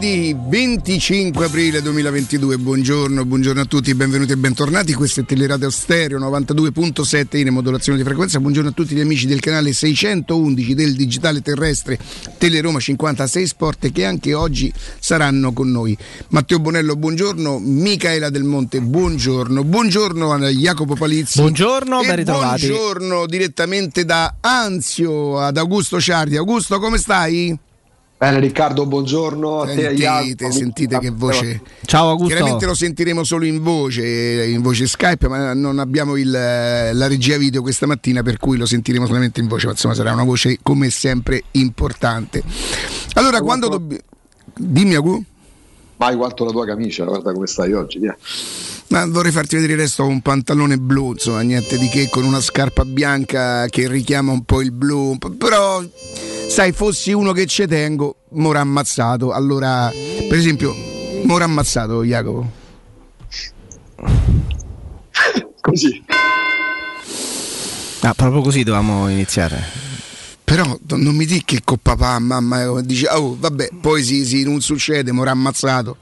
Lunedì 25 aprile 2022, buongiorno, buongiorno a tutti, benvenuti e bentornati. Questo è Teleradio Stereo 92.7 in modulazione di frequenza. Buongiorno a tutti gli amici del canale 611 del digitale terrestre Teleroma 56 Sport che anche oggi saranno con noi. Matteo Bonello, buongiorno. Michaela Del Monte, buongiorno. Buongiorno a Jacopo Palizzi. Buongiorno, ben ritrovati. Buongiorno direttamente da Anzio ad Augusto Ciardi. Augusto, come stai? Bene Riccardo, buongiorno sentite, a te. Jacopo. Sentite che voce. Ciao Augusto. Chiaramente lo sentiremo solo in voce, in voce Skype, ma non abbiamo il, la regia video questa mattina, per cui lo sentiremo solamente in voce, ma insomma sarà una voce come sempre importante. Allora, quando dobbiamo... Dimmi Agu. Mai quanto la tua camicia, guarda come stai oggi, via. Ma vorrei farti vedere il resto con un pantalone blu, insomma, niente di che, con una scarpa bianca che richiama un po' il blu, però sai, fossi uno che ci tengo, m'ora ammazzato. Allora, per esempio, m'ora ammazzato Jacopo. Così. Ah, proprio così dovevamo iniziare. Però non mi dici che con papà, mamma, dice, oh vabbè, poi sì, sì, non succede, m'ora ammazzato.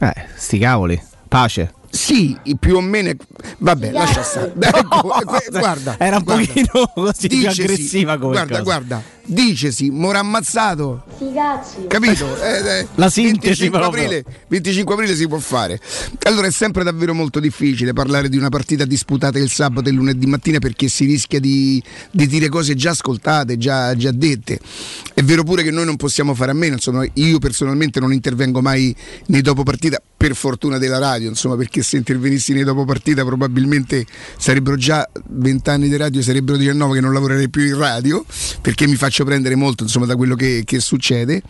Eh, sti cavoli. Pace. Sì, più o meno. Vabbè, lascia stare. Ecco, eh, guarda, Era un guarda. pochino così più aggressiva come Guarda, cosa. guarda, dicesi, m'ora ammazzato. Sti cazzi. Capito? Eh, eh, La sintesi 25 proprio. aprile, 25 aprile si può fare. Allora è sempre davvero molto difficile parlare di una partita disputata il sabato e il lunedì mattina perché si rischia di, di dire cose già ascoltate, già, già dette. È vero pure che noi non possiamo fare a meno, insomma, io personalmente non intervengo mai nei dopo partita, per fortuna della radio, insomma, perché se intervenissi nei dopo partita probabilmente sarebbero già 20 anni di radio, sarebbero 19 che non lavorerei più in radio, perché mi faccio prendere molto insomma, da quello che, che succede.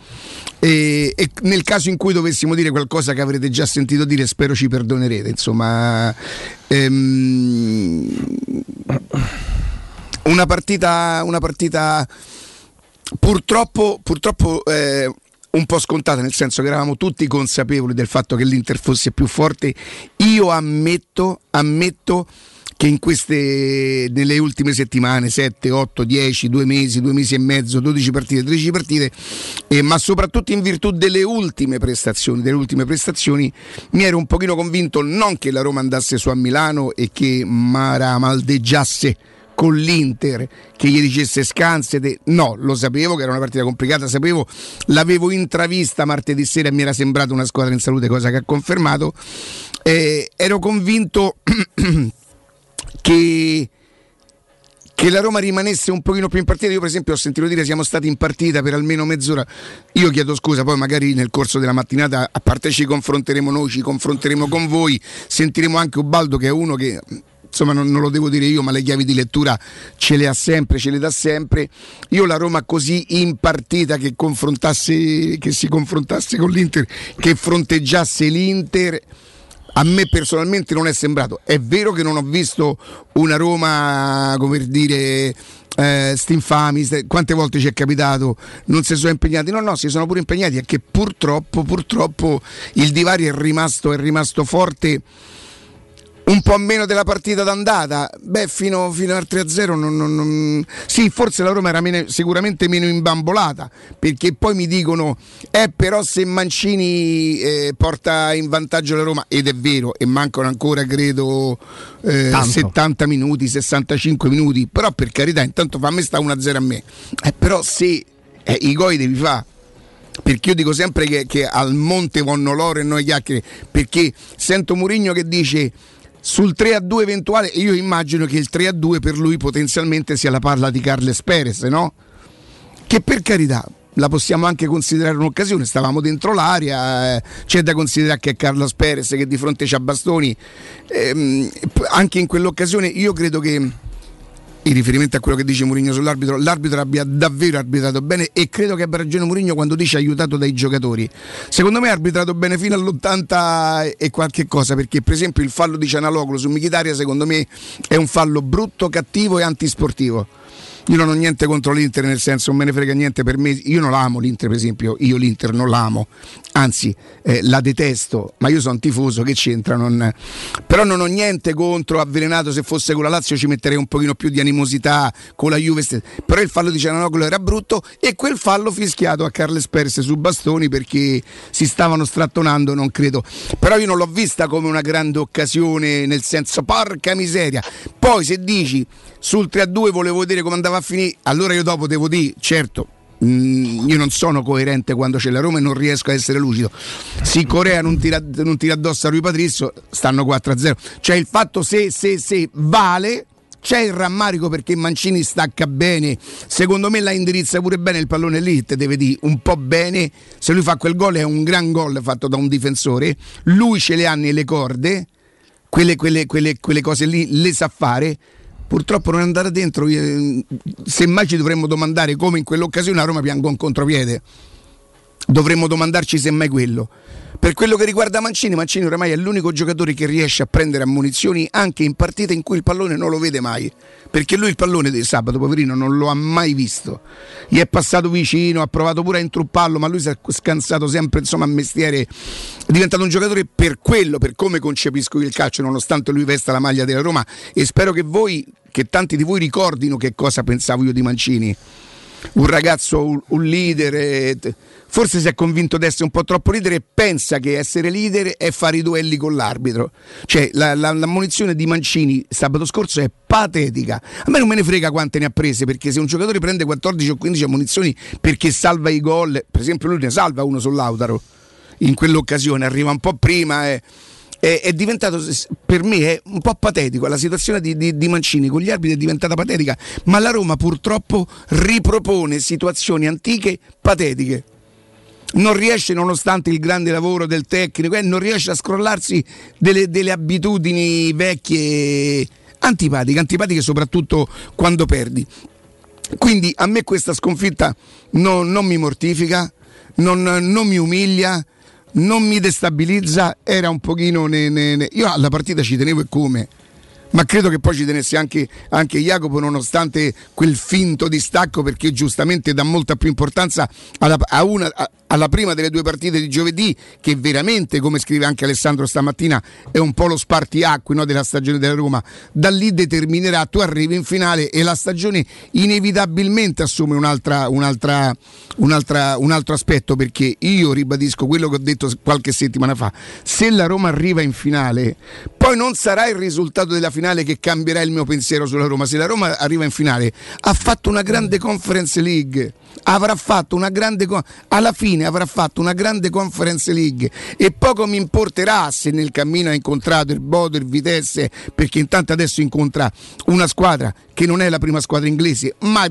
E, e nel caso in cui dovessimo dire qualcosa che avrete già sentito dire, spero ci perdonerete. Insomma, ehm, una partita, una partita purtroppo, purtroppo eh, un po' scontata, nel senso che eravamo tutti consapevoli del fatto che l'Inter fosse più forte. Io ammetto, ammetto che in queste nelle ultime settimane 7, 8, 10, 2 mesi, 2 mesi e mezzo, 12 partite, 13 partite, eh, ma soprattutto in virtù delle ultime prestazioni, delle ultime prestazioni, mi ero un pochino convinto non che la Roma andasse su a Milano e che Mara maldeggiasse con l'Inter che gli dicesse scansete, no, lo sapevo che era una partita complicata, sapevo, l'avevo intravista martedì sera e mi era sembrata una squadra in salute, cosa che ha confermato. Eh, ero convinto che che la Roma rimanesse un pochino più in partita. Io, per esempio, ho sentito dire siamo stati in partita per almeno mezz'ora. Io chiedo scusa, poi magari nel corso della mattinata, a parte ci confronteremo noi, ci confronteremo con voi, sentiremo anche Ubaldo che è uno che. Insomma, non, non lo devo dire io, ma le chiavi di lettura ce le ha sempre, ce le dà sempre. Io la Roma così in partita che che si confrontasse con l'Inter, che fronteggiasse l'Inter, a me personalmente non è sembrato. È vero che non ho visto una Roma, come dire, eh, stinfami, st- quante volte ci è capitato, non si sono impegnati. No, no, si sono pure impegnati, è che purtroppo, purtroppo il divario è rimasto, è rimasto forte. Un po' meno della partita d'andata, beh, fino, fino al 3-0. Non, non- non- Sì, forse la Roma era meno- sicuramente meno imbambolata, perché poi mi dicono, eh, però se Mancini eh, porta in vantaggio la Roma, ed è vero, e mancano ancora, credo, eh, Tanto. 70 minuti, 65 minuti, però per carità, intanto fammi sta 1-0 a me. Eh, però se eh, i goi devi fare perché io dico sempre che, che al monte vanno l'oro e noi chiacchiere perché sento Murigno che dice sul 3 a 2 eventuale io immagino che il 3 a 2 per lui potenzialmente sia la palla di Carles Perez no? che per carità la possiamo anche considerare un'occasione, stavamo dentro l'aria, eh, c'è da considerare che è Carlos Perez che di fronte c'ha bastoni, p- anche in quell'occasione io credo che in riferimento a quello che dice Mourinho sull'arbitro, l'arbitro abbia davvero arbitrato bene e credo che abbia ragione Mourinho quando dice aiutato dai giocatori. Secondo me ha arbitrato bene fino all'80 e qualche cosa, perché per esempio il fallo di Cianaloglu su Michitaria secondo me è un fallo brutto, cattivo e antisportivo. Io non ho niente contro l'Inter, nel senso non me ne frega niente per me. Io non l'amo l'Inter, per esempio, io l'Inter non l'amo, anzi eh, la detesto, ma io sono tifoso, che c'entra? Non... Però non ho niente contro avvelenato, se fosse con la Lazio ci metterei un pochino più di animosità con la Juve. Però il fallo di Ciananoglu era brutto e quel fallo fischiato a Carles Perse su bastoni perché si stavano strattonando, non credo. Però io non l'ho vista come una grande occasione, nel senso, porca miseria. Poi se dici sul 3-2 volevo vedere come andava a finire, allora io dopo devo dire, certo, Mm, io non sono coerente quando c'è la Roma e non riesco a essere lucido. Se Corea non tira, non tira addosso a Rui Patrizio, stanno 4-0. Cioè il fatto se, se, se vale c'è il rammarico perché Mancini stacca bene. Secondo me la indirizza pure bene il pallone lì, te deve dire un po' bene. Se lui fa quel gol è un gran gol fatto da un difensore. Lui ce le ha nelle corde, quelle, quelle, quelle, quelle cose lì le sa fare purtroppo non andare dentro. Semmai ci dovremmo domandare come in quell'occasione a Roma piango un contropiede. Dovremmo domandarci semmai quello. Per quello che riguarda Mancini, Mancini oramai è l'unico giocatore che riesce a prendere ammunizioni anche in partite in cui il pallone non lo vede mai. Perché lui il pallone di sabato, poverino, non lo ha mai visto. Gli è passato vicino, ha provato pure a intrupparlo, ma lui si è scansato sempre insomma, a mestiere. È diventato un giocatore per quello, per come concepisco il calcio, nonostante lui vesta la maglia della Roma. E spero che voi, che tanti di voi ricordino che cosa pensavo io di Mancini. Un ragazzo, un, leader. Forse si è convinto di essere un po' troppo leader e pensa che essere leader è fare i duelli con l'arbitro. Cioè, la, la, l'ammonizione di Mancini sabato scorso è patetica. A me non me ne frega quante ne ha prese, perché se un giocatore prende 14 o 15 ammonizioni perché salva i gol, per esempio lui ne salva uno sull'Autaro, in quell'occasione arriva un po' prima. Eh, è, è, diventato per me un po' patetico la situazione di, di, di, Mancini con gli arbitri è diventata patetica ma la Roma purtroppo ripropone situazioni antiche patetiche non riesce, nonostante il grande lavoro del tecnico, eh, non riesce a scrollarsi delle, delle abitudini vecchie, antipatiche, antipatiche soprattutto quando perdi. Quindi a me questa sconfitta non, non mi mortifica, non, non, mi umilia, non mi destabilizza, era un pochino... Ne, ne, ne. Io alla partita ci tenevo e come ma credo che poi ci tenesse anche, anche, Jacopo nonostante quel finto distacco perché giustamente dà molta più importanza alla, a una, a, alla prima delle due partite di giovedì che veramente come scrive anche Alessandro stamattina è un po' lo spartiacque no, della stagione della Roma. Da lì determinerà tu arrivi in finale e la stagione inevitabilmente assume un'altra, un'altra, un'altra, un altro aspetto perché io ribadisco quello che ho detto qualche settimana fa. Se la Roma arriva in finale poi non sarà il risultato della finale che cambierà il mio pensiero sulla Roma. Se la Roma arriva in finale ha fatto una grande conference league avrà fatto una grande alla fine avrà fatto una grande conference league e poco mi importerà se nel cammino ha incontrato il Bodo, il Vitesse perché intanto adesso incontra una squadra che non è la prima squadra inglese ma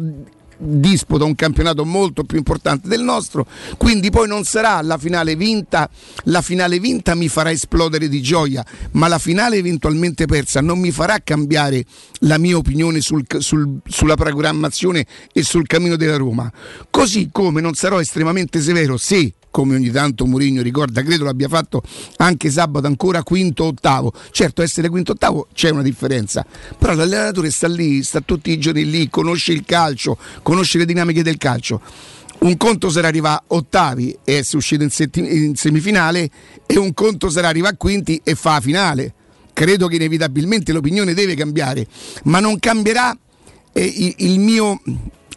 disputa un campionato molto più importante del nostro, quindi poi non sarà la finale vinta, la finale vinta mi farà esplodere di gioia, ma la finale eventualmente persa non mi farà cambiare la mia opinione sul, sul, sulla programmazione e sul cammino della Roma. Così come non sarò estremamente severo se come ogni tanto Mourinho ricorda, credo l'abbia fatto anche sabato ancora quinto ottavo. Certo, essere quinto ottavo c'è una differenza, però l'allenatore sta lì, sta tutti i giorni lì, conosce il calcio, conosce le dinamiche del calcio. Un conto sarà arrivare ottavi e essere uscito in, setti- in semifinale e un conto sarà arrivare a quinti e fa la finale. Credo che inevitabilmente l'opinione deve cambiare, ma non cambierà eh, il, il mio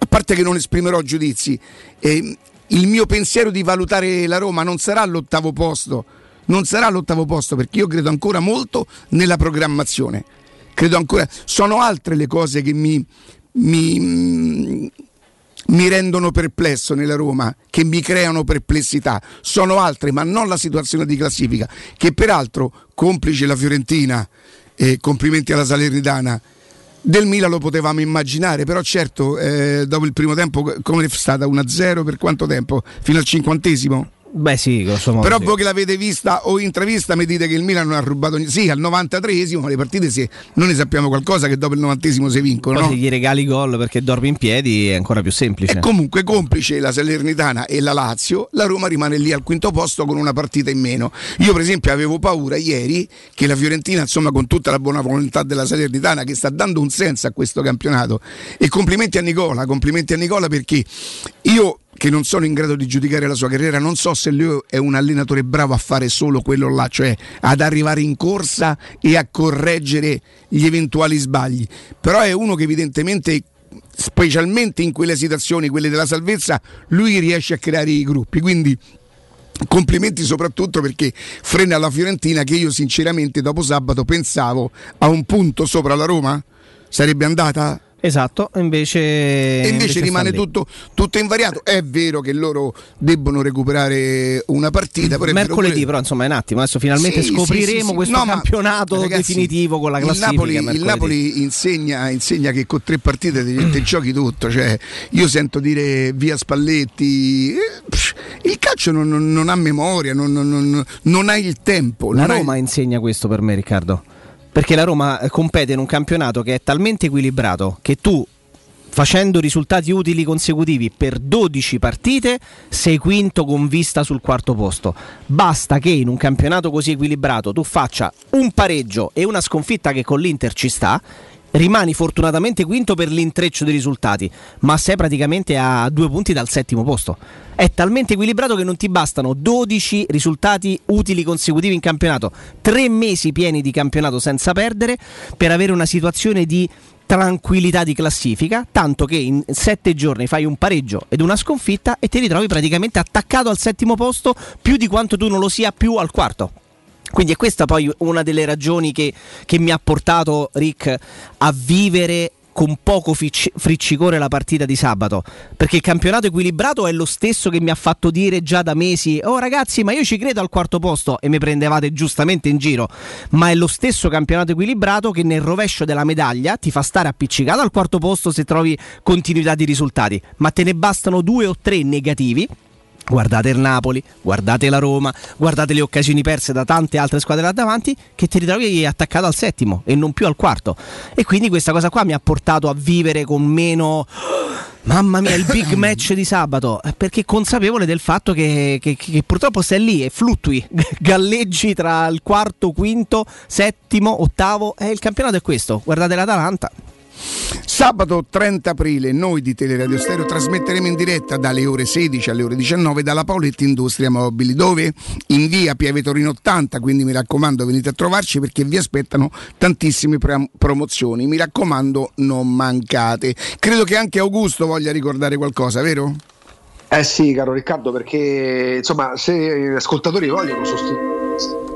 a parte che non esprimerò giudizi, eh, il mio pensiero di valutare la Roma non sarà all'ottavo posto, non sarà all'ottavo posto perché io credo ancora molto nella programmazione. Credo ancora, sono altre le cose che mi, mi, mi rendono perplesso nella Roma, che mi creano perplessità. Sono altre, ma non la situazione di classifica, che peraltro, complice la Fiorentina, e complimenti alla Salernitana, del Milan lo potevamo immaginare, però certo eh, dopo il primo tempo come è stata 1-0 per quanto tempo? Fino al cinquantesimo? Beh sì, grosso modo. Però sì. voi che l'avete vista o intravista mi dite che il Milan non ha rubato niente. Sì, al 93esimo, ma le partite sì, noi ne sappiamo qualcosa che dopo il 90esimo si vincono. Poi No? se gli regali gol perché dormi in piedi è ancora più semplice. E comunque complice la Salernitana e la Lazio, la Roma rimane lì al quinto posto con una partita in meno. Io per esempio avevo paura ieri che la Fiorentina, insomma con tutta la buona volontà della Salernitana che sta dando un senso a questo campionato e complimenti a Nicola, complimenti a Nicola perché io che non sono in grado di giudicare la sua carriera, non so se lui è un allenatore bravo a fare solo quello là, cioè ad arrivare in corsa e a correggere gli eventuali sbagli, però è uno che evidentemente specialmente in quelle situazioni, quelle della salvezza, lui riesce a creare i gruppi. Quindi complimenti soprattutto perché frena la Fiorentina che io sinceramente dopo sabato pensavo a un punto sopra la Roma. Sarebbe andata? Esatto, invece, invece, rimane tutto, tutto invariato. È vero che loro debbono recuperare una partita. Però Mercoledì, pure- però, insomma, è un attimo. Adesso finalmente Sì, scopriremo sì, sì. questo No, ma, campionato ragazzi, definitivo con la classifica. Il Napoli, il. Napoli insegna, insegna che con tre partite ti, ti giochi tutto. Cioè, io sento dire via Spalletti. eh, il calcio non, non- non ha memoria, non, non- non- non ha il tempo. La Roma insegna questo per me, Riccardo. Perché la Roma eh, compete in un campionato che è talmente equilibrato che tu, facendo risultati utili consecutivi per 12 partite, sei quinto con vista sul quarto posto. Basta che in un campionato così equilibrato tu faccia un pareggio e una sconfitta che con l'Inter ci sta. Rimani fortunatamente quinto per l'intreccio dei risultati, ma sei praticamente a due punti dal settimo posto. È talmente equilibrato che non ti bastano 12 risultati utili consecutivi in campionato, tre mesi pieni di campionato senza perdere per avere una situazione di tranquillità di classifica, tanto che in sette giorni fai un pareggio ed una sconfitta e ti ritrovi praticamente attaccato al settimo posto più di quanto tu non lo sia più al quarto. Quindi è questa poi una delle ragioni che, che mi ha portato Rick a vivere con poco friccicore la partita di sabato. Perché il campionato equilibrato è lo stesso che mi ha fatto dire già da mesi oh ragazzi ma io ci credo al quarto posto e mi prendevate giustamente in giro. Ma è lo stesso campionato equilibrato che nel rovescio della medaglia ti fa stare appiccicato al quarto posto se trovi continuità di risultati. Ma te ne bastano due o tre negativi Guardate il Napoli, guardate la Roma, guardate le occasioni perse da tante altre squadre là davanti che ti ritrovi attaccato al settimo e non più al quarto. E quindi questa cosa qua mi ha portato a vivere con meno... Mamma mia, il big match di sabato, eh, perché consapevole del fatto che, che- che purtroppo sei lì e fluttui, galleggi tra il quarto, quinto, settimo, ottavo, e il campionato è questo. Guardate l'Atalanta, Sabato 30 aprile noi di Teleradio Stereo trasmetteremo in diretta dalle ore 16 alle ore 19 dalla Pauletti Industria Mobili. Dove? In via Pieve Torino 80 quindi mi raccomando venite a trovarci perché vi aspettano tantissime promozioni. Mi raccomando non mancate. Credo che anche Augusto voglia ricordare qualcosa vero? Eh sì, caro Riccardo, perché insomma, se gli ascoltatori vogliono sostituire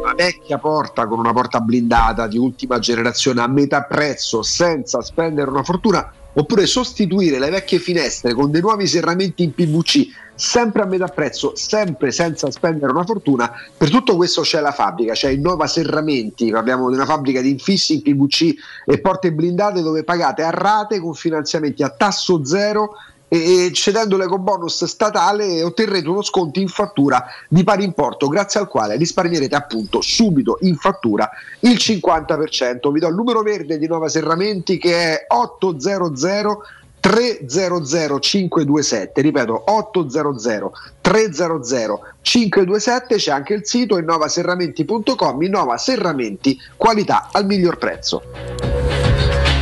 una vecchia porta con una porta blindata di ultima generazione a metà prezzo senza spendere una fortuna, oppure sostituire le vecchie finestre con dei nuovi serramenti in PVC sempre a metà prezzo, sempre senza spendere una fortuna, per tutto questo c'è la fabbrica, c'è Innova Serramenti, parliamo di una fabbrica di infissi in PVC e porte blindate dove pagate a rate con finanziamenti a tasso zero e cedendo l'ecobonus statale otterrete uno sconto in fattura di pari importo grazie al quale risparmierete appunto subito in fattura il 50%. Vi do il numero verde di Nova Serramenti che è 800 300 527 ripeto 800 300 527 c'è anche il sito innovaserramenti.com Innova Serramenti qualità al miglior prezzo.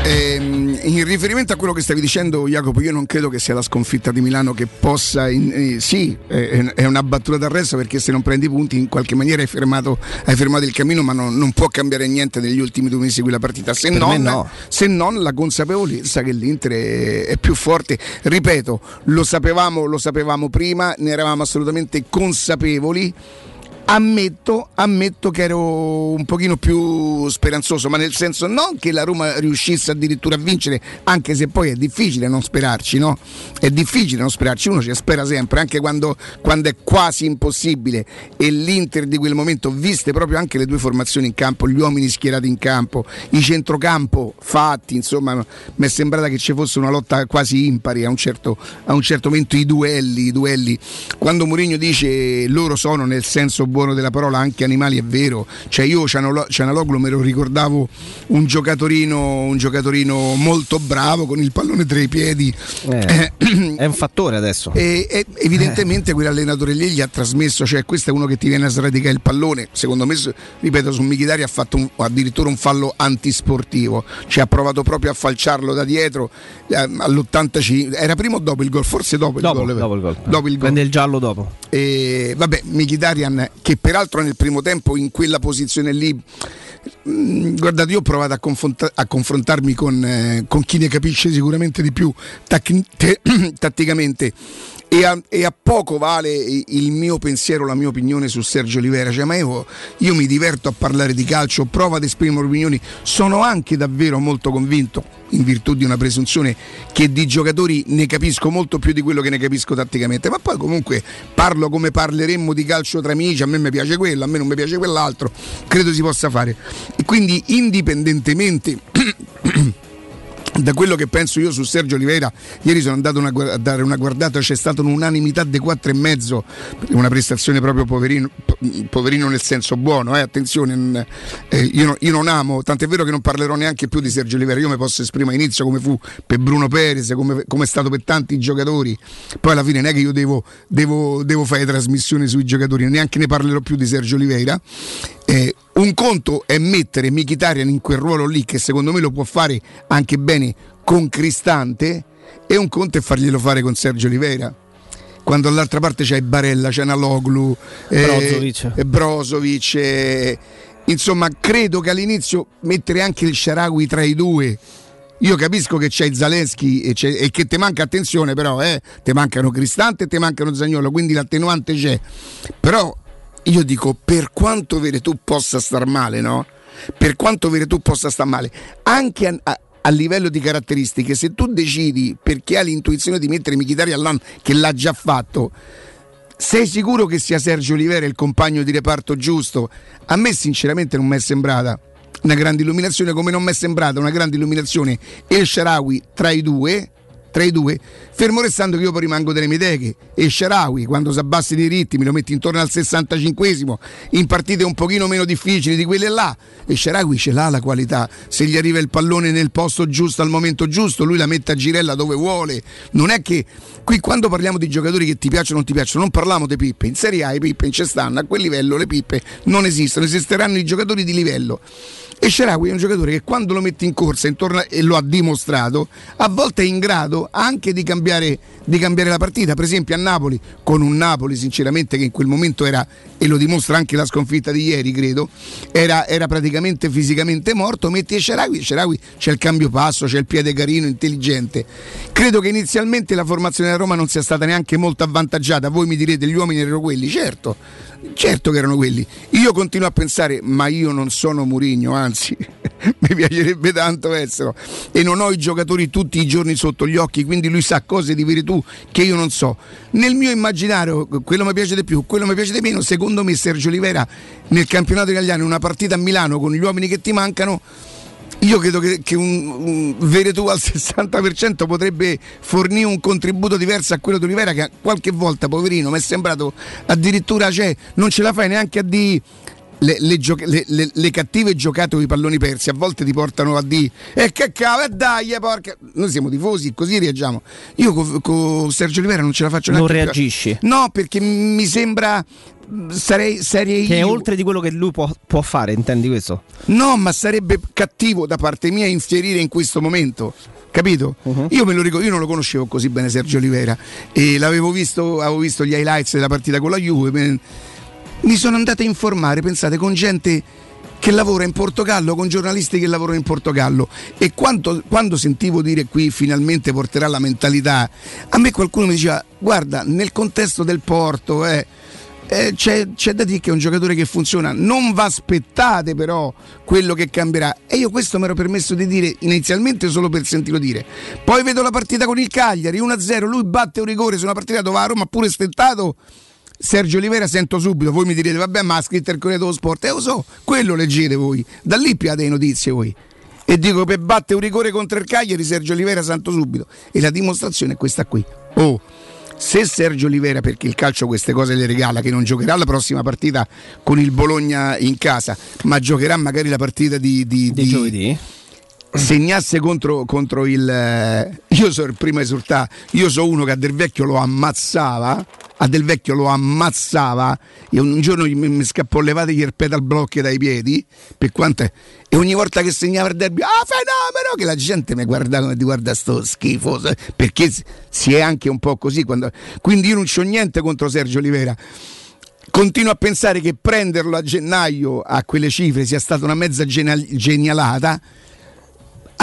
Ehm, in riferimento a quello che stavi dicendo, Jacopo, io non credo che sia la sconfitta di Milano che possa. in- eh, sì, è, è una battuta d'arresto perché se non prendi punti in qualche maniera hai fermato, hai fermato il cammino, ma non, non può cambiare niente negli ultimi due mesi quella partita. Se, non, no. se non la consapevolezza che l'Inter è, è più forte. Ripeto, lo sapevamo, lo sapevamo prima, ne eravamo assolutamente consapevoli Ammetto, ammetto, che ero un pochino più speranzoso, ma nel senso non che la Roma riuscisse addirittura a vincere, anche se poi è difficile non sperarci, no? È difficile non sperarci, uno ci spera sempre, anche quando, quando è quasi impossibile. E l'Inter di quel momento, viste proprio anche le due formazioni in campo, gli uomini schierati in campo, i centrocampo fatti, insomma, mi è sembrata che ci fosse una lotta quasi impari a un certo, a un certo momento, i duelli, i duelli. Quando Mourinho dice loro sono nel senso buono della parola anche animali è vero. Cioè io Cianaloglu me lo ricordavo un giocatorino un giocatorino molto bravo con il pallone tra i piedi. Eh, è un fattore adesso. E, e evidentemente eh. quell'allenatore lì gli ha trasmesso cioè questo è uno che ti viene a sradicare il pallone. Secondo me ripeto su Michidari ha fatto un, addirittura un fallo antisportivo. Cioè ha provato proprio a falciarlo da dietro eh, all'85 era prima o dopo il gol? Forse dopo il dopo, gol dopo il gol. Dopo il gol. Prende il giallo dopo. E vabbè Michidarian che peraltro nel primo tempo in quella posizione lì mm, guardate io ho provato a, confronta- a confrontarmi con, eh, con, chi ne capisce sicuramente di più tac- te- tatticamente e a, e a, poco vale il mio pensiero, la mia opinione su Sergio Olivera. Cioè, ma io, io, mi diverto a parlare di calcio, provo ad esprimere opinioni, sono anche davvero molto convinto, in virtù di una presunzione, che di giocatori ne capisco molto più di quello che ne capisco tatticamente. Ma poi comunque parlo come parleremmo di calcio tra amici, a me mi piace quello, a me non mi piace quell'altro, credo si possa fare. E quindi indipendentemente da quello che penso io su Sergio Oliveira, ieri sono andato una, a dare una guardata, c'è stata un'unanimità dei quattro e mezzo, una prestazione proprio poverino, poverino nel senso buono, eh, attenzione, eh, io, no, io, non amo, tant'è vero che non parlerò neanche più di Sergio Oliveira, io mi posso esprimere a inizio come fu per Bruno Perez, come, come è stato per tanti giocatori, poi alla fine non è che io devo, devo, devo fare trasmissioni sui giocatori, neanche ne parlerò più di Sergio Oliveira. Eh, un conto è mettere Michitarian in quel ruolo lì che secondo me lo può fare anche bene con Cristante e un conto è farglielo fare con Sergio Oliveira. Quando dall'altra parte c'è Barella, c'è Naloglu, Brozovic, eh, Brozovic eh, insomma credo che all'inizio mettere anche il Sharawi tra i due. Io capisco che c'è Zaleschi e, e, che ti manca attenzione però eh, ti mancano Cristante e ti mancano Zagnolo quindi l'attenuante c'è. Però io dico per quanto vere tu possa star male, no? Per quanto vere tu possa star male, anche a, a, a livello di caratteristiche, se tu decidi perché hai l'intuizione di mettere Michitari all'anno che l'ha già fatto, sei sicuro che sia Sergio Olivera il compagno di reparto giusto? A me sinceramente non mi è sembrata una grande illuminazione come non mi è sembrata una grande illuminazione El Sharawi tra i due tra i due, fermo restando che io poi rimango delle mie idee che e Sharawi quando si abbassa i ritmi lo metti intorno al 65esimo in partite un pochino meno difficili di quelle là e Sharawi ce l'ha la qualità. Se gli arriva il pallone nel posto giusto al momento giusto lui la mette a girella dove vuole. Non è che qui quando parliamo di giocatori che ti piacciono o non ti piacciono non parliamo di pippe in Serie A i pippe ci stanno a quel livello le pippe non esistono esisteranno i giocatori di livello e Sharawi è un giocatore che quando lo metti in corsa intorno, e lo ha dimostrato, a volte è in grado anche di cambiare, di cambiare, la partita. Per esempio a Napoli, con un Napoli sinceramente che in quel momento era, e lo dimostra anche la sconfitta di ieri, credo, era, era praticamente fisicamente morto, metti Sharawi, Sharawi c'è il cambio passo, c'è il piede carino, intelligente. Credo che inizialmente la formazione della Roma non sia stata neanche molto avvantaggiata. Voi mi direte gli uomini erano quelli, certo Certo che erano quelli. Io continuo a pensare, ma io non sono Murigno, anzi, mi piacerebbe tanto esserlo. E non ho i giocatori tutti i giorni sotto gli occhi, quindi lui sa cose di virtù che io non so. Nel mio immaginario, quello mi piace di più, quello mi piace di meno. Secondo me, Sergio Olivera nel campionato italiano, in una partita a Milano con gli uomini che ti mancano io credo che, che un, un Veretù al 60% potrebbe fornire un contributo diverso a quello di Olivera che qualche volta, poverino, mi è sembrato addirittura cioè, non ce la fai neanche a dire le, le, gioca- le, cattive giocate o i palloni persi a volte ti portano a dire e eh, che cavolo, dai, porca. Noi siamo tifosi, così reagiamo. Io con co Sergio Olivera non ce la faccio neanche. Non reagisci? Più. No, perché mi sembra sarei serie che io. è oltre di quello che lui può, può, fare, intendi questo? No, ma sarebbe cattivo da parte mia infierire in questo momento. Capito? Uh-huh. Io me lo ricordo, io non lo conoscevo così bene Sergio Olivera e l'avevo visto, avevo visto gli highlights della partita con la Juve. Mi sono andato a informare, pensate, con gente che lavora in Portogallo, con giornalisti che lavorano in Portogallo e quando, quando sentivo dire qui finalmente porterà la mentalità, a me qualcuno mi diceva guarda nel contesto del porto eh, eh, c'è, c'è, da dire che è un giocatore che funziona. Non va aspettate però quello che cambierà. E io questo mi ero permesso di dire inizialmente solo per sentirlo dire. Poi vedo la partita con il Cagliari 1-0, lui batte un rigore su una partita dove a Roma ha pure stentato. Sergio Olivera sento subito, voi mi direte vabbè ma ha scritto il Corriere dello Sport, e eh, lo so, quello leggete voi, da lì piate le notizie voi. E dico per batte un rigore contro il Cagliari Sergio Olivera sento subito. E la dimostrazione è questa qui. Oh, se Sergio Olivera, perché il calcio queste cose le regala, che non giocherà la prossima partita con il Bologna in casa, ma giocherà magari la partita di, di, di, di giovedì segnasse contro, contro il eh, io sono il primo a esultare io so uno che a Del Vecchio lo ammazzava a Del Vecchio lo ammazzava e un giorno mi, mi scappò levategli il pedal block dai piedi per quanto e ogni volta che segnava il derby ah fenomeno che la gente mi guardava come ti guarda sto schifo perché si è anche un po' così quando, quindi io non c'ho niente contro Sergio Olivera. Continuo a pensare che prenderlo a gennaio a quelle cifre sia stata una mezza genialata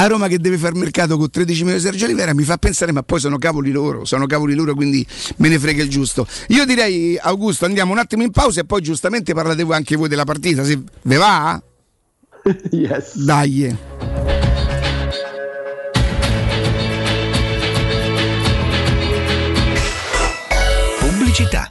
a Roma che deve fare mercato con 13 milioni di Sergio Olivera mi fa pensare ma poi sono cavoli loro, sono cavoli loro quindi me ne frega il giusto. Io direi Augusto andiamo un attimo in pausa e poi giustamente parlate voi anche voi della partita, se ve va? yes. Dai. Pubblicità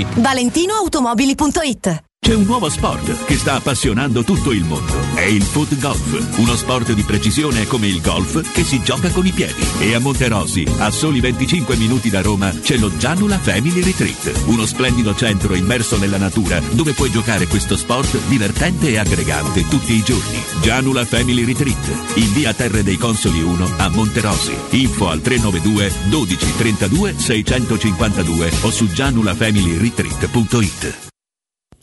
ValentinoAutomobili.it c'è un nuovo sport che sta appassionando tutto il mondo. È il foot golf, uno sport di precisione come il golf che si gioca con i piedi. E a Monterosi, a soli 25 minuti da Roma, c'è lo Gianula Family Retreat, uno splendido centro immerso nella natura dove puoi giocare questo sport divertente e aggregante tutti i giorni. Gianula Family Retreat, in via Terre dei Consoli 1 a Monterosi. Info al 392 12 32 652 o su gianulafamilyretreat.it.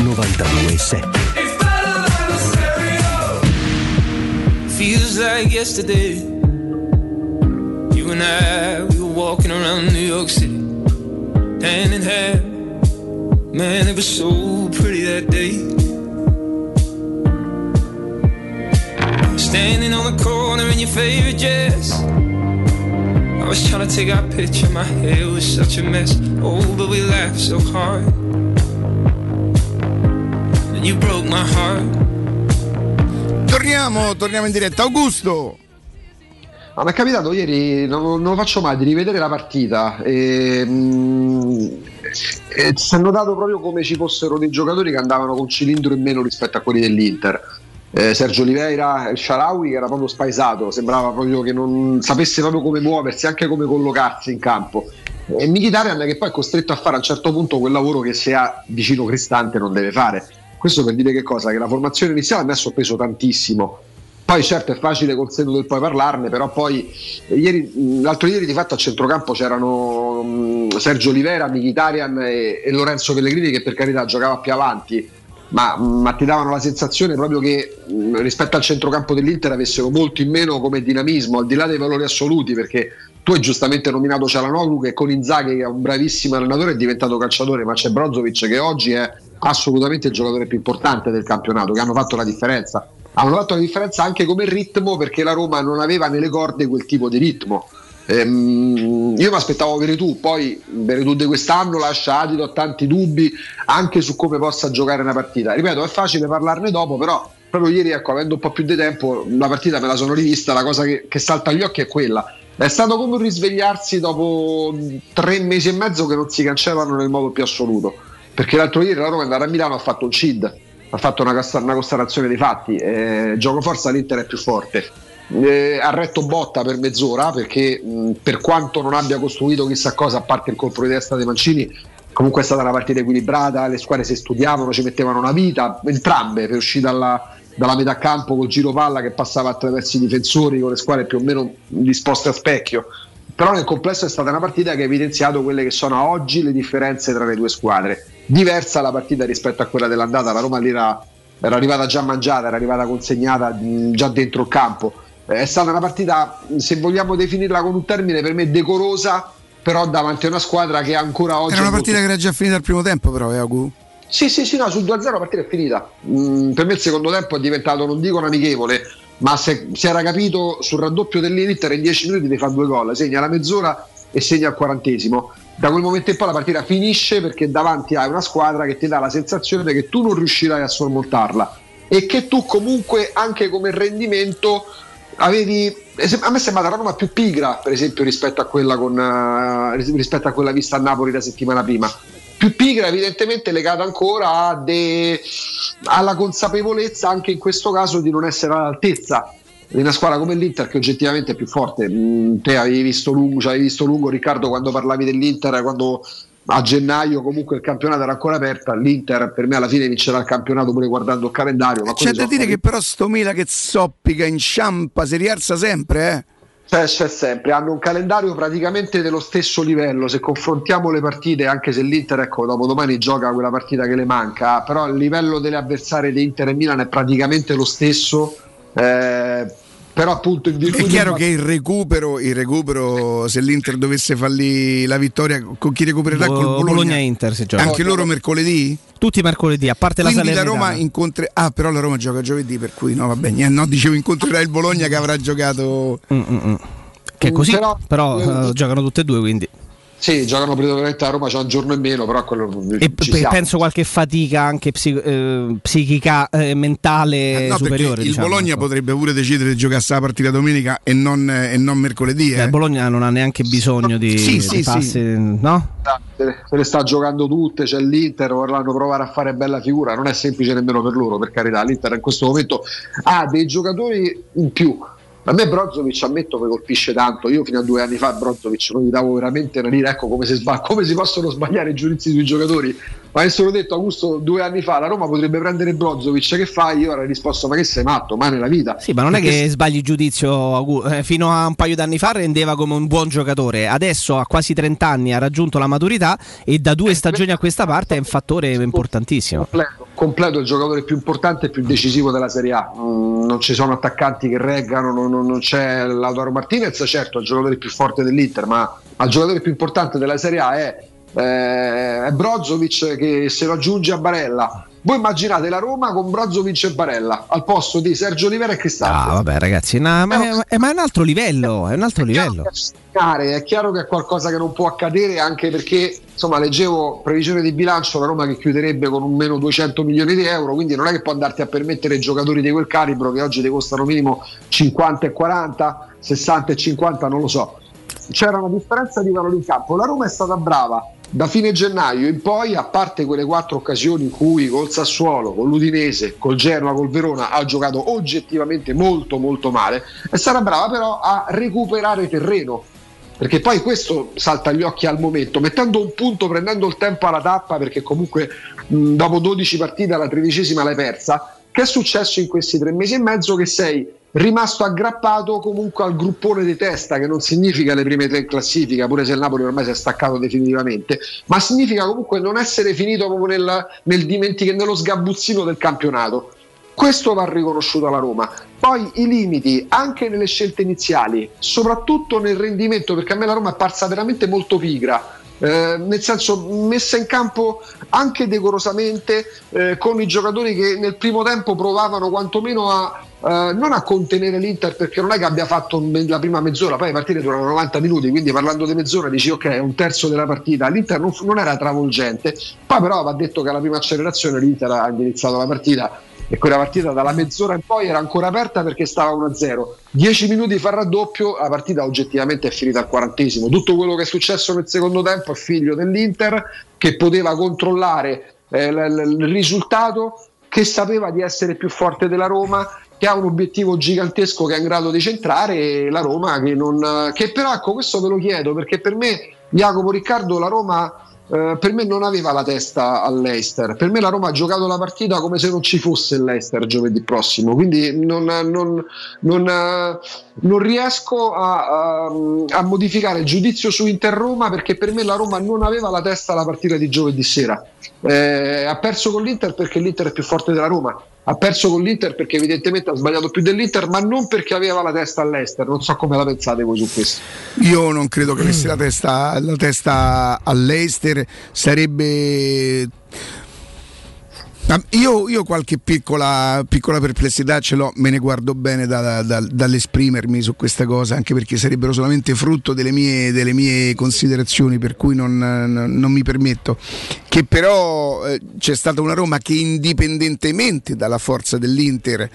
92.7 Feels like yesterday. You and I, we were walking around New York City, hand in hand. Man, it was so pretty that day. Standing on the corner in your favorite dress. I was trying to take our picture, my hair was such a mess. Oh, but we laughed so hard. You broke my heart. Torniamo, torniamo in diretta. Augusto. Ma mi è capitato ieri, non, non lo faccio mai, di rivedere la partita e, mm, e si è notato proprio come ci fossero dei giocatori che andavano con cilindro in meno rispetto a quelli dell'Inter. Eh, Sergio Oliveira, il Sharawi che era proprio spaesato, sembrava proprio che non sapesse proprio come muoversi, anche come collocarsi in campo. E Mkhitaryan che poi è costretto a fare a un certo punto quel lavoro che se ha vicino Cristante non deve fare. Questo per dire che cosa? Che la formazione iniziale ha messo peso tantissimo. Poi certo è facile col senno del poi parlarne, però poi ieri, l'altro ieri di fatto a centrocampo c'erano Sergio Olivera, Mkhitaryan e, e Lorenzo Pellegrini che per carità giocava più avanti, ma, ma ti davano la sensazione proprio che rispetto al centrocampo dell'Inter avessero molto in meno come dinamismo, al di là dei valori assoluti, perché tu hai giustamente nominato Cialanoglu che con Inzaghi che è un bravissimo allenatore è diventato calciatore, ma c'è Brozovic che oggi è assolutamente il giocatore più importante del campionato, che hanno fatto la differenza. Hanno fatto la differenza anche come ritmo perché la Roma non aveva nelle corde quel tipo di ritmo. Ehm, io mi aspettavo Veretù, poi Veretù di quest'anno lascia Adito ho tanti dubbi anche su come possa giocare una partita. Ripeto, è facile parlarne dopo, però proprio ieri, ecco, avendo un po' più di tempo, la partita me la sono rivista, la cosa che, che salta agli occhi è quella. È stato come un risvegliarsi dopo tre mesi e mezzo che non si cancellano nel modo più assoluto. Perché l'altro ieri la Roma è andata a Milano ha fatto un CID, ha fatto una, una constatazione dei fatti. Eh, gioco forza l'Inter è più forte. Eh, ha retto botta per mezz'ora perché mh, per quanto non abbia costruito chissà cosa a parte il colpo di testa dei Mancini comunque è stata una partita equilibrata le squadre si studiavano ci mettevano una vita entrambe per uscire dalla, dalla metà campo col giro palla che passava attraverso i difensori con le squadre più o meno disposte a specchio però nel complesso è stata una partita che ha evidenziato quelle che sono oggi le differenze tra le due squadre diversa la partita rispetto a quella dell'andata la Roma lì era, era arrivata già mangiata era arrivata consegnata mh, già dentro il campo è stata una partita, se vogliamo definirla con un termine, per me decorosa, però davanti a una squadra che ancora oggi... Era una partita molto... che era già finita al primo tempo però, eh, Agu? Sì, sì, sì, no, sul 2-0 la partita è finita. Mm, per me il secondo tempo è diventato, non dico un amichevole, ma se, si era capito sul raddoppio dell'Inter in 10 minuti ti fa due gol, segna la mezz'ora e segna al quarantesimo. Da quel momento in poi la partita finisce perché davanti hai una squadra che ti dà la sensazione che tu non riuscirai a sormontarla e che tu comunque anche come rendimento avevi a me è sembrata una Roma più pigra per esempio rispetto a quella con uh, rispetto a quella vista a Napoli la settimana prima più pigra evidentemente legata ancora de, alla consapevolezza anche in questo caso di non essere all'altezza di una squadra come l'Inter che oggettivamente è più forte. Mm, te avevi visto lungo, avevi visto lungo Riccardo quando parlavi dell'Inter quando a gennaio comunque il campionato era ancora aperto l'Inter per me alla fine vincerà il campionato pure guardando il calendario ma c'è da dire che però sto Mila che zoppica inciampa si rialza sempre eh c'è, c'è sempre, hanno un calendario praticamente dello stesso livello. Se confrontiamo le partite, anche se l'Inter, ecco, dopo domani gioca quella partita che le manca, però il livello delle avversarie di Inter e Milan è praticamente lo stesso. Eh, però appunto in virtù È di- chiaro che il recupero, il recupero, se l'Inter dovesse fargli la vittoria, con chi recupererà Bo- col Bologna? Bologna-Inter si gioca. Anche loro mercoledì? Tutti mercoledì, a parte la Quindi la Salernitana. Roma incontre... Ah, però la Roma gioca giovedì, per cui no, va bene. niente, No, dicevo incontrerà il Bologna che avrà giocato... Mm, mm, mm. Che è così, Però- però, eh, giocano tutte e due, quindi. Sì, giocano prevalentemente a Roma, c'è un giorno in meno, però quello E siamo. penso qualche fatica anche psi- eh, psichica, eh, mentale Eh, no, superiore. perché il diciamo, Bologna ecco. potrebbe pure decidere di giocarsi la partita domenica e non, e non mercoledì. Eh, Eh. Il Bologna non ha neanche bisogno di, Sì, di sì, passi, sì. no? le- se le sta giocando tutte, c'è l'Inter, vorranno provare a fare bella figura, non è semplice nemmeno per loro, per carità, l'Inter in questo momento ha dei giocatori in più. A me Brozovic ammetto che colpisce tanto, io fino a due anni fa Brozovic non gli davo veramente una lira, ecco come si, sbaglia- come si possono sbagliare i giudizi sui giocatori, ma avessero detto Augusto due anni fa la Roma potrebbe prendere Brozovic, che fai? Io avrei risposto ma che sei matto, mai nella vita. Sì, ma non è Perché che sbagli il giudizio. Eh, fino a un paio d'anni fa rendeva come un buon giocatore. Adesso a quasi 30 anni ha raggiunto la maturità e da due stagioni a questa parte è un fattore importantissimo. completo, completo il giocatore più importante e più decisivo della Serie A. Mm, non ci sono attaccanti che reggano, non, non- non c'è Lautaro Martinez, certo è il giocatore più forte dell'Inter, ma il giocatore più importante della Serie A è, eh, è Brozovic che se lo aggiunge a Barella. Voi immaginate la Roma con Brozovic e Barella al posto di Sergio Olivera e Cristante. Ah, vabbè, ragazzi, na- ma, è, ma è un altro livello. È un altro livello. Chiare, È chiaro che è qualcosa che non può accadere anche perché insomma leggevo previsione di bilancio la Roma che chiuderebbe con un meno 200 milioni di euro quindi non è che può andarti a permettere giocatori di quel calibro che oggi ti costano minimo 50 e 40 60 e 50 non lo so c'era una differenza di valore in campo la Roma è stata brava da fine gennaio in poi a parte quelle quattro occasioni in cui col Sassuolo con l'Udinese col Genoa col Verona ha giocato oggettivamente molto molto male stata brava però a recuperare terreno perché poi questo salta agli occhi al momento, mettendo un punto, prendendo il tempo alla tappa, perché comunque mh, dopo 12 partite la tredicesima l'hai persa. Che è successo in questi tre mesi e mezzo? Che sei rimasto aggrappato comunque al gruppone di testa, che non significa le prime tre in classifica, pure se il Napoli ormai si è staccato definitivamente, ma significa comunque non essere finito proprio nel, nel dimentic- nello sgabuzzino del campionato. Questo va riconosciuto alla Roma. Poi i limiti anche nelle scelte iniziali, soprattutto nel rendimento, perché a me la Roma è parsa veramente molto pigra. eh, nel senso messa in campo anche decorosamente eh, con i giocatori che nel primo tempo provavano quantomeno a eh, non a contenere l'Inter perché non è che abbia fatto la prima mezz'ora poi le partite durano 90 minuti quindi parlando di mezz'ora dici ok un terzo della partita. l'Inter non, non era travolgente. Poi però va detto che alla prima accelerazione l'Inter ha indirizzato la partita e quella partita dalla mezz'ora in poi era ancora aperta perché stava 1-0 10 minuti fa raddoppio la partita oggettivamente è finita al quarantesimo. Tutto quello che è successo nel secondo tempo è figlio dell'Inter che poteva controllare eh, l- l- il risultato che sapeva di essere più forte della Roma che ha un obiettivo gigantesco che è in grado di centrare la Roma che non che però ecco questo ve lo chiedo perché per me Jacopo Riccardo la Roma eh, per me non aveva la testa all'Eister. Per me la Roma ha giocato la partita come se non ci fosse l'Eister giovedì prossimo. Quindi non, non- non, eh, non riesco a, a- a modificare il giudizio su Inter Roma perché per me la Roma non aveva la testa alla partita di giovedì sera. Eh, ha perso con l'Inter perché l'Inter è più forte della Roma. Ha perso con l'Inter perché evidentemente ha sbagliato più dell'Inter, ma non perché aveva la testa all'Eister. Non so come la pensate voi su questo. Io non credo che avesse la testa, la testa all'Eister, sarebbe... Io, io qualche piccola, piccola perplessità ce l'ho, me ne guardo bene da- da- dall'esprimermi su questa cosa, anche perché sarebbero solamente frutto delle mie, delle mie considerazioni, per cui non, non- non mi permetto. Che però eh, c'è stata una Roma che indipendentemente dalla forza dell'Inter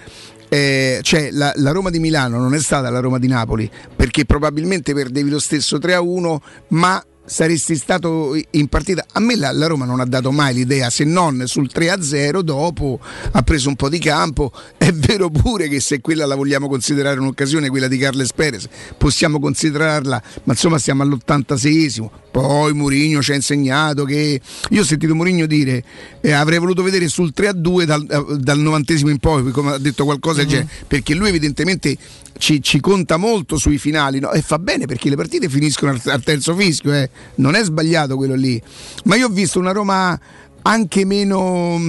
eh, cioè la, la Roma di Milano non è stata la Roma di Napoli perché probabilmente perdevi lo stesso 3-1 ma saresti stato in partita. A me la, la Roma non ha dato mai l'idea se non sul 3-0 dopo ha preso un po' di campo. È vero pure che se quella la vogliamo considerare un'occasione quella di Carles Perez possiamo considerarla ma insomma stiamo all'86esimo poi Mourinho ci ha insegnato che io ho sentito Mourinho dire eh, avrei voluto vedere sul 3-2 dal, eh, dal 90esimo in poi come ha detto qualcosa genere, perché lui evidentemente ci, ci conta molto sui finali no? e fa bene perché le partite finiscono al, al terzo fischio eh. non è sbagliato quello lì ma io ho visto una Roma anche meno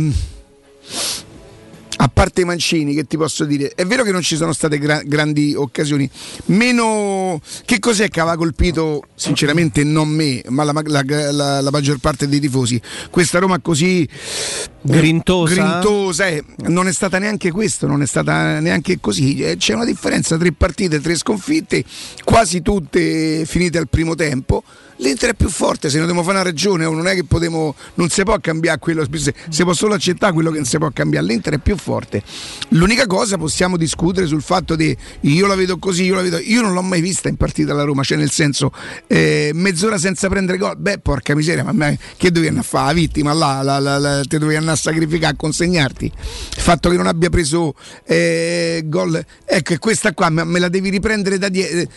a parte i Mancini, che ti posso dire, è vero che non ci sono state gra- grandi occasioni, meno che cos'è che aveva colpito, sinceramente non me, ma la, la- la- la maggior parte dei tifosi, questa Roma così Grintosa? grintosa, eh, non è stata neanche questo, non è stata neanche così, Eh, c'è una differenza, tre partite, tre sconfitte, quasi tutte finite al primo tempo. L'Inter è più forte, se ne dobbiamo fare una ragione, o non è che potremo, non si può cambiare quello, si si può solo accettare quello che non si può cambiare, l'Inter è più forte. L'unica cosa possiamo discutere sul fatto di io la vedo così, io la vedo, io non l'ho mai vista in partita alla Roma, cioè nel senso eh, mezz'ora senza prendere gol, beh porca miseria, ma che dovevi andare a fare? La vittima là, la, la, la- te dovevi andare a sacrificare, a consegnarti. Il fatto che non abbia preso eh, gol, ecco, questa qua me, me la devi riprendere da dietro.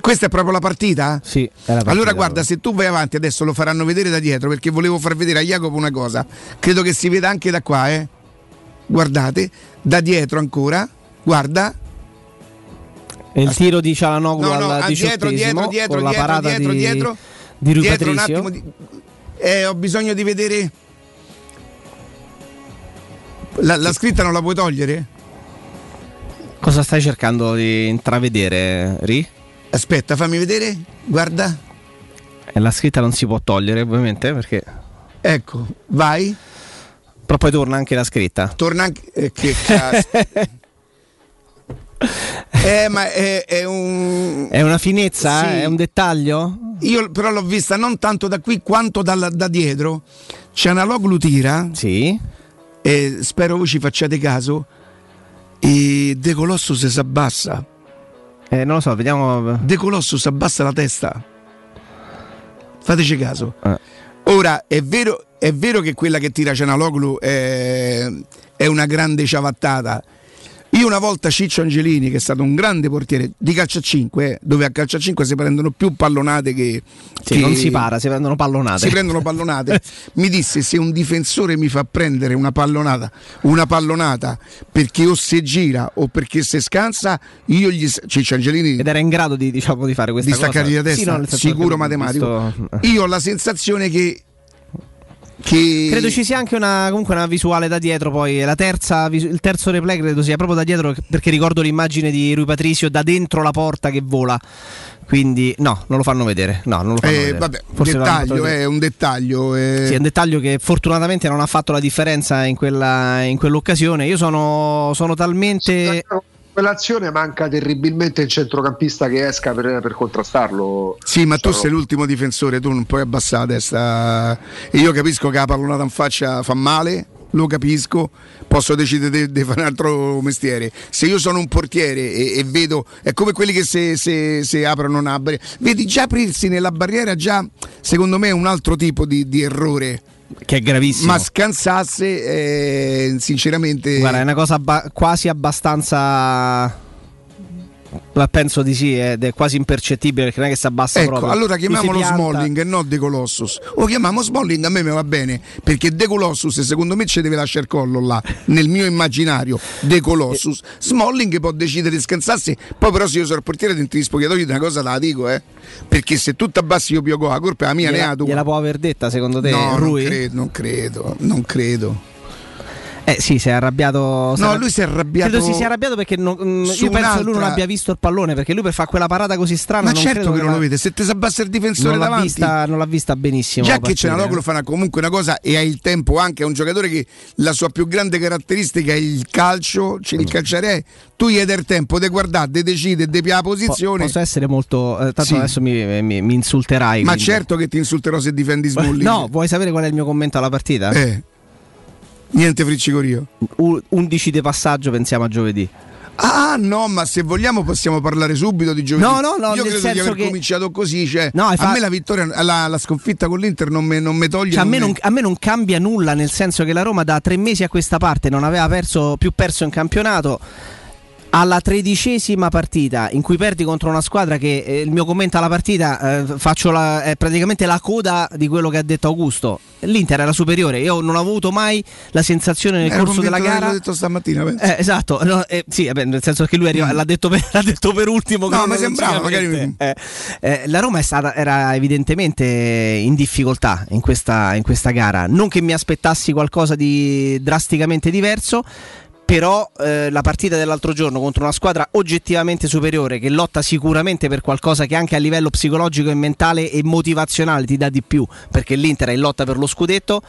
Questa è proprio la partita? Sì, è la partita Allora guarda, se tu vai avanti adesso lo faranno vedere da dietro perché volevo far vedere a Jacopo una cosa. Credo che si veda anche da qua, eh. Guardate, da dietro ancora. Guarda, E il tiro di Cialanoglu no, no, al dietro, dietro, dietro, con la dietro, parata dietro, di, dietro, di dietro un attimo di- eh, ho bisogno di vedere. La, la scritta non la puoi togliere? Cosa stai cercando di intravedere, Ri? Aspetta, fammi vedere. Guarda. E la scritta non si può togliere, ovviamente, perché. Ecco, vai. Però poi torna anche la scritta. Torna anche. eh, che cazzo. eh, ma è, è un. È una finezza? Sì. È un dettaglio? Io però l'ho vista non tanto da qui quanto dalla- da dietro. C'è una loglu tira. Sì. E spero voi ci facciate caso. E De Colossus si abbassa. Eh, non lo so, vediamo. De Colossus abbassa la testa. Fateci caso. Eh. Ora è vero, è vero che quella che tira Cianaloglu è, è una grande ciabattata. Io una volta Ciccio Angelini, che è stato un grande portiere di calcio a 5, dove a calcio a 5 si prendono più pallonate che. Sì, che- non si para, si prendono pallonate. si prendono pallonate. mi disse: Se un difensore mi fa prendere una pallonata, una pallonata perché o si gira o perché si scansa, io gli. Ciccio Angelini Ed era in grado di, diciamo, di fare questa di cosa. staccargli la testa, Sì, no, sicuro matematico. visto- Io ho la sensazione che. Che Credo ci sia anche una, comunque una visuale da dietro. Poi la terza, il terzo replay credo sia proprio da dietro perché ricordo l'immagine di Rui Patricio da dentro la porta che vola. Quindi no, non lo fanno vedere. No, non lo fanno eh, vedere. vabbè, Forse dettaglio, è un dettaglio. eh. Sì, è un dettaglio che fortunatamente non ha fatto la differenza in, quella, in quell'occasione. Io sono, sono talmente. Quell'azione manca terribilmente il centrocampista che esca per, per contrastarlo. Sì, ma tu Sono- sei l'ultimo difensore, tu non puoi abbassare la testa. E io capisco che la pallonata in faccia fa male, lo capisco, posso decidere di fare un altro mestiere. Se io sono un portiere e, e vedo, è come quelli che se, se- se aprono una barriera, vedi già aprirsi nella barriera, già secondo me è un altro tipo di, di errore. Che è gravissimo. Ma scansasse, eh, sinceramente... Guarda, è una cosa abba- quasi abbastanza. Ma penso di sì, ed è quasi impercettibile perché non è che si abbassa Ecco, proprio. allora Lui chiamiamolo. Smalling e non De Colossus. O chiamiamo Smalling, a me mi va bene, perché De Colossus secondo me ci deve lasciare il collo là, nel mio immaginario, De Colossus. Smalling può decidere di scansarsi, poi però se io sono il portiere dentro gli spogliatoi una cosa la dico, eh. Perché se tu abbassi io piogo la colpa è la mia, ne ha tu. gliela può aver detta secondo te No, non Rui? credo, non credo, non credo. Eh sì, si è arrabbiato. No, lui si è arrabbiato- Credo si sia arrabbiato perché non- mm, io penso che lui non un'altra- abbia visto il pallone perché lui per fare quella parata così strana. Ma non certo che non la- lo vede, se ti si abbassa il difensore non davanti. vista, non l'ha vista benissimo. Già che Cianaloglu eh. fa una- comunque una cosa e ha il tempo anche, è un giocatore che la sua più grande caratteristica è il calcio, c'è il calciare, tu gli hai del tempo di guardare, di decidere, di la Po- posizione. Posso essere molto. eh, tanto Sì. adesso mi, mi- mi insulterai. Ma quindi. certo che ti insulterò se difendi Smalling. No, vuoi sapere qual è il mio commento alla partita? Eh. Niente friccicorio. U- 11 di passaggio, pensiamo a giovedì. Ah no, ma se vogliamo possiamo parlare subito di giovedì. No, no, no, Io nel credo di aver che- cominciato così. Cioè, No, hai a fa- me la vittoria, la, la sconfitta con l'Inter non mi non me toglie. Cioè, a, me non non, a me non cambia nulla, nel senso che la Roma da tre mesi a questa parte non aveva perso, più perso in campionato. Alla tredicesima partita in cui perdi contro una squadra che eh, il mio commento alla partita eh, faccio la- è praticamente la coda di quello che ha detto Augusto. L'Inter era superiore. Io non ho avuto mai la sensazione nel Ero corso della gara. averlo detto stamattina. Eh, esatto, no, eh, sì, vabbè, nel senso che lui è arrivato- l'ha, detto per, l'ha detto per ultimo. Mm. No, mi sembrava, cronologicamente. Eh, eh, la Roma è stata, era evidentemente in difficoltà in questa, in questa gara. Non che mi aspettassi qualcosa di drasticamente diverso. Però eh, la partita dell'altro giorno contro una squadra oggettivamente superiore che lotta sicuramente per qualcosa che anche a livello psicologico e mentale e motivazionale ti dà di più, perché l'Inter è in lotta per lo scudetto.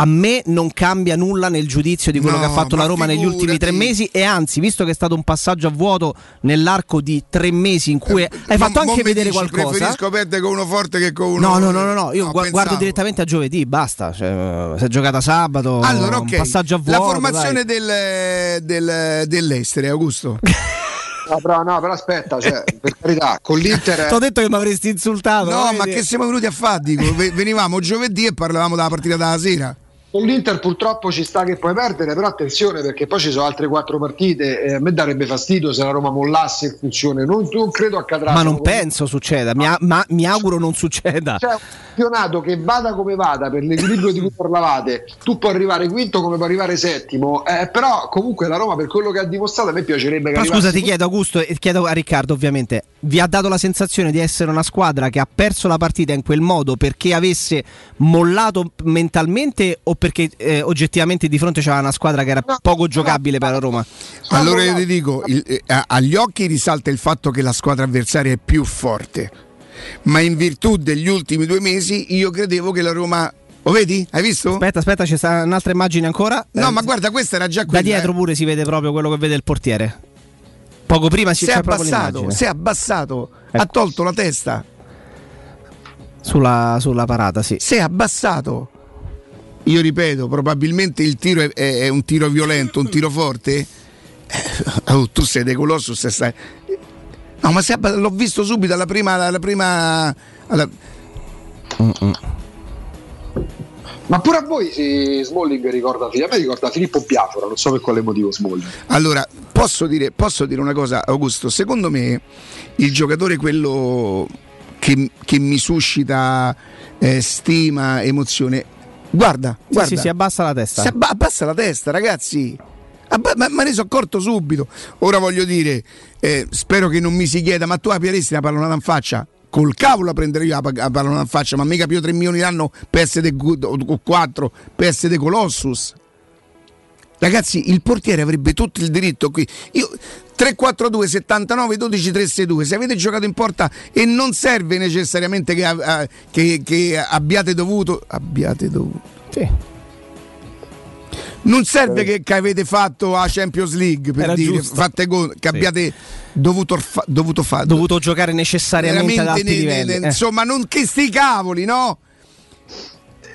A me non cambia nulla nel giudizio di quello No, che ha fatto la Roma negli ultimi tre mesi e anzi, visto che è stato un passaggio a vuoto nell'arco di tre mesi in cui hai fatto Eh, anche vedere dici, qualcosa. Preferisco perdere con uno forte che con uno. No, no, no, no, no, io pensavo. guardo direttamente a giovedì, basta. Cioè, si è giocata sabato, Allora, un ok. passaggio a vuoto. La formazione del, del, dell'Estere, Augusto. No, però, no, però aspetta, cioè, per carità, con l'Inter. Ti ho detto che mi avresti insultato. No, vedi? ma che siamo venuti a fare? Dico, venivamo giovedì e parlavamo della partita della sera. Con l'Inter purtroppo ci sta che puoi perdere, però attenzione perché poi ci sono altre quattro partite. e a me darebbe fastidio se la Roma mollasse in funzione. Non, non credo accadrà. Ma non Sono penso succeda, mi, a- ma mi auguro non succeda. C'è un campionato che vada come vada per l'equilibrio di cui parlavate, tu puoi arrivare quinto come puoi arrivare settimo, eh, però comunque la Roma per quello che ha dimostrato a me piacerebbe che arrivasse scusa, ti chiedo Augusto e chiedo a Riccardo ovviamente, vi ha dato la sensazione di essere una squadra che ha perso la partita in quel modo perché avesse mollato mentalmente o perché eh, oggettivamente di fronte c'era una squadra che era poco giocabile per la Roma? Allora io ti dico, il- eh, agli occhi risalta il fatto che la squadra avversaria è più forte, ma in virtù degli ultimi due mesi io credevo che la Roma... Lo vedi? Hai visto? Aspetta, aspetta, c'è sta un'altra immagine ancora. No, Eh, ma guarda, questa era già da quella. dietro eh. pure si vede proprio quello che vede il portiere. Poco prima si è abbassato, si è abbassato, ha Ecco. tolto la testa, sulla, sulla parata, sì. si è abbassato. Io ripeto, probabilmente il tiro è, è- è un tiro violento, un tiro forte. Eh, oh, tu sei De Colossus stai... No, ma abba- l'ho visto subito alla prima... Alla prima alla- Ma pure a voi sì, Smalling ricorda, a me ricorda Filippo Biafora, non so per quale motivo Smalling. Allora, posso dire, posso dire una cosa, Augusto? Secondo me il giocatore quello che, che mi suscita eh, stima, emozione, guarda, Sì, guarda. sì, si abbassa la testa. Si abba- abbassa la testa, ragazzi. Abba- ma, ma ne sono accorto subito. Ora voglio dire, eh, spero che non mi si chieda, ma tu apriresti la pallonata in faccia? Col cavolo la prenderei io la, pa- la pallonata in faccia, ma mica più 3 milioni l'anno per essere o 4 per essere Colossus. Ragazzi, il portiere avrebbe tutto il diritto qui. Io 342 79 12 362. Se avete giocato in porta e non serve necessariamente che, che- che abbiate dovuto abbiate dovuto. Sì. Non serve che, che avete fatto a Champions League per Era dire fatte go- che Sì. abbiate dovuto, fa- dovuto fare. Dovuto giocare necessariamente ad Veramente alti ne- ne- eh. Insomma, non che sti cavoli, no?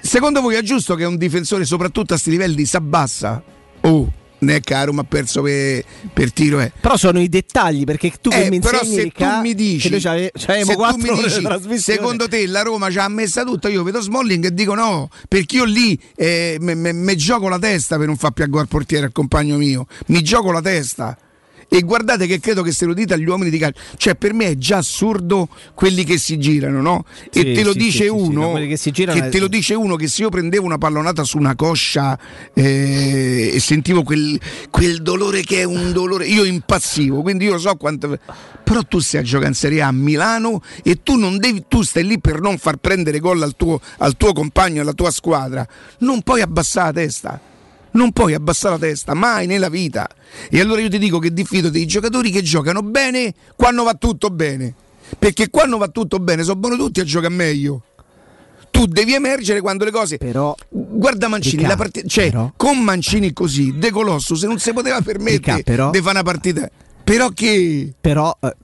Secondo voi è giusto che un difensore, soprattutto a sti livelli, si abbassa? Oh, caro, ma ha perso per, per tiro. Eh. Però sono i dettagli perché tu che Eh, mi però se tu mi dici, c'ave- c'avevamo se tu mi dici, secondo te la Roma ci ha messa tutta, io vedo Smalling e dico no, perché io lì eh, mi gioco la testa per non far più a gol portiere al compagno mio, mi gioco la testa. E guardate che credo che se lo dite agli uomini di calcio, cioè per me è già assurdo quelli che si girano, no? Sì, e te lo sì, dice sì, uno che girano è- te lo dice uno che se io prendevo una pallonata su una coscia eh, e sentivo quel, quel dolore che è un dolore, io impazzivo, quindi io so quanto... Però tu stai a giocare in Serie A a Milano e tu non devi, tu stai lì per non far prendere gol al tuo, al tuo compagno, alla tua squadra, non puoi abbassare la testa. Non puoi abbassare la testa, mai nella vita. E allora io ti dico che diffido dei giocatori che giocano bene quando va tutto bene. Perché quando va tutto bene sono buoni tutti a giocare meglio. Tu devi emergere quando le cose. Però. Guarda Mancini, la partita. Cioè, però- con Mancini così, De Colosso, se non si poteva permettere di fare una partita. Però che. Però eh,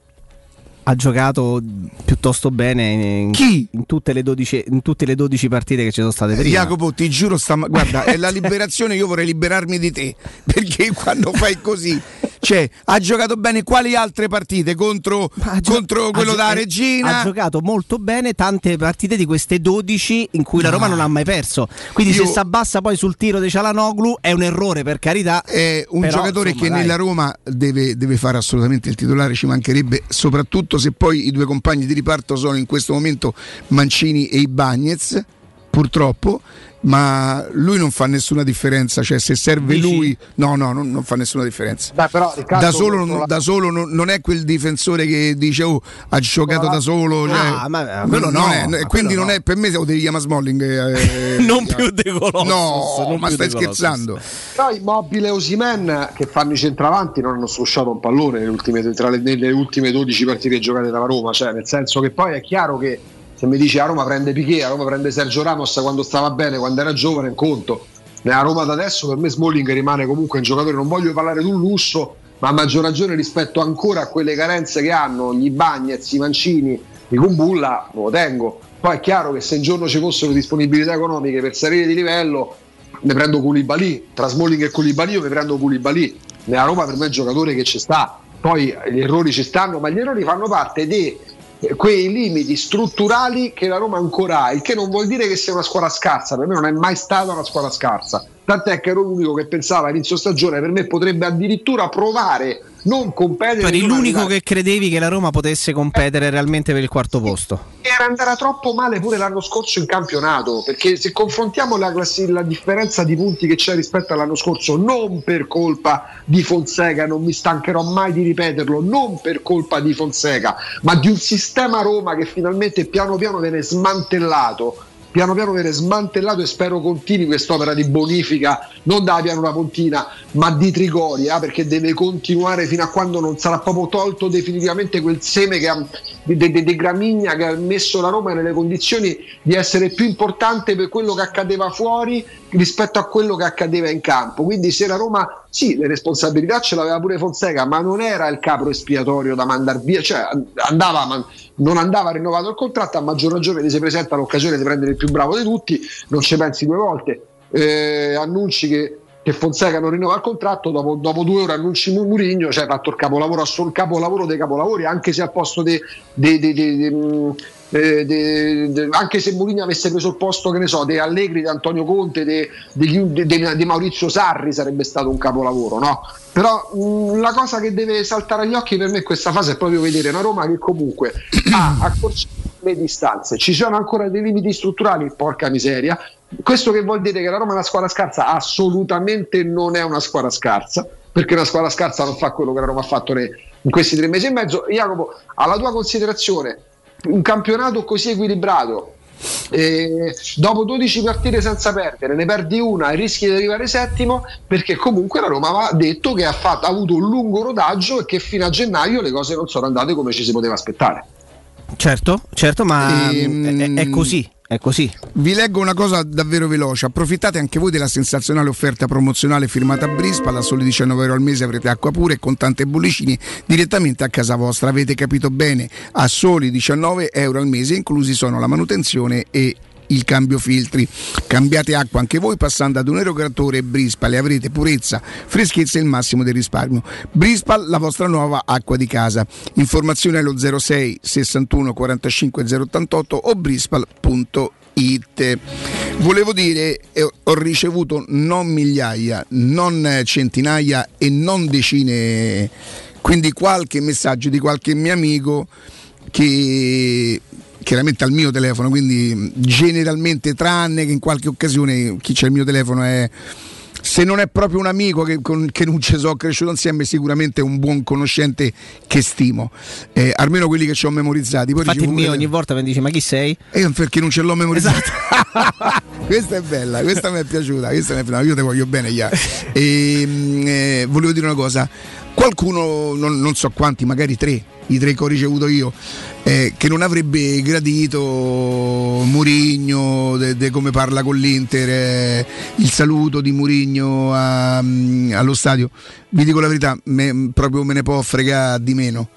ha giocato piuttosto bene in, Chi? in tutte, le 12, in tutte le 12 partite che ci sono state prima. Jacopo, ti giuro, sta, guarda, è la liberazione. Io vorrei liberarmi di te perché quando fai così, cioè, ha giocato bene quali altre partite contro, gio- contro quello gio- da eh, Regina? Ha giocato molto bene tante partite di queste 12 in cui la Roma non ha mai perso. Quindi Io- se si abbassa poi sul tiro di Cialanoglu è un errore per carità. È un Però, giocatore insomma, che dai. nella Roma deve, deve fare assolutamente il titolare, ci mancherebbe, soprattutto se poi i due compagni di riparto sono in questo momento Mancini e Ibagnez, purtroppo. Ma lui non fa nessuna differenza, cioè se serve Dici? lui, no, no, non, non fa nessuna differenza. Beh, però, Riccardo, da solo, non, la- da solo non, non è quel difensore che dice oh ha giocato da solo cioè, Ah, ma- quello no, è- ma quindi quello non no. è per me lo devi chiamare Smalling eh, Non eh, più De Colossus, no non ma stai scherzando Però Immobile e Osimen che fanno i centravanti non hanno sfusciato un pallone nelle ultime, tra le, nelle ultime 12 partite giocate dalla Roma, cioè nel senso che poi è chiaro che se mi dici a Roma prende Piquet, a Roma prende Sergio Ramos quando stava bene, quando era giovane, è conto. Nella Roma da adesso per me Smalling rimane comunque un giocatore, non voglio parlare di un lusso, ma a maggior ragione rispetto ancora a quelle carenze che hanno gli Bagnez, i Mancini, i Kumbulla, lo tengo. Poi è chiaro che se un giorno ci fossero disponibilità economiche per salire di livello, ne prendo Koulibaly, tra Smalling e Koulibaly io mi prendo Koulibaly. Nella Roma per me è un giocatore che ci sta. Poi gli errori ci stanno, ma gli errori fanno parte di quei limiti strutturali che la Roma ancora ha, il che non vuol dire che sia una squadra scarsa, per me non è mai stata una squadra scarsa. Tant'è che ero l'unico che pensava a inizio stagione per me potrebbe addirittura provare, non competere. Eri l'unico che credevi che la Roma potesse competere realmente per il quarto posto. era andata troppo male pure l'anno scorso in campionato perché se confrontiamo la, classi- la differenza di punti che c'è rispetto all'anno scorso non per colpa di Fonseca non mi stancherò mai di ripeterlo non per colpa di Fonseca ma di un sistema Roma che finalmente piano piano viene smantellato piano piano viene smantellato e spero continui quest'opera di bonifica non da pianura pontina ma di Trigoria perché deve continuare fino a quando non sarà proprio tolto definitivamente quel seme di Gramigna che ha messo la Roma nelle condizioni di essere più importante per quello che accadeva fuori rispetto a quello che accadeva in campo. Quindi se la Roma sì le responsabilità ce l'aveva pure Fonseca ma non era il capro espiatorio da mandare via cioè andava ma non andava rinnovato il contratto a maggior ragione ti si presenta l'occasione di prendere il più bravo di tutti non ci pensi due volte. Eh, annunci che, che Fonseca non rinnova il contratto dopo, dopo due ore annunci Mu- Murigno cioè hai fatto il capolavoro il capolavoro dei capolavori anche se al posto di eh, anche se Mourinho avesse preso il posto che ne so di Allegri, di Antonio Conte di, Maurizio Sarri sarebbe stato un capolavoro no? però mh, la cosa che deve saltare agli occhi per me in questa fase è proprio vedere una Roma che comunque ha accorciato le distanze. Ci sono ancora dei limiti strutturali? Porca miseria. Questo che vuol dire che la Roma è una squadra scarsa? Assolutamente non è una squadra scarsa perché una squadra scarsa non fa quello che la Roma ha fatto in questi tre mesi e mezzo. Jacopo alla tua considerazione un campionato così equilibrato eh, dopo 12 partite senza perdere ne perdi una e rischi di arrivare settimo perché comunque la Roma aveva detto che ha, fatto- ha avuto un lungo rodaggio e che fino a gennaio le cose non sono andate come ci si poteva aspettare Certo, certo, ma Ehm, è, è così, è così. Vi leggo una cosa davvero veloce. Approfittate anche voi della sensazionale offerta promozionale firmata a Brispa. Da soli 19 euro al mese avrete acqua pura e con tante bollicine direttamente a casa vostra. Avete capito bene? A soli 19 euro al mese, inclusi sono la manutenzione e il cambio filtri. Cambiate acqua anche voi passando ad un erogatore Brispal e avrete purezza, freschezza e il massimo del risparmio. Brispal, la vostra nuova acqua di casa. Informazioni allo 06 61 45 088 o brispal.it. Volevo dire, eh, ho ricevuto non migliaia, non centinaia e non decine, quindi qualche messaggio di qualche mio amico che chiaramente al mio telefono, quindi generalmente tranne che in qualche occasione chi c'è il mio telefono è se non è proprio un amico che, con- che non ci sono cresciuto insieme, sicuramente è un buon conoscente che stimo, Eh, almeno quelli che ci ho memorizzati. Poi Infatti il mio ogni volta mi dice ma chi sei? e io perché non ce l'ho memorizzato. questa è bella, questa mi è piaciuta, questa mi è piaciuta. io te voglio bene, Ia. E, mm, eh, volevo dire una cosa, qualcuno, non, non so quanti, magari tre, i tre che ho ricevuto io, eh, che non avrebbe gradito Murigno, de, come parla con l'Inter, eh, il saluto di Murigno mm, allo stadio, vi dico la verità, me- proprio me ne può fregare di meno.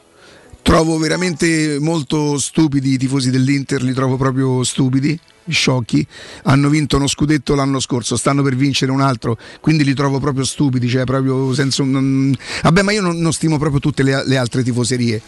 Trovo veramente molto stupidi i tifosi dell'Inter, li trovo proprio stupidi, sciocchi. Hanno vinto uno scudetto l'anno scorso, stanno per vincere un altro, quindi li trovo proprio stupidi, cioè proprio un... Vabbè, ma io non, non stimo proprio tutte le, le altre tifoserie.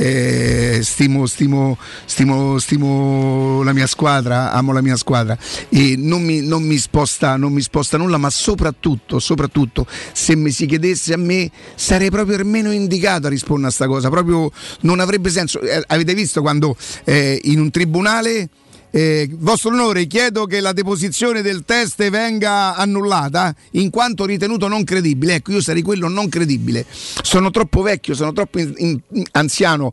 Eh, stimo, stimo, stimo, stimo la mia squadra, amo la mia squadra e non mi, non mi sposta, non mi sposta nulla, ma soprattutto, soprattutto se mi si chiedesse a me sarei proprio meno indicato a rispondere a sta cosa, proprio non avrebbe senso. Eh, avete visto quando eh, in un tribunale eh, vostro onore, chiedo che la deposizione del test venga annullata in quanto ritenuto non credibile. Ecco, io sarei quello non credibile. Sono troppo vecchio, sono troppo in- in- in- anziano.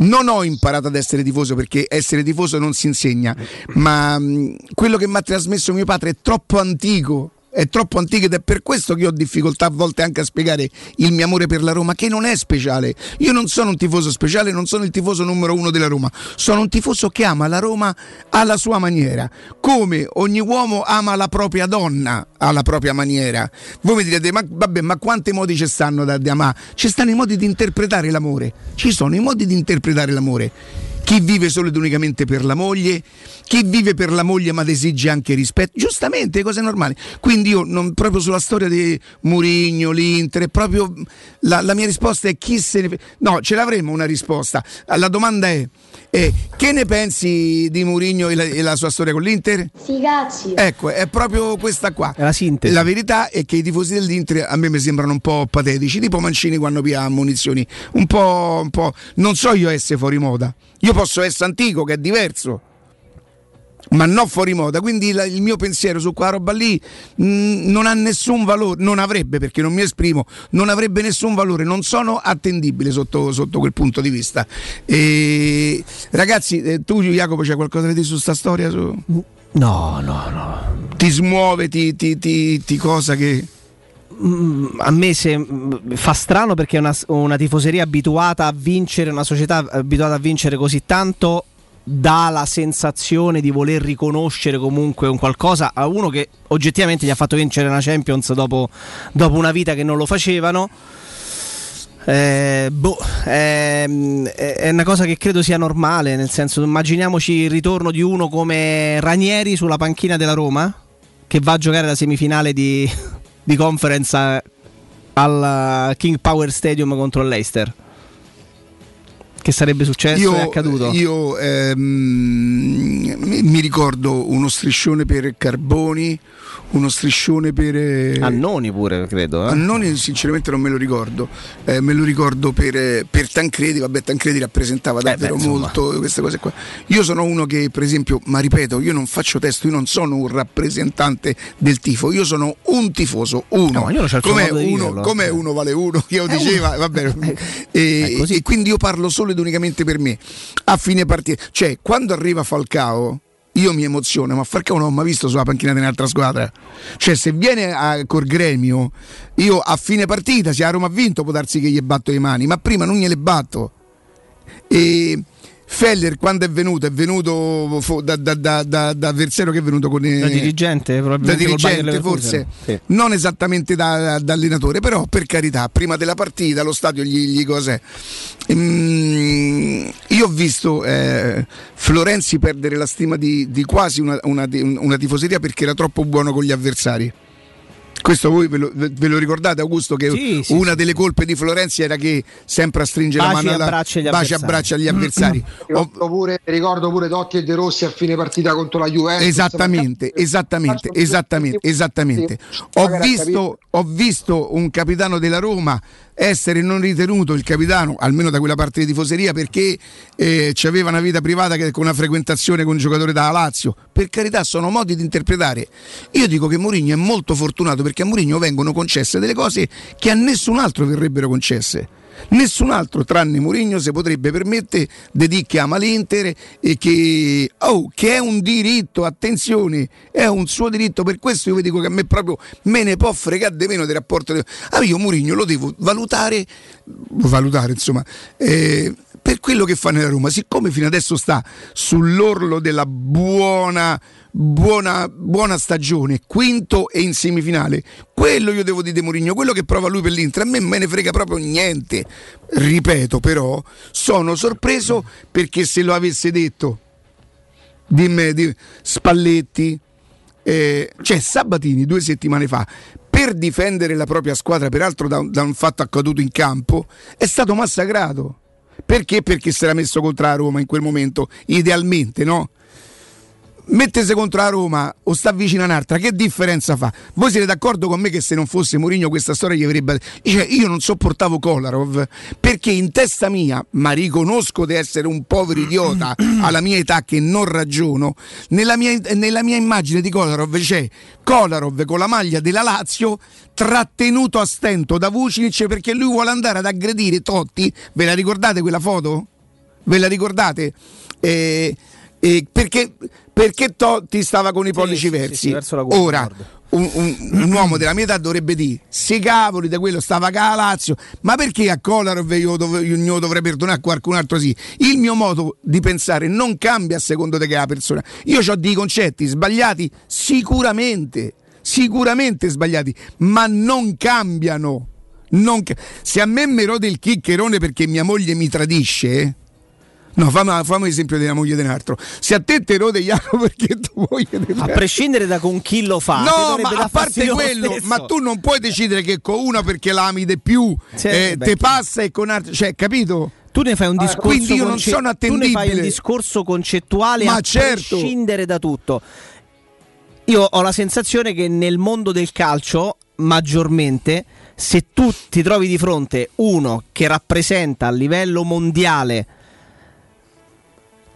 Non ho imparato ad essere tifoso perché essere tifoso non si insegna, ma mh, quello che mi ha trasmesso mio padre è troppo antico. È troppo antico ed è per questo che ho difficoltà a volte anche a spiegare il mio amore per la Roma, che non è speciale. Io non sono un tifoso speciale, non sono il tifoso numero uno della Roma, sono un tifoso che ama la Roma alla sua maniera, come ogni uomo ama la propria donna alla propria maniera. Voi mi direte, ma vabbè, ma quanti modi ci stanno da amare? Ci stanno i modi di interpretare l'amore, ci sono i modi di interpretare l'amore. Chi vive solo ed unicamente per la moglie, chi vive per la moglie ma esige anche rispetto, giustamente, cose normali. Quindi io non, proprio sulla storia di Murigno, l'Inter, è proprio la, la mia risposta è chi se ne... No, ce l'avremo una risposta. La domanda è, eh, che ne pensi di Murigno e la, e la sua storia con l'Inter? Sti cazzi. Ecco, è proprio questa qua. È la sintesi. La verità è che i tifosi dell'Inter a me mi sembrano un po' patetici, tipo Mancini quando pia munizioni. Un po', un po'. Non so io essere fuori moda. Io posso essere antico, che è diverso. Ma non fuori moda, quindi la- il mio pensiero su quella roba lì mh, non ha nessun valore, non avrebbe perché non mi esprimo, non avrebbe nessun valore, non sono attendibile sotto, sotto quel punto di vista. E, ragazzi, eh, tu Jacopo c'è qualcosa da dire su sta storia? Su... No, no, no. Ti smuove, ti, ti, ti, ti cosa che... Mm, a me se, mm, fa strano perché è una, una tifoseria abituata a vincere, una società abituata a vincere così tanto dà la sensazione di voler riconoscere comunque un qualcosa a uno che oggettivamente gli ha fatto vincere una Champions dopo, dopo una vita che non lo facevano. Eh, boh, ehm, è, è una cosa che credo sia normale, nel senso immaginiamoci il ritorno di uno come Ranieri sulla panchina della Roma che va a giocare la semifinale di, di conference al King Power Stadium contro il Leicester. Che sarebbe successo? è accaduto? io, ehm, mi ricordo uno striscione per Carboni, uno striscione per... eh, Annoni pure, credo. eh. Annoni sinceramente non me lo ricordo, Eh, me lo ricordo per, eh, per Tancredi, vabbè Tancredi rappresentava davvero Eh, beh, molto queste cose qua. Io sono uno che per esempio, ma ripeto, io non faccio testo, io non sono un rappresentante del tifo, io sono un tifoso, uno. No, modo di uno, com'è uno vale uno, io diceva, va bene. E, e quindi io parlo solo ed unicamente per me. A fine partita, cioè quando arriva Falcao, io mi emoziono, ma Falcao non l'ho mai visto sulla panchina di un'altra squadra. Cioè, se viene a, col gremio, io a fine partita, se a Roma ha vinto, può darsi che gli batto le mani, ma prima non gliele batto. E Feller quando è venuto? È venuto da, da, da, da, da avversario che è venuto con Da dirigente, da probabilmente Bayer dirigente forse Sì. non esattamente da, da allenatore però per carità prima della partita allo stadio gli, gli cos'è Ehm, io ho visto eh, Florenzi perdere la stima di, di quasi una, una- una tifoseria perché era troppo buono con gli avversari questo voi ve lo, ve lo ricordate Augusto che Sì, sì, una delle colpe di Florenzi era che sempre a stringere Baci la mano alla, abbracci agli baci e avversari. abbracci agli avversari Ricordo pure, ricordo pure Totti e De Rossi a fine partita contro la Juventus. Esattamente, esattamente, esattamente, esattamente. Ho visto, ho visto un capitano della Roma essere non ritenuto il capitano, almeno da quella parte di tifoseria, perché eh, aveva una vita privata che- con una frequentazione con un giocatore da Lazio. Per carità, sono modi di interpretare. Io dico che Mourinho è molto fortunato perché a Mourinho vengono concesse delle cose che a nessun altro verrebbero concesse. Nessun altro tranne Mourinho si potrebbe permettere di dire che ama l'Inter e che, oh, che è un diritto, attenzione, è un suo diritto. Per questo io vi dico che a me proprio me ne può fregare di meno del rapporto. Ah, io Mourinho lo devo valutare, valutare insomma, eh, per quello che fa nella Roma. Siccome fino adesso sta sull'orlo della buona, buona, buona stagione, quinto e in semifinale, quello io devo dire di Mourinho, quello che prova lui per l'Inter, a me me ne frega proprio niente. Ripeto però, sono sorpreso perché se lo avesse detto dimmi, di Spalletti, eh, cioè Sabatini due settimane fa, per difendere la propria squadra, peraltro da, da un fatto accaduto in campo, è stato massacrato. Perché? Perché si era messo contro la Roma in quel momento, idealmente, no? Mettese contro la Roma o sta vicino a un'altra, che differenza fa? Voi siete d'accordo con me che se non fosse Mourinho questa storia gli avrebbe... Cioè, io non sopportavo Kolarov perché in testa mia, ma riconosco di essere un povero idiota alla mia età che non ragiono, nella mia, nella mia immagine di Kolarov c'è Kolarov con la maglia della Lazio trattenuto a stento da Vucinic perché lui vuole andare ad aggredire Totti. Ve la ricordate quella foto? Ve la ricordate? Eh, eh, perché, perché Totti stava con i pollici sì, versi. sì, curva Ora, un, un- un uomo della mia età dovrebbe dire: Se cavoli da quello stava ca Lazio, ma perché a Kolarov io, dov- io dovrei perdonare a qualcun altro sì? Il mio modo di pensare non cambia a secondo di che è la persona. Io ho dei concetti sbagliati, sicuramente, sicuramente sbagliati, ma non cambiano. Non ca- Se a me mi rode il chiccherone perché mia moglie mi tradisce. No, fammi, fammi l'esempio della moglie di un altro. Se a te te rode Iaco perché tu moglie di A prescindere da con chi lo fa, No, ma a parte quello, stesso. ma tu non puoi decidere che con una perché l'ami di più Sì, eh, te passa e con altri, cioè, capito? Tu ne fai un discorso quindi io non conce- sono Tu ne fai un attendibile. discorso concettuale Ma a certo. prescindere da tutto. Io ho la sensazione che nel mondo del calcio, maggiormente, se tu ti trovi di fronte uno che rappresenta a livello mondiale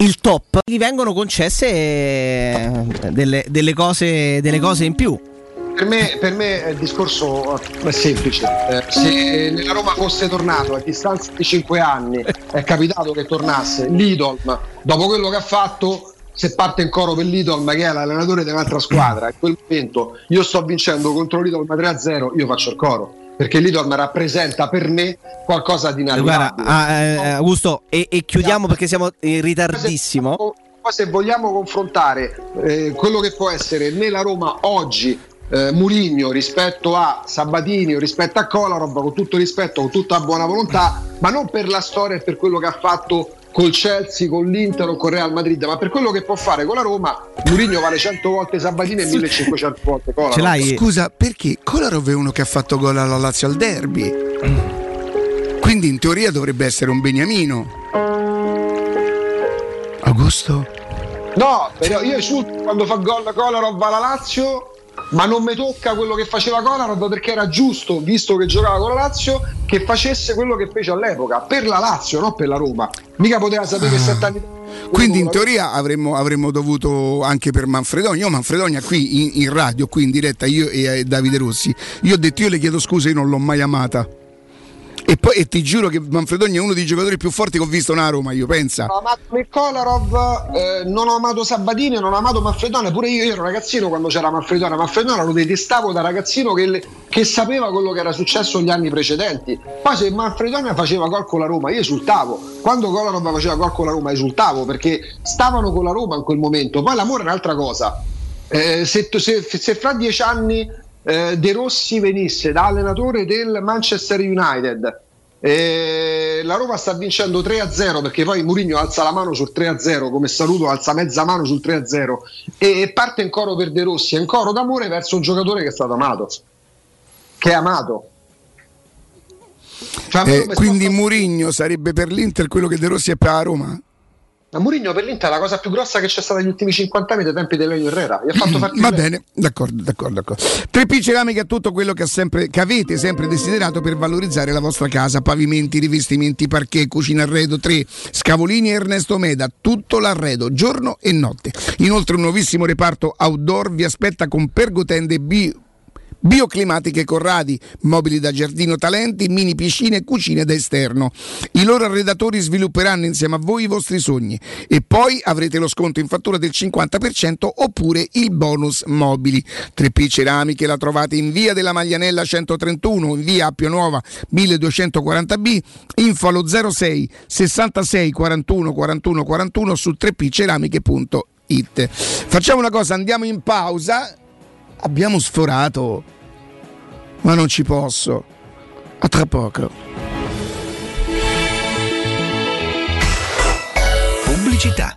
il top, gli vengono concesse eh, delle, delle cose, delle cose in più. Per me, per me il discorso è semplice. Eh, se nella Roma fosse tornato a distanza di 5 anni, è capitato che tornasse l'Idolm, dopo quello che ha fatto, se parte in coro per l'Idolm, che è l'allenatore di un'altra squadra, in quel momento io sto vincendo contro l'Idolm 3-0, io faccio il coro. Perché l'Idolm rappresenta per me qualcosa di Guarda, inarrivabile. ah, eh, Augusto, e, e chiudiamo perché siamo in ritardissimo. Poi se vogliamo confrontare eh, quello che può essere nella Roma oggi eh, Murigno rispetto a Sabatini o rispetto a Kolarov, con tutto rispetto, con tutta buona volontà, ma non per la storia e per quello che ha fatto col Chelsea, con l'Inter o con Real Madrid, ma per quello che può fare con la Roma, Murigno vale 100 volte Sabatini e 1500 volte Kolarov. Scusa, perché Kolarov è uno che ha fatto gol alla Lazio al derby? Quindi in teoria dovrebbe essere un beniamino. Augusto? No, però io esulto quando fa gol Kolarov alla Lazio, ma non mi tocca quello che faceva Kolarov perché era giusto, visto che giocava con la Lazio, che facesse quello che fece all'epoca, per la Lazio, non per la Roma. Mica poteva sapere che sette anni fa- Quindi in teoria avremmo, avremmo dovuto anche per Manfredonia. Io Manfredonia qui in, in radio, qui in diretta, io e eh, Davide Rossi, io ho detto io le chiedo scusa, io non l'ho mai amata. E poi e ti giuro che Manfredonia è uno dei giocatori più forti che ho visto nella Roma, io pensa. Ho amato Kolarov, eh, non ho amato Sabatini, non ho amato Manfredone, pure io, ero ragazzino quando c'era Manfredone, Manfredone lo detestavo da ragazzino che, che sapeva quello che era successo gli anni precedenti. Poi se Manfredone faceva gol con la Roma io esultavo, quando Kolarov faceva gol con la Roma esultavo perché stavano con la Roma in quel momento. Poi l'amore è un'altra cosa. Eh, se, se- se fra dieci anni eh, De Rossi venisse da allenatore del Manchester United e la Roma sta vincendo 3-0 perché poi Mourinho alza la mano sul 3-0 come saluto alza mezza mano sul 3-0 e, e parte in coro per De Rossi è in coro d'amore verso un giocatore che è stato amato che è amato Cioè, Eh, quindi Murigno sarebbe per l'Inter quello che De Rossi è per la Roma? Ma Mourinho per l'Inter è la cosa più grossa che c'è stata negli ultimi 50 anni dai tempi di Lelio Herrera. Gli ha fatto partire Va bene, d'accordo, d'accordo, d'accordo. Tre P Ceramica è tutto quello che, ha sempre, che avete sempre desiderato per valorizzare la vostra casa. Pavimenti, rivestimenti, parquet, cucina arredo, 3 Scavolini e Ernesto Meda, tutto l'arredo, giorno e notte. Inoltre un nuovissimo reparto outdoor vi aspetta con pergotende bio bioclimatiche Corradi, mobili da giardino talenti, mini piscine e cucine da esterno. I loro arredatori svilupperanno insieme a voi i vostri sogni e poi avrete lo sconto in fattura del 50% oppure il bonus mobili. 3P Ceramiche la trovate in via della Maglianella 131, in via Appio Nuova 1240B, info allo 06 66 41 41 41 su 3pceramiche.it. Facciamo una cosa, andiamo in pausa abbiamo sforato, ma non ci posso. A tra poco. Pubblicità.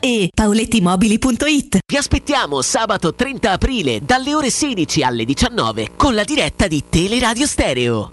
e paolettimobili.it. Vi aspettiamo sabato 30 aprile dalle ore 16 alle 19 con la diretta di Teleradio Stereo.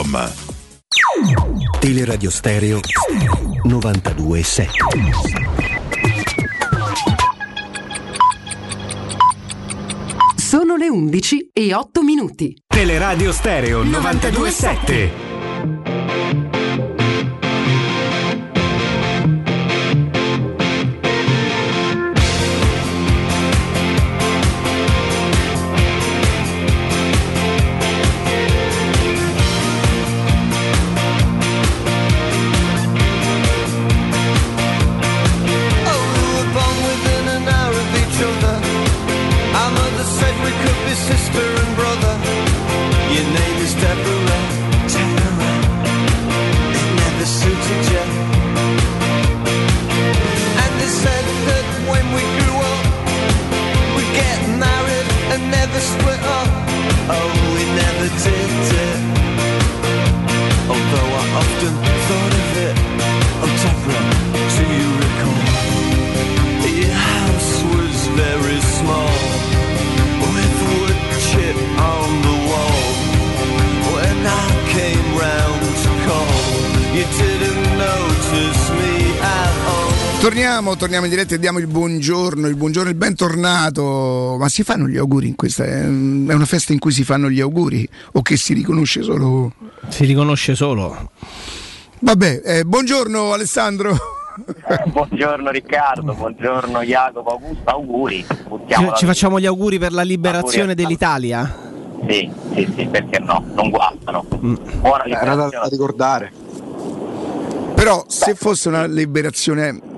showroomdelmaterasso.com Teleradio Stereo 92.7 Sono le 11 e 8 minuti. Teleradio Stereo 92.7 Torniamo, in diretta e diamo il buongiorno, il buongiorno, il bentornato. Ma si fanno gli auguri in questa? È è una festa in cui si fanno gli auguri o che si riconosce solo? Si riconosce solo. Vabbè, eh, buongiorno Alessandro. Buongiorno Riccardo, buongiorno Jacopo Augusto, auguri. Ci, Buttiamola ci facciamo gli auguri per la liberazione dell'Italia? Sì, sì, sì, perché no? Non guastano. Buona Era da, da ricordare. Però se fosse una liberazione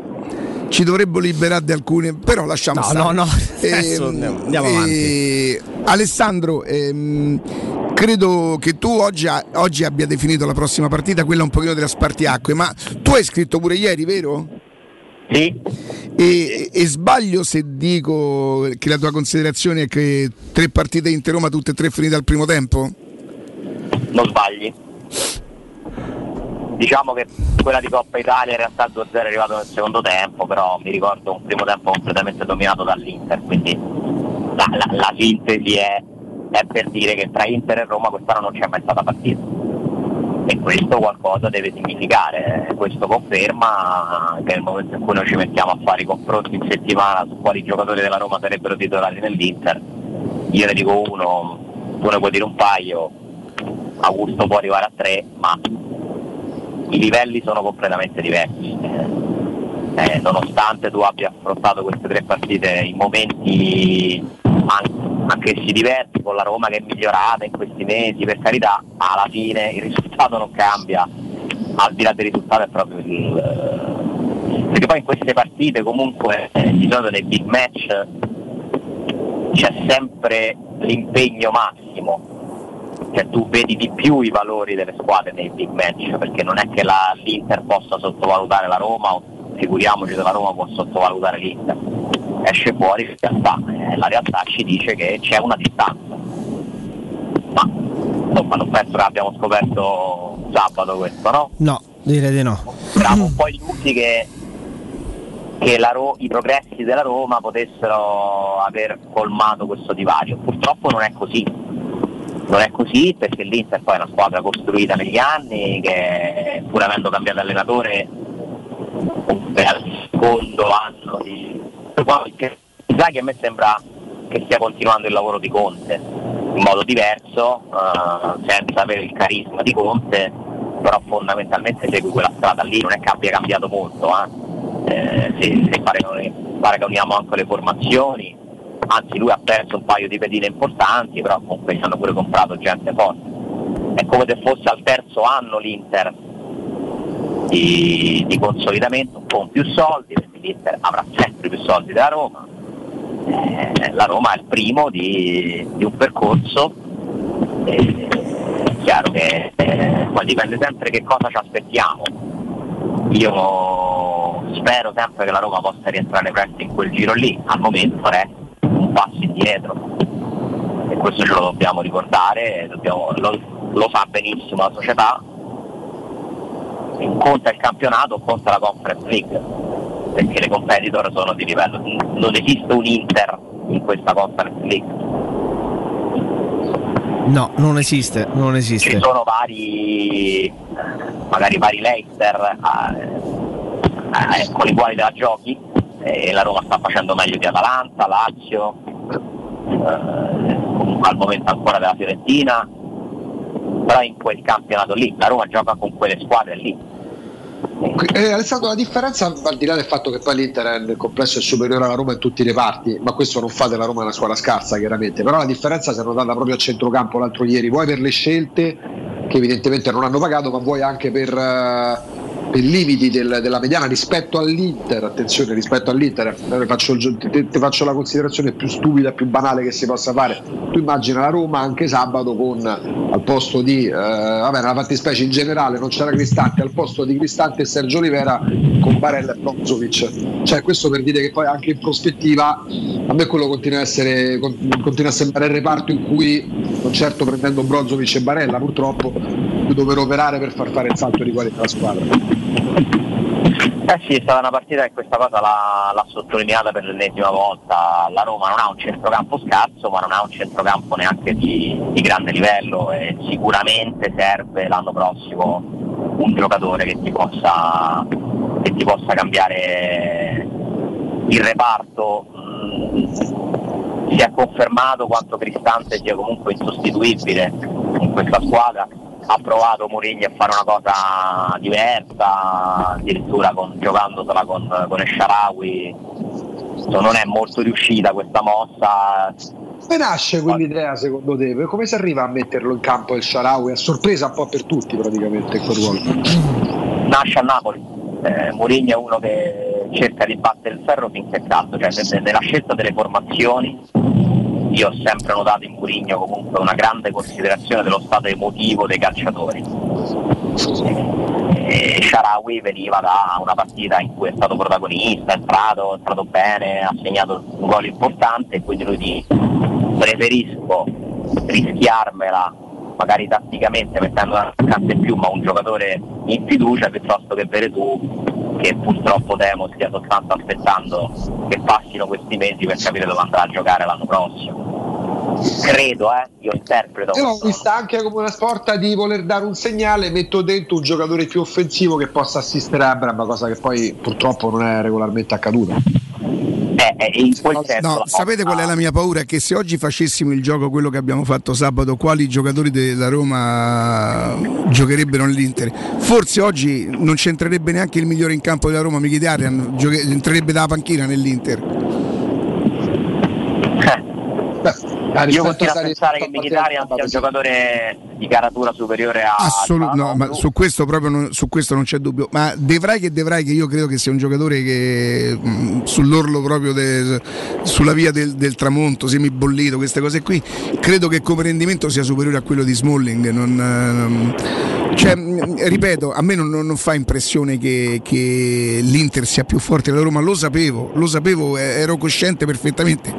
ci dovrebbero liberare di alcune, però lasciamo No, stare. no, no, adesso andiamo- andiamo avanti. Alessandro, ehm, credo che tu oggi, oggi abbia definito la prossima partita, quella un pochino della spartiacque, ma tu hai scritto pure ieri, vero? Sì. E, e sbaglio se dico che la tua considerazione è che tre partite in Roma, tutte e tre finite al primo tempo? Non sbagli. Diciamo che quella di Coppa Italia in realtà 2-0 è arrivato nel secondo tempo, però mi ricordo un primo tempo completamente dominato dall'Inter, quindi la, la- la sintesi è, è per dire che tra Inter e Roma quest'anno non c'è mai stata partita. E questo qualcosa deve significare, questo conferma che nel momento in cui noi ci mettiamo a fare i confronti in settimana su quali giocatori della Roma sarebbero titolari nell'Inter, io ne dico uno, tu ne puoi dire un paio, Augusto può arrivare a tre, ma i livelli sono completamente diversi. Eh, nonostante tu abbia affrontato queste tre partite in momenti an- anch'essi diversi, con la Roma che è migliorata in questi mesi, per carità, alla fine il risultato non cambia, al di là del risultato è proprio il... perché poi in queste partite comunque eh, di solito nei big match c'è sempre l'impegno massimo, cioè tu vedi di più i valori delle squadre nei big match, perché non è che la- l'Inter possa sottovalutare la Roma o figuriamoci se la Roma può sottovalutare l'Inter. Esce fuori la realtà, eh, la realtà ci dice che c'è una distanza. Ma insomma non penso che abbiamo scoperto sabato questo, no? No, direi di no. Siamo un po' illusi che, che la Ro- i progressi della Roma potessero aver colmato questo divario. Purtroppo non è così. Non è così perché l'Inter poi è una squadra costruita negli anni che pur avendo cambiato allenatore al secondo anno di che Inzaghi a me sembra che stia continuando il lavoro di Conte in modo diverso, eh, senza avere il carisma di Conte, però fondamentalmente segue quella strada lì, non è che abbia cambiato molto, eh. Eh, se, se uniamo anche le formazioni, anzi lui ha perso un paio di pedine importanti, però comunque ci hanno pure comprato gente forte. È come se fosse al terzo anno l'Inter di, di consolidamento con più soldi, perché l'Inter avrà sempre più soldi della Roma. Eh, la Roma è il primo di, di un percorso, eh, è chiaro che eh, poi dipende sempre che cosa ci aspettiamo. Io spero sempre che la Roma possa rientrare presto in quel giro lì, al momento resta un passo indietro. E questo ce lo dobbiamo ricordare, dobbiamo- lo, lo sa benissimo la società, conta il campionato, conta la Conference League, perché le competitor sono di livello, non esiste un Inter in questa Conference League, No, non esiste, non ci esiste. sono vari, magari vari Leicester eh, eh, con i quali te la giochi, e la Roma sta facendo meglio di Atalanta, Lazio, eh, comunque al momento ancora della Fiorentina, però in quel campionato lì, la Roma gioca con quelle squadre lì. Eh, Alessandro, la differenza, al di là del fatto che poi l'Inter nel complesso è superiore alla Roma in tutti i reparti, ma questo non fa della Roma una squadra scarsa, chiaramente. Però la differenza si è notata proprio a centrocampo l'altro ieri, vuoi per le scelte che evidentemente non hanno pagato, ma vuoi anche per, eh, per i limiti del- della mediana rispetto all'Inter. Attenzione, rispetto all'Inter, eh, faccio il ti faccio la considerazione più stupida, più banale che si possa fare. Tu immagina la Roma anche sabato con al posto di, eh, vabbè, nella fattispecie in generale non c'era Cristante, al posto di Cristante e Sergio Olivera con Barella e Brozovic. Cioè, questo per dire che poi anche in prospettiva a me quello continua a essere con- continua a sembrare il reparto in cui, non certo prendendo Brozovic e Barella, purtroppo, dover operare per far fare il salto di qualità alla squadra. Eh sì, è stata una partita che questa cosa l'ha, l'ha sottolineata per l'ennesima volta. La Roma non ha un centrocampo scarso, ma non ha un centrocampo neanche di, di grande livello e sicuramente serve l'anno prossimo un giocatore che ti possa che ti possa cambiare il reparto. Si è confermato quanto Cristante sia comunque insostituibile in questa squadra. Ha provato Mourinho a fare una cosa diversa, addirittura con, giocandosela con, con Esharawi. Non è molto riuscita questa mossa, Come nasce quell'idea secondo te? Come si arriva a metterlo in campo il Sharawi? A sorpresa un po' per tutti praticamente quel ruolo. nasce a Napoli. Eh, Mourinho è uno che cerca di battere il ferro finché è caldo, cioè ne- nella scelta delle formazioni io ho sempre notato in Mourinho comunque una grande considerazione dello stato emotivo dei calciatori. Sharawi veniva da una partita in cui è stato protagonista, è entrato, è entrato bene, ha segnato un gol importante e quindi lui dice preferisco rischiarmela magari tatticamente mettendo una attaccante in più ma un giocatore in fiducia piuttosto che vere tu che purtroppo temo stia soltanto aspettando che passino questi mesi per capire dove andrà a giocare l'anno prossimo credo eh io interpreto Io l'ho vista anche come una sporta di voler dare un segnale, metto dentro un giocatore più offensivo che possa assistere a Abram, cosa che poi purtroppo non è regolarmente accaduta. In quel No, sapete qual è la mia paura? È che se oggi facessimo il gioco quello che abbiamo fatto sabato, quali giocatori della Roma giocherebbero nell'Inter? Forse oggi non c'entrerebbe neanche il migliore in campo della Roma, Mkhitaryan, gioche- entrerebbe dalla panchina nell'Inter. Io continuo a pensare che Mkhitaryan sia un giocatore di caratura superiore a Assolut- no, ma su questo proprio non, su questo non c'è dubbio. Ma De Vrij che De Vrij che io credo che sia un giocatore che mh, sull'orlo proprio de- sulla via del, del tramonto, semibollito, queste cose qui, credo che come rendimento sia superiore a quello di Smalling. Non, ehm, cioè, ripeto, a me non, non fa impressione che, che l'Inter sia più forte della Roma, lo sapevo, lo sapevo, ero cosciente perfettamente.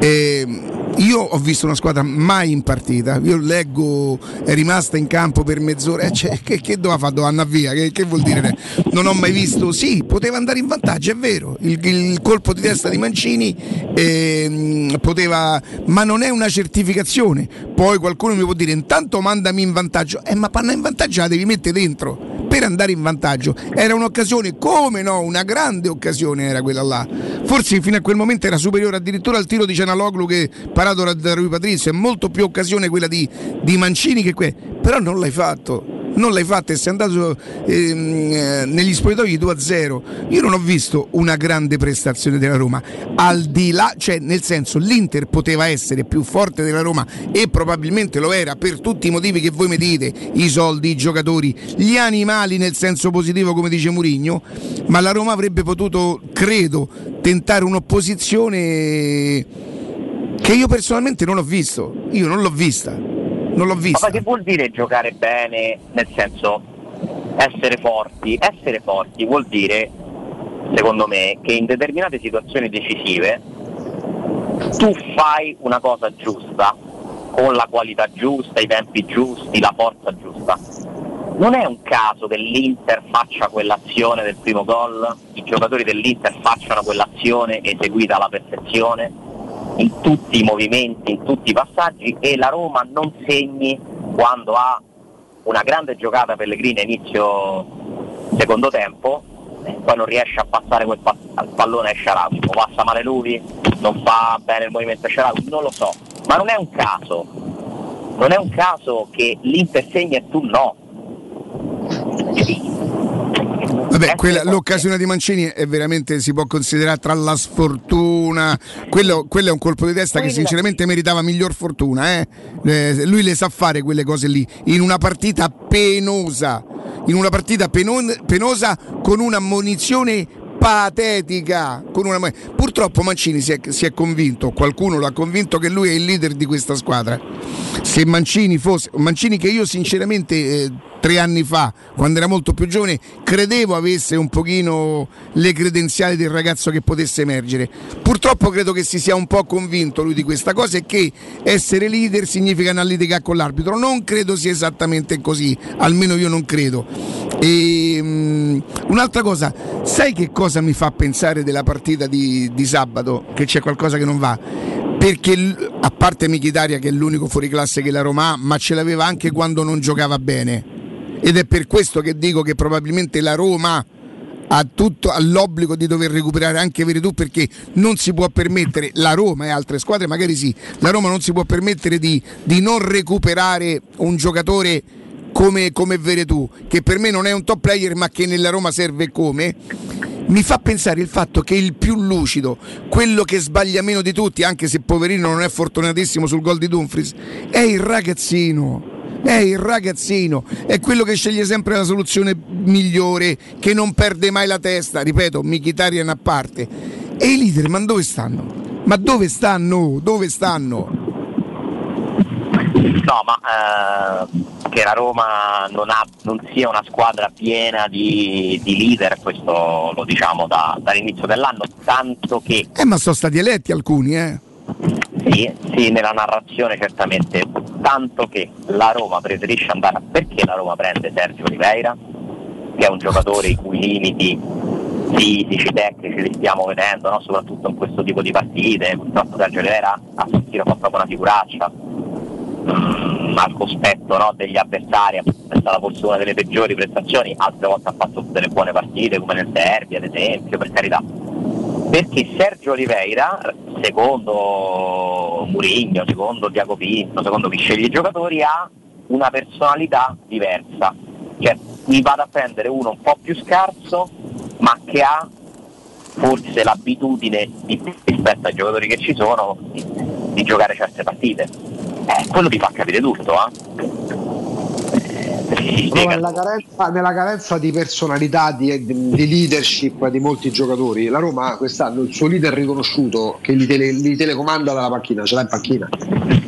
E, io ho visto una squadra mai in partita, io leggo è rimasta in campo per mezz'ora, eh, cioè, che, che doveva fare? Doveva andare via, che, che vuol dire? Non ho mai visto, sì, poteva andare in vantaggio, è vero, il, il colpo di testa di Mancini ehm, poteva, ma non è una certificazione, poi qualcuno mi può dire intanto mandami in vantaggio, eh ma panna in vantaggio la devi mettere dentro. Per andare in vantaggio, era un'occasione, come no, una grande occasione era quella là, forse fino a quel momento era superiore addirittura al tiro di Cianaloglu che parato da, da Rui Patrizio, è molto più occasione quella di, di Mancini che que, però non l'hai fatto. Non l'hai fatto e sei andato ehm, eh, negli spogliatoi 2-0. Io non ho visto una grande prestazione della Roma. Al di là, cioè nel senso, l'Inter poteva essere più forte della Roma e probabilmente lo era per tutti i motivi che voi mi dite, i soldi, i giocatori, gli animali nel senso positivo come dice Murigno, ma la Roma avrebbe potuto, credo, tentare un'opposizione che io personalmente non ho visto. Io non l'ho vista. Non l'ho vista. Ma che vuol dire giocare bene? Nel senso, essere forti. Essere forti vuol dire, secondo me, che in determinate situazioni decisive tu fai una cosa giusta, con la qualità giusta, i tempi giusti, la forza giusta. Non è un caso che l'Inter faccia quell'azione del primo gol, i giocatori dell'Inter facciano quell'azione eseguita alla perfezione, in tutti i movimenti, in tutti i passaggi e la Roma non segni quando ha una grande giocata Pellegrini a inizio secondo tempo poi non riesce a passare quel pa- al pallone a Sharawi, o passa male lui, non fa bene il movimento a non lo so, ma non è un caso, non è un caso che l'Inter segna e tu no. Vabbè, quella- l'occasione di Mancini è veramente si può considerare tra la sfortuna. Quello, quello è un colpo di testa che sinceramente meritava miglior fortuna. eh. Eh, lui le sa fare quelle cose lì in una partita penosa. In una partita penon- penosa con una munizione patetica. Con una... Purtroppo Mancini si è, si è convinto, qualcuno lo ha convinto che lui è il leader di questa squadra. Se Mancini fosse, Mancini che io sinceramente eh, tre anni fa, quando era molto più giovane, credevo avesse un pochino le credenziali del ragazzo che potesse emergere. Purtroppo credo che si sia un po' convinto lui di questa cosa e che essere leader significa non litigare con l'arbitro. Non credo sia esattamente così, almeno io non credo. E, mm, un'altra cosa, sai che cosa mi fa pensare della partita di, di sabato? Che c'è qualcosa che non va? Perché a parte Michitaria che è l'unico fuoriclasse che la Roma ha, ma ce l'aveva anche quando non giocava bene. Ed è per questo che dico che probabilmente la Roma ha tutto, ha l'obbligo di dover recuperare anche Veretù perché non si può permettere, la Roma e altre squadre magari sì, la Roma non si può permettere di, di non recuperare un giocatore come, come Veretù, che per me non è un top player ma che nella Roma serve come, mi fa pensare il fatto che il più lucido, quello che sbaglia meno di tutti, anche se poverino non è fortunatissimo sul gol di Dumfries, è il ragazzino. È il ragazzino, è quello che sceglie sempre la soluzione migliore, che non perde mai la testa, ripeto, Mkhitaryan a parte. E i leader, ma dove stanno? Ma dove stanno? Dove stanno? No, ma eh, che la Roma non, ha, non, sia una squadra piena di, di leader, questo lo diciamo da, dall'inizio dell'anno, tanto che... Eh, ma sono stati eletti alcuni, eh? Sì, sì, nella narrazione certamente, tanto che la Roma preferisce andare a... Perché la Roma prende Sergio Oliveira, che è un giocatore i cui limiti fisici, tecnici li stiamo vedendo, no? soprattutto in questo tipo di partite, purtroppo Sergio Oliveira a San Siro fa proprio una figuraccia, mm, al cospetto no, degli avversari, è stata forse una delle peggiori prestazioni, altre volte ha fatto delle buone partite come nel Serbia ad esempio, per carità. Perché Sergio Oliveira, secondo Murigno, secondo Diaco Pinto, secondo chi sceglie i giocatori, ha una personalità diversa. Cioè mi vado a prendere uno un po' più scarso, ma che ha forse l'abitudine di, rispetto ai giocatori che ci sono di, di giocare certe partite. Eh, quello ti fa capire tutto, eh? Nella, carenza, nella, carenza, di personalità, di, di, leadership di molti giocatori, la Roma quest'anno il suo leader riconosciuto che li, tele, li telecomanda dalla panchina, ce l'ha in panchina.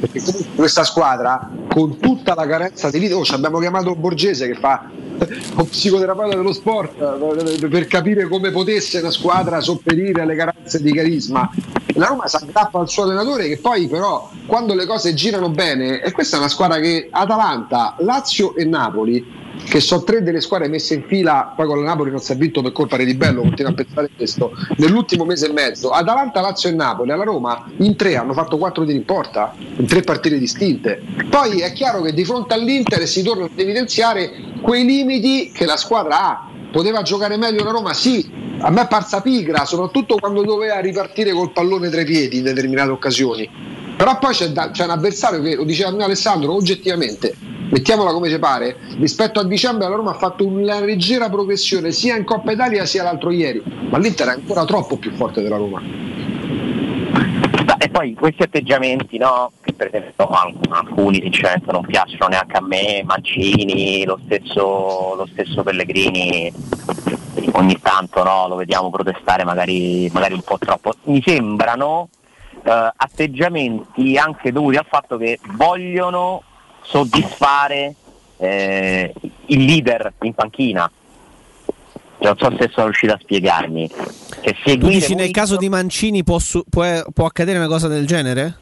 Perché questa squadra, con tutta la carenza di leader, oh, abbiamo chiamato Borgese che fa un psicoterapeuta dello sport eh, per capire come potesse una squadra sopperire alle carenze di carisma. La Roma si aggrappa al suo allenatore che poi però quando le cose girano bene, e questa è una squadra che Atalanta, Lazio e Napoli che sono tre delle squadre messe in fila, poi con la Napoli non si è vinto per colpa di Bello, continuo a pensare questo, nell'ultimo mese e mezzo, Atalanta, Lazio e Napoli, alla Roma in tre hanno fatto quattro tiri in porta, in tre partite distinte. Poi è chiaro che di fronte all'Inter si torna ad evidenziare quei limiti che la squadra ha. Poteva giocare meglio la Roma? Sì, a me è parsa pigra, soprattutto quando doveva ripartire col pallone tra i piedi in determinate occasioni. Però poi c'è, da, c'è un avversario che, lo diceva mio Alessandro, oggettivamente mettiamola come ci pare, rispetto a dicembre la Roma ha fatto una leggera progressione sia in Coppa Italia sia l'altro ieri, ma l'Inter è ancora troppo più forte della Roma. E poi questi atteggiamenti, no? che per esempio alcuni sinceramente non piacciono neanche a me, Mancini, lo stesso, lo stesso Pellegrini, ogni tanto no? lo vediamo protestare magari, magari un po' troppo. Mi sembrano eh, atteggiamenti anche dovuti al fatto che vogliono soddisfare eh, il leader in panchina. Non so se sono riuscito a spiegarmi. Che tu dici nel caso di Mancini può, può, può accadere una cosa del genere?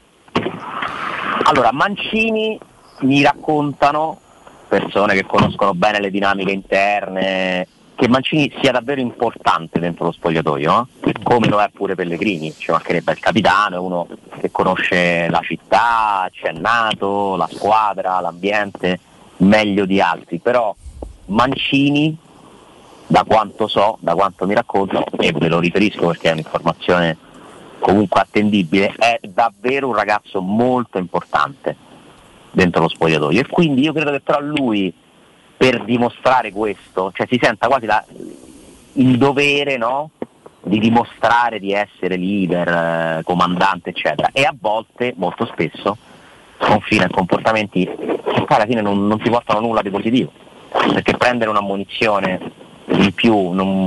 Allora, Mancini mi raccontano persone che conoscono bene le dinamiche interne che Mancini sia davvero importante dentro lo spogliatoio, eh? come lo è pure Pellegrini, ci mancherebbe il capitano, è uno che conosce la città, c'è nato, la squadra, l'ambiente meglio di altri, però Mancini, da quanto so, da quanto mi raccontano, e ve lo riferisco perché è un'informazione comunque attendibile, è davvero un ragazzo molto importante dentro lo spogliatoio e quindi io credo che però lui per dimostrare questo, cioè si senta quasi la, il dore no? di dimostrare di essere leader, eh, comandante, eccetera. E a volte, molto spesso, confina in comportamenti che alla fine non, non ti portano nulla di positivo. Perché prendere una munizione in più non,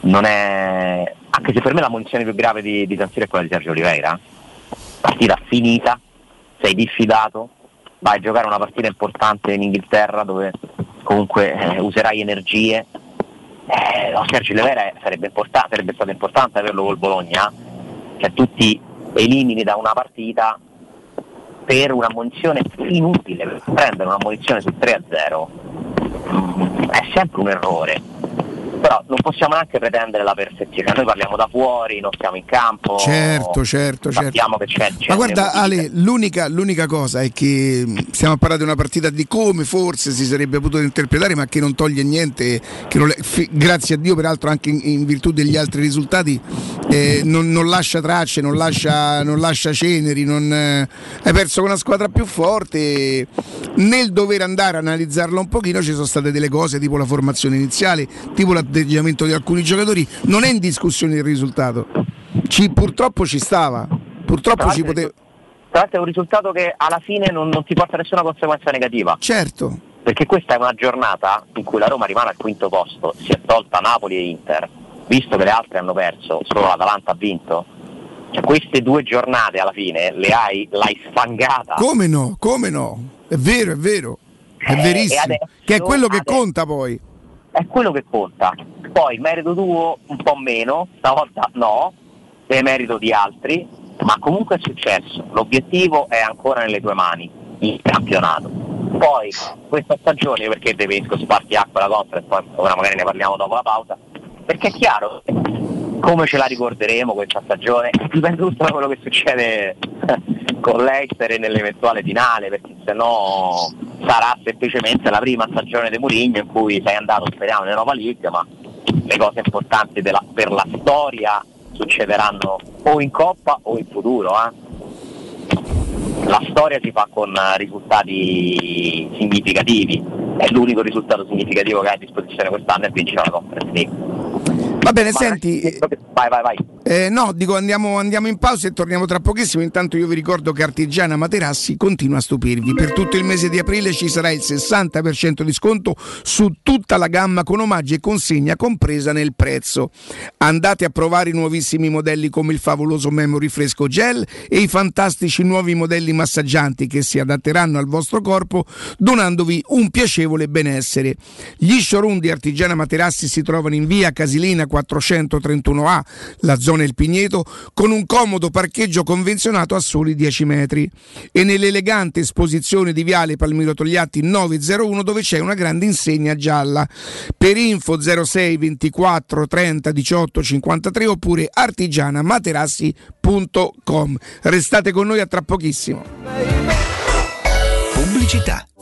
non è. anche se per me la munizione più grave di, di San Siro è quella di Sergio Oliveira. Partita finita, sei diffidato, vai a giocare una partita importante in Inghilterra dove comunque eh, userai energie. Eh, no, Sergio Levera sarebbe, sarebbe, stato importante averlo col Bologna, cioè tutti elimini da una partita per una munizione inutile, prendere una munizione su 3 a 0 mm, è sempre un errore. Però non possiamo neanche pretendere la perfezione, noi parliamo da fuori, non siamo in campo, Certo, certo, certo. che c'è, c'è Ma guarda. Ale, l'unica, l'unica cosa è che mh, stiamo a parlare di una partita di come forse si sarebbe potuto interpretare, ma che non toglie niente, non grazie a Dio peraltro anche in, in virtù degli altri risultati, eh, non, non lascia tracce, non lascia, non lascia ceneri, non, eh, hai perso con una squadra più forte, nel dover andare a analizzarla un pochino ci sono state delle cose tipo la formazione iniziale, tipo l'atteggiamento di alcuni giocatori, non è in discussione il risultato, Ci- purtroppo ci stava, purtroppo ci poteva... Tra l'altro è un risultato che alla fine non, non ti porta a nessuna conseguenza negativa. Certo. Perché questa è una giornata in cui la Roma rimane al quinto posto, si è tolta Napoli e Inter, visto che le altre hanno perso, solo l'Atalanta ha vinto. Cioè, queste due giornate alla fine le hai, l'hai sfangata. Come no? Come no? È vero, è vero. È Eh, verissimo. adesso- che è quello che adesso- conta poi. È quello che conta. Poi merito tuo un po' meno, stavolta no, è merito di altri, ma comunque è successo. L'obiettivo è ancora nelle tue mani, il campionato. Poi questa stagione, perché devo spartiacqua la conference, poi ora magari ne parliamo dopo la pausa, perché è chiaro come ce la ricorderemo questa stagione, dipende tutto da quello che succede con l'Eister e nell'eventuale finale, perché se no sarà semplicemente la prima stagione di Mourinho in cui sei andato, speriamo, in Europa League, ma le cose importanti della- per la storia succederanno o in Coppa o in futuro. eh. La storia si fa con eh, risultati significativi, è l'unico risultato significativo che hai a disposizione quest'anno è vincere la Conference League. Va bene, senti. Vai, vai, vai. eh, no, dico andiamo, andiamo in pausa e torniamo tra pochissimo. Intanto io vi ricordo che Artigiana Materassi continua a stupirvi. Per tutto il mese di aprile ci sarà il 60% di sconto su tutta la gamma con omaggi e consegna compresa nel prezzo. Andate a provare i nuovissimi modelli come il favoloso Memory Fresco Gel e i fantastici nuovi modelli massaggianti che si adatteranno al vostro corpo donandovi un piacevole benessere. Gli showroom di Artigiana Materassi si trovano in via Casilina 431A, la zona Il Pigneto, con un comodo parcheggio convenzionato a soli 10 metri e nell'elegante esposizione di viale Palmiro Togliatti 901 dove c'è una grande insegna gialla. Per info 06 24 30 18 53 oppure artigianamaterassi.com. Restate con noi a tra pochissimo. Pubblicità.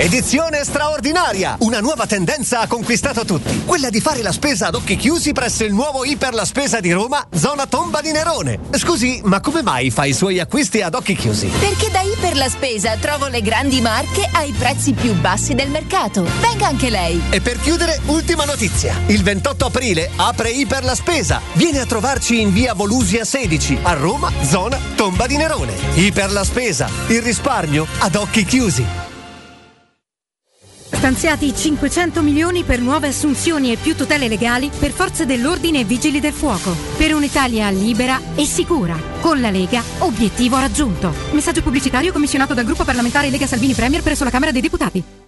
Edizione straordinaria! Una nuova tendenza ha conquistato tutti. Quella di fare la spesa ad occhi chiusi presso il nuovo Iper La Spesa di Roma, zona Tomba di Nerone. Scusi, ma come mai fa i suoi acquisti ad occhi chiusi? Perché da Iper la Spesa trovo le grandi marche ai prezzi più bassi del mercato. Venga anche lei. E per chiudere, ultima notizia. Il 28 aprile apre Iper La Spesa. Vieni a trovarci in via Volusia 16, a Roma, zona Tomba di Nerone. Iper La Spesa. Il risparmio ad occhi chiusi. Stanziati 500 milioni per nuove assunzioni e più tutele legali per forze dell'ordine e vigili del fuoco. Per un'Italia libera e sicura. Con la Lega, obiettivo raggiunto. Messaggio pubblicitario commissionato dal gruppo parlamentare Lega Salvini Premier presso la Camera dei Deputati.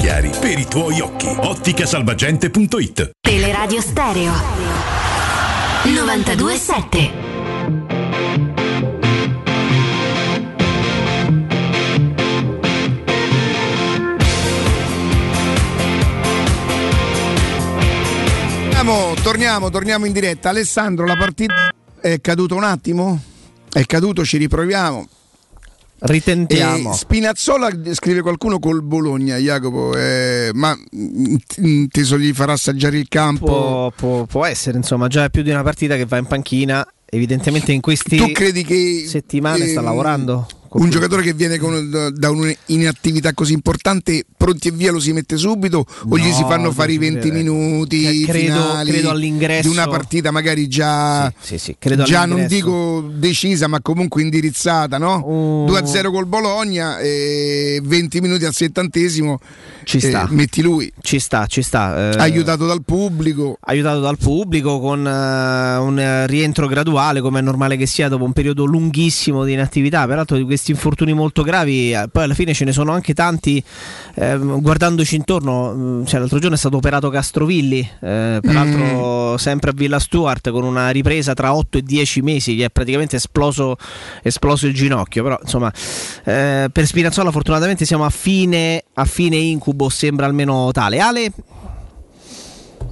chiari per i tuoi occhi. Otticasalvagente.it Teleradio Stereo 927 Torniamo, torniamo, torniamo in diretta. Alessandro, la partita è caduta un attimo? È caduto, ci riproviamo. Ritentiamo. E Spinazzola scrive qualcuno col Bologna, Jacopo, eh, ma inteso gli farà assaggiare il campo? Può, può- può essere, insomma, già è più di una partita che va in panchina. Evidentemente in che settimane sta ehm, lavorando? Un giocatore che viene con- da- un'inattività così importante, pronti e via lo si mette subito o gli No, si fanno fare i devo 20 dire. minuti Cioè, credo- finali credo all'ingresso- di una partita magari già, Sì, sì, credo già non dico decisa ma comunque indirizzata, no? 2-0 col Bologna e 20 minuti al settantesimo Ci eh, sta. metti lui. Ci sta, ci sta. eh, aiutato dal pubblico. aiutato dal pubblico con eh, un eh, rientro graduale come è normale che sia dopo un periodo lunghissimo di inattività peraltro di questi infortuni molto gravi eh, poi alla fine ce ne sono anche tanti ehm, guardandoci intorno mh, cioè, l'altro giorno è stato operato Castrovilli eh, peraltro sempre a Villa Stuart con una ripresa tra 8 e 10 mesi che è praticamente esploso, esploso il ginocchio però insomma eh, per Spinazzola fortunatamente siamo a fine, a fine incubo sembra almeno tale. Ale?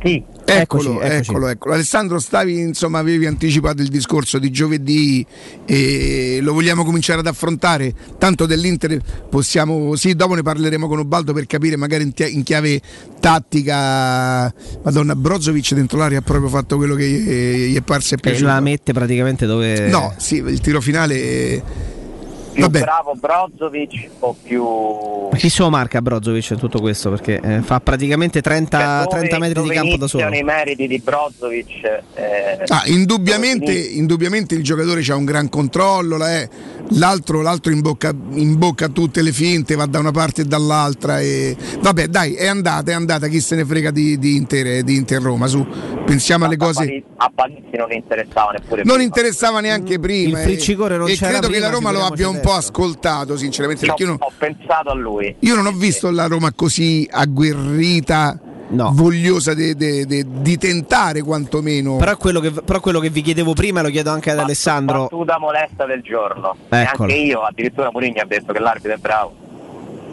Sì. Eccolo, Eccoci, eccolo, eccolo. Alessandro, stavi, insomma, avevi anticipato il discorso di giovedì e lo vogliamo cominciare ad affrontare. Tanto dell'Inter possiamo, sì, dopo ne parleremo con Ubaldo per capire magari in, chiave tattica. Madonna, Brozovic dentro l'area ha proprio fatto quello che gli, è parso e e piaciuto. la mette praticamente dove No, sì, il tiro finale. Eh, Più Vabbè, bravo Brozovic o più... Chi se lo marca Brozovic in tutto questo? Perché eh, fa praticamente 30, Cioè, dove- 30 metri di campo da solo. iniziano i meriti di Brozovic. eh, Ah, indubbiamente, indubbiamente il giocatore ha un gran controllo, la- eh. l'altro, l'altro imbocca, imbocca tutte le finte, va da una parte e dall'altra. E... Vabbè, dai, è andata, è andata, chi se ne frega di, di Inter, di Inter Roma. Su, pensiamo alle cose. A Palizzi non interessava neppure Non prima. interesava neanche prima. il friccicore non e c'era credo che la Roma lo abbia un po' adesso. ascoltato, sinceramente. Io non, ho pensato a lui. io non ho visto la Roma così agguerrita No. vogliosa di tentare quantomeno. Però quello, che, però quello che vi chiedevo prima lo chiedo anche ad Alessandro. Battuta molesta del giorno. E anche io, addirittura Mourinho ha detto che l'arbitro è bravo.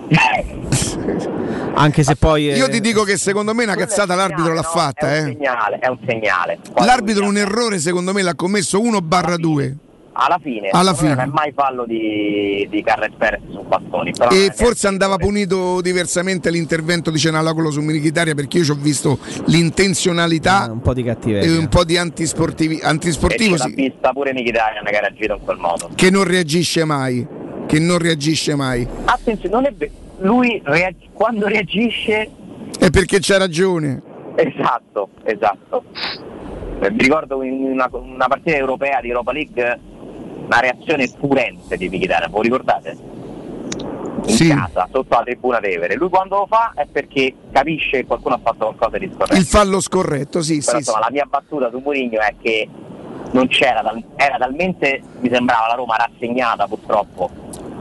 Anche se poi. eh, Io ti dico che secondo me una cazzata l'arbitro l'ha fatta. È un Eh. segnale, è un segnale. L'arbitro un errore secondo me l'ha commesso 1 barra 2. Alla fine, Alla fine. non è mai fallo di, di Carles Perez su bastoni. E forse andava punito diversamente l'intervento di Cenalacolo su Milichitaria perché io ci ho visto l'intenzionalità un po' di cattiveria. e un po' di antisportivi, E antisportivo l'ha sì, vista pure Mkhitaryan che ha reagito in quel modo. che non reagisce mai. Che non reagisce mai. Attenzione, non è ve- lui reag- quando reagisce È perché c'ha ragione. Esatto, esatto. Eh, Mi ricordo in una, una partita europea di Europa League una reazione furente di Mkhitaryan, voi ricordate? In Sì. casa, sotto la tribuna Tevere. Lui quando lo fa è perché capisce che qualcuno ha fatto qualcosa di scorretto. Il fallo scorretto, sì, Però sì. insomma sì. la mia battuta su Mourinho è che non c'era, era talmente, mi sembrava la Roma rassegnata purtroppo.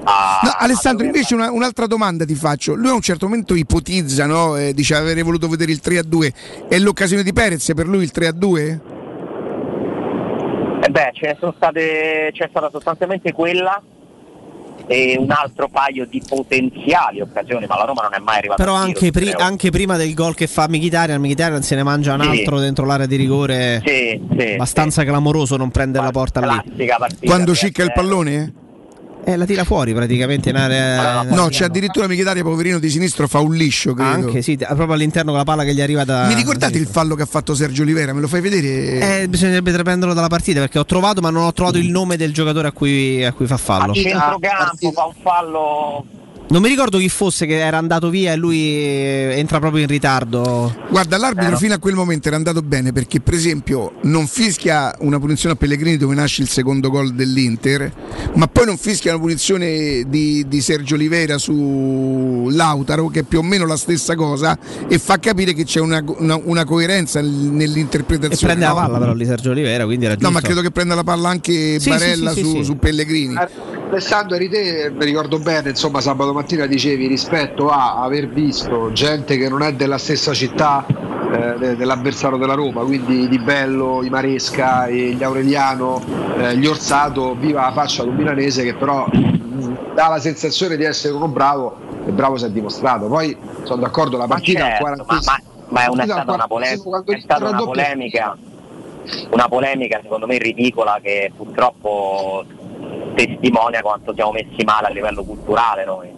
a- No, Alessandro, invece una- un'altra domanda ti faccio. Lui a un certo momento ipotizza, no? Eh, dice avere voluto vedere il 3 a 2. È l'occasione di Perez per lui il 3 a 2? Eh beh, ce ne sono state, c'è stata sostanzialmente quella e un altro paio di potenziali occasioni, ma la Roma non è mai arrivata Però tiro anche, su pri- anche prima del gol che fa Mkhitaryan, Mkhitaryan se ne mangia un Sì. altro dentro l'area di rigore. Sì, sì, abbastanza clamoroso non prendere la porta lì. partita. Quando cicca il pallone? Eh, la tira fuori praticamente in area. No, c'è addirittura Michitaria, poverino di sinistro, fa un liscio, credo. Anche sì, proprio all'interno con la palla che gli arriva da. Mi ricordate il fallo che ha fatto Sergio Olivera? Me lo fai vedere? Eh, bisognerebbe prenderlo dalla partita perché ho trovato, ma non ho trovato il nome del giocatore a cui, a cui fa fallo. A centrocampo fa un fallo Non mi ricordo chi fosse che era andato via e lui eh, entra proprio in ritardo. Guarda, l'arbitro no. fino a quel momento era andato bene perché, per esempio, non fischia una punizione a Pellegrini dove nasce il secondo gol dell'Inter, ma poi non fischia una punizione di, di Sergio Oliveira su Lautaro, che è più o meno la stessa cosa, e fa capire che c'è una, una- una coerenza nel- E nell'interpretazione. prende no? la palla però lì Sergio Oliveira, quindi era No, giusto. ma credo che prenda la palla anche Sì, Barella sì, sì, su, su Pellegrini. Alessandro, eri te, mi ricordo bene, insomma, sabato mattina dicevi rispetto a aver visto gente che non è della stessa città eh, de- dell'avversario della Roma, quindi Di Bello, i Maresca, gli Aureliano, eh, gli Orsato, viva la faccia di un milanese che però mh, dà la sensazione di essere uno bravo e bravo si è dimostrato. Poi sono d'accordo, la Ma partita certo, ma, 40 ma- ma è, una, è stata una, 40 polemica, quando è stata una polemica, una polemica secondo me ridicola che purtroppo testimonia quanto siamo messi male a livello culturale noi.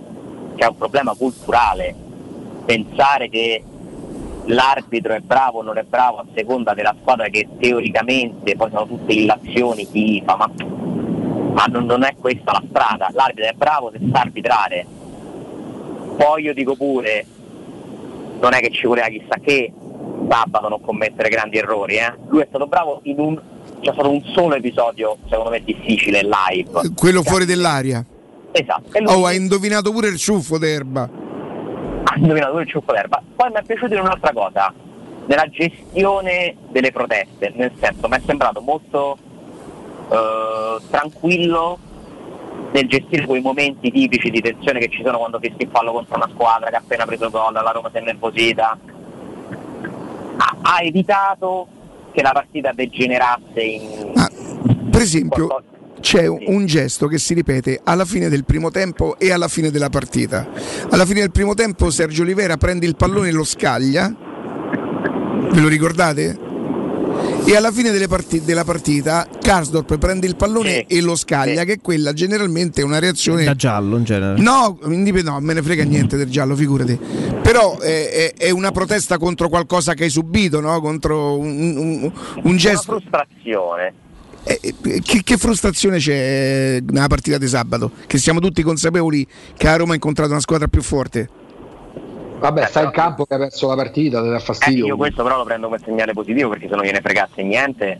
C'è un problema culturale. Pensare che l'arbitro è bravo o non è bravo a seconda della squadra che teoricamente poi sono tutte illazioni, tifa, ma, ma non, non è questa la strada. L'arbitro è bravo se sa arbitrare. Poi io dico pure, non è che ci voleva chissà che sabato non commettere grandi errori, eh. Lui è stato bravo in un. C'è stato un solo episodio, secondo me, difficile live. Quello fuori dell'aria. Esatto. Oh, ha indovinato pure il ciuffo d'erba. ha indovinato pure il ciuffo d'erba. Poi mi è piaciuto dire un'altra cosa, nella gestione delle proteste, nel senso mi è sembrato molto eh, tranquillo nel gestire quei momenti tipici di tensione che ci sono quando fischi il fallo contro una squadra che ha appena preso gol, la Roma si è nervosita. Ha, ha evitato che la partita degenerasse in... Per esempio, c'è un- un gesto che si ripete alla fine del primo tempo e alla fine della partita. Alla fine del primo tempo Sergio Olivera prende il pallone e lo scaglia. Ve lo ricordate? E alla fine delle parti- della partita Karsdorp prende il pallone e lo scaglia, che quella generalmente è una reazione Da giallo in genere. No, no, me ne frega niente del giallo, figurati. Però è, è- è una protesta contro qualcosa che hai subito, no? Contro un, un- un gesto. Una frustrazione. Eh, eh, Che, che frustrazione c'è nella partita di sabato? Che siamo tutti consapevoli che la Roma ha incontrato una squadra più forte. Vabbè, sta in campo che ha perso la partita, ti dà Eh, fastidio. io questo però lo prendo come segnale positivo perché se non gliene fregasse niente,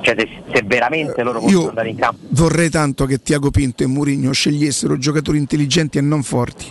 cioè se, se veramente loro possono Io andare in campo vorrei tanto che Tiago Pinto e Mourinho scegliessero giocatori intelligenti e non forti.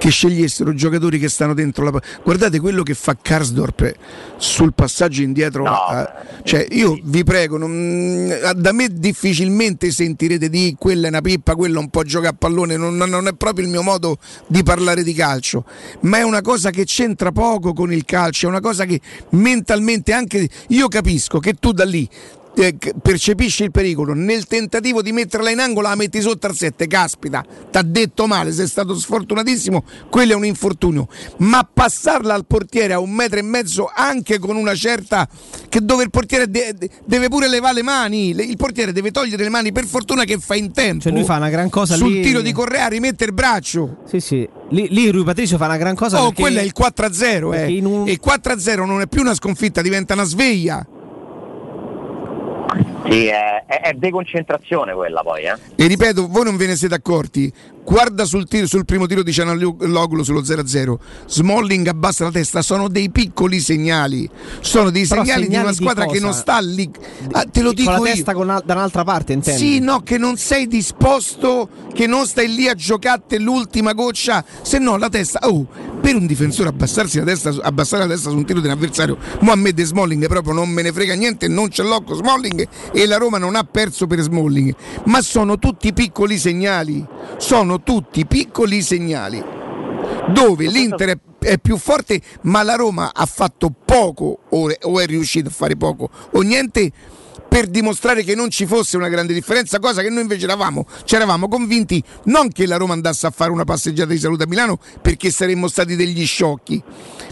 Che scegliessero giocatori che stanno dentro la... Guardate quello che fa Karsdorp sul passaggio indietro. a- cioè, io vi prego, non- da me difficilmente sentirete di quella è una pippa, quello un po' gioca a pallone, non, non è proprio il mio modo di parlare di calcio, ma è una cosa che c'entra poco con il calcio, è una cosa che mentalmente anche io capisco che tu da lì eh, percepisci il pericolo nel tentativo di metterla in angolo la metti sotto al 7 caspita t'ha detto male sei stato sfortunatissimo quello è un infortunio ma passarla al portiere a un metro e mezzo anche con una certa che dove il portiere de- de- deve pure levare le mani il portiere deve togliere le mani per fortuna che fa in tempo Cioè lui fa una gran cosa sul lì- tiro di Correa rimette il braccio Sì, sì. Lì, lì Rui Patricio fa una gran cosa. oh perché- quello è il 4-0 eh. un- il 4-0 non è più una sconfitta diventa una sveglia Sì, è, è- è deconcentrazione quella poi, eh. E ripeto, voi non ve ne siete accorti. Guarda sul, tiro- sul primo tiro di Cianaloglu sullo 0-0. Smalling abbassa la testa, sono dei piccoli segnali. Sono dei Però segnali, di segnali una di squadra che cosa? non sta lì. Ah, te lo dico con la io. testa con una- da un'altra parte, intendi? Sì, no, che non sei disposto, che non stai lì a giocare l'ultima goccia, se no la testa. Oh, per un difensore abbassarsi la testa, abbassare la testa su un tiro di un avversario, Mohamed e Smalling proprio non me ne frega niente, non ce l'ho con Smalling e la Roma non ha perso per Smalling. Ma sono tutti piccoli segnali, sono tutti piccoli segnali dove l'Inter è, più forte, ma la Roma ha fatto poco o è, o è riuscito a fare poco o niente per dimostrare che non ci fosse una grande differenza, cosa che noi invece eravamo, ci eravamo convinti non che la Roma andasse a fare una passeggiata di salute a Milano perché saremmo stati degli sciocchi,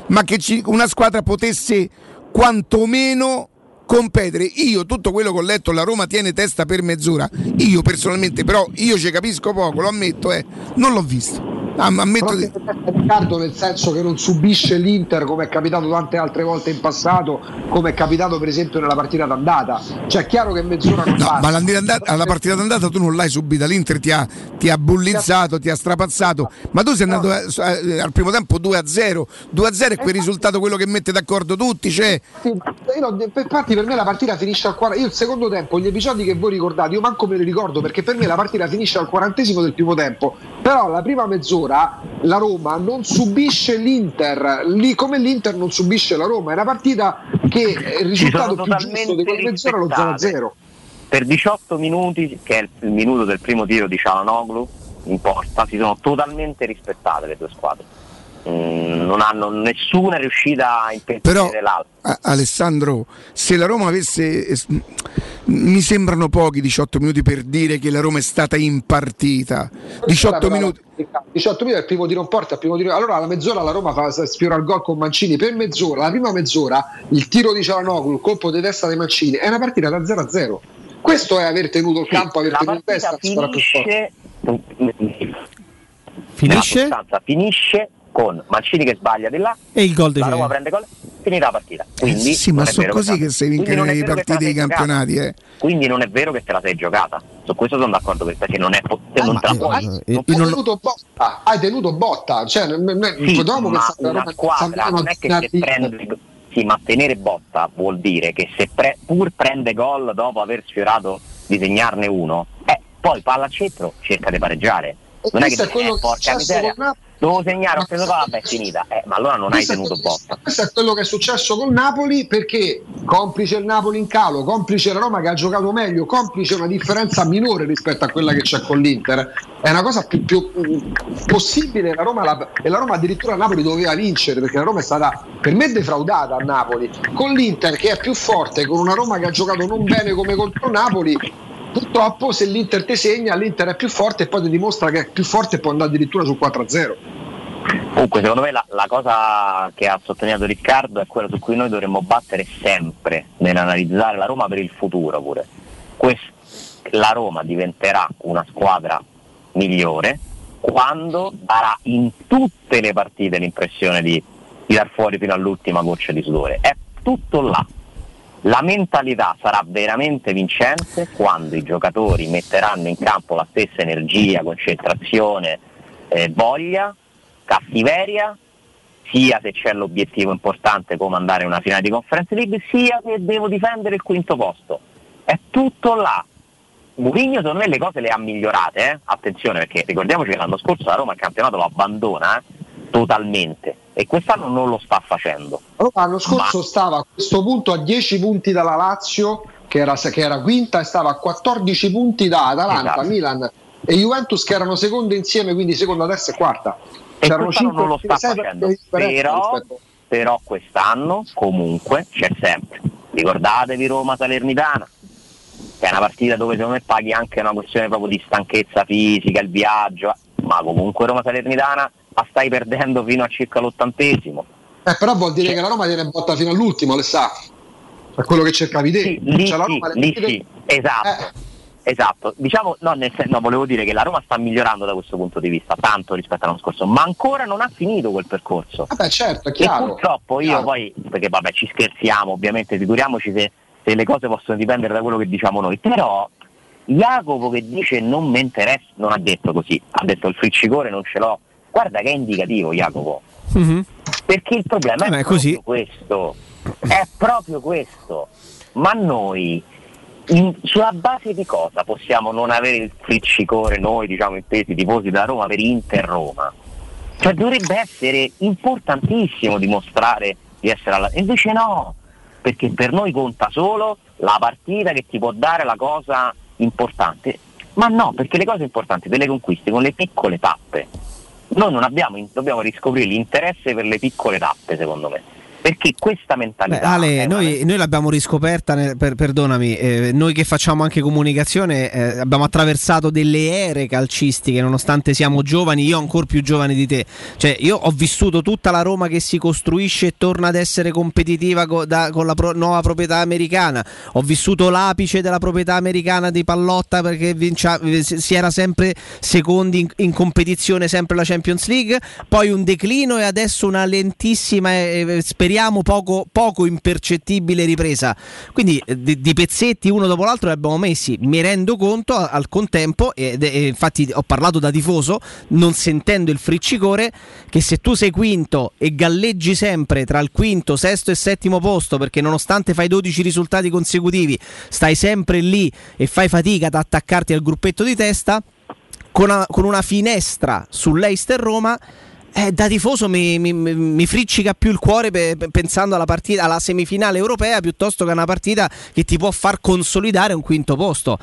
ma che ci- una squadra potesse quantomeno competere. Io tutto quello che ho letto, la Roma tiene testa per mezz'ora. Io personalmente, però, io ci capisco poco, lo ammetto, eh, non l'ho visto. Am- ammetto di... Riccardo nel senso che non subisce l'Inter come è capitato tante altre volte in passato, come è capitato per esempio nella partita d'andata. Cioè è chiaro che mezz'ora non No, basta. ma andata- alla partita d'andata tu non l'hai subita, l'Inter ti ha, ti ha bullizzato, ti ha strapazzato, ma tu sei andato eh, s- eh, al primo tempo 2-0, 2-0 è quel risultato quello che mette d'accordo tutti, cioè. No, infatti per me la partita finisce al 40 io il secondo tempo gli episodi che voi ricordate io manco me li ricordo perché per me la partita finisce al quarantesimo del primo tempo però la prima mezz'ora la Roma non subisce l'Inter lì come l'Inter non subisce la Roma è una partita che il risultato più giusto di quella mezz'ora lo rispettate. 0-0 Per 18 minuti, che è il, il minuto del primo tiro di Cialanoglu in porta, si sono totalmente rispettate le due squadre. Mm, non hanno nessuna riuscita a impedire l'altra. A- Alessandro, se la Roma avesse. es- Mi sembrano pochi 18 minuti per dire che la Roma è stata in partita. 18 Però, minuti. 18 minuti è il primo tiro in porta, primo tiro. Allora alla mezz'ora la Roma fa, sfiora il gol con Mancini. Per mezz'ora, la prima mezz'ora, il tiro di Cialanoglu, il colpo di testa di Mancini, è una partita da 0 a 0. Questo è aver tenuto il campo, aver La tenuto in partita testa la squadra più forte. finisce, Finisce? Con Mancini che sbaglia di là E il gol di la Roma prende gol finita la partita quindi sì, ma non è sono così la- che si vincono non le che partite la i sei giocata. campionati, eh. quindi non è vero che te la sei giocata su questo sono d'accordo che non è po- te non te la puoi Hai tenuto botta, hai tenuto botta, cioè, Sì, ma che una Roma squadra non è che se prende sì, ma tenere botta vuol dire che se pre- pur prende gol dopo aver sfiorato di segnarne uno, eh, poi palla al centro, cerca di pareggiare. Non è che è quello eh, che è porca successo miseria, con Devo segnare, ho preso vabbè è finita. Eh, ma allora non hai Questo è tenuto quello- botta. Questo è quello che è successo con Napoli perché complice il Napoli in calo, complice la Roma che ha giocato meglio, complice una differenza minore rispetto a quella che c'è con l'Inter. È una cosa più, più, mh, possibile la Roma la- e la Roma addirittura a Napoli doveva vincere perché la Roma è stata per me defraudata a Napoli. Con l'Inter che è più forte, con una Roma che ha giocato non bene come contro Napoli. Purtroppo se l'Inter ti segna, l'Inter è più forte e poi ti dimostra che è più forte può andare addirittura sul 4-0. Comunque, secondo me la, la cosa che ha sottolineato Riccardo è quella su cui noi dovremmo battere sempre nell'analizzare la Roma per il futuro pure. Quest- la Roma diventerà una squadra migliore quando darà in tutte le partite l'impressione di tirar fuori fino all'ultima goccia di sudore. È tutto là. La mentalità sarà veramente vincente quando i giocatori metteranno in campo la stessa energia, concentrazione, eh, voglia, cattiveria, sia se c'è l'obiettivo importante come andare in una finale di Conference League, sia se devo difendere il quinto posto. È tutto là. Mourinho secondo me le cose le ha migliorate, eh? attenzione perché ricordiamoci che l'anno scorso la Roma il campionato lo abbandona, eh? totalmente e quest'anno non lo sta facendo. Roma l'anno scorso stava a questo punto a 10 punti dalla Lazio, che era, che era quinta, e stava a 14 punti da Atalanta, Esatto. Milan e Juventus che erano seconde insieme, quindi seconda, terza e quarta. E C'erano quest'anno cinque- non lo sta facendo, però, rispetto- però quest'anno comunque c'è sempre. Ricordatevi Roma Salernitana, che è una partita dove secondo me paghi anche una questione proprio di stanchezza fisica, il viaggio, ma comunque Roma Salernitana la stai perdendo fino a circa l'ottantesimo. Eh, però vuol dire che la Roma tiene botta fino all'ultimo, Alessà. È quello che cercavi te. Lì, Cioè, la sì, Roma le lì sì, esatto. Esatto, diciamo, no, nel sen- no, volevo dire che la Roma sta migliorando da questo punto di vista, tanto rispetto all'anno scorso, ma ancora non ha finito quel percorso. Vabbè, certo, è E chiaro. purtroppo io Chiaro. poi, perché vabbè ci scherziamo ovviamente, figuriamoci se, se le cose possono dipendere da quello che diciamo noi, però Jacopo che dice non mi interessa, non ha detto così, ha detto il friccicore non ce l'ho, guarda che è indicativo Jacopo, perché il problema è, Eh, ma è proprio questo, è proprio questo, ma noi in- sulla base di cosa possiamo non avere il friccicore noi diciamo intesi tifosi della Roma per Inter Roma? Cioè dovrebbe essere importantissimo dimostrare di essere alla... Invece no, perché per noi conta solo la partita che ti può dare la cosa importante. Ma no, perché le cose importanti te le conquisti con le piccole tappe. Noi non abbiamo, dobbiamo riscoprire l'interesse per le piccole tappe, secondo me. Perché questa Beh, mentalità... Ale, è una noi, noi l'abbiamo riscoperta, nel- per- perdonami, eh, noi che facciamo anche comunicazione eh, abbiamo attraversato delle ere calcistiche nonostante siamo giovani, io ancora più giovane di te. Cioè, io ho vissuto tutta la Roma che si costruisce e torna ad essere competitiva co- da- con la pro- nuova proprietà americana. Ho vissuto l'apice della proprietà americana di Pallotta perché vincia- eh, si era sempre secondi in, in competizione, sempre la Champions League, poi un declino e adesso una lentissima e e speriamo poco, poco impercettibile ripresa. Quindi eh, di, di pezzetti uno dopo l'altro li abbiamo messi. Mi rendo conto al contempo, è- e infatti ho parlato da tifoso, non sentendo il friccicore, che se tu sei quinto e galleggi sempre tra il quinto, sesto e settimo posto, perché nonostante fai 12 risultati consecutivi, stai sempre lì e fai fatica ad attaccarti al gruppetto di testa, con una, con una finestra sull'Eister Roma. Eh, da tifoso mi, mi- mi- friccica più il cuore pe- pe- pensando alla, partita, alla semifinale europea piuttosto che a una partita che ti può far consolidare un quinto posto.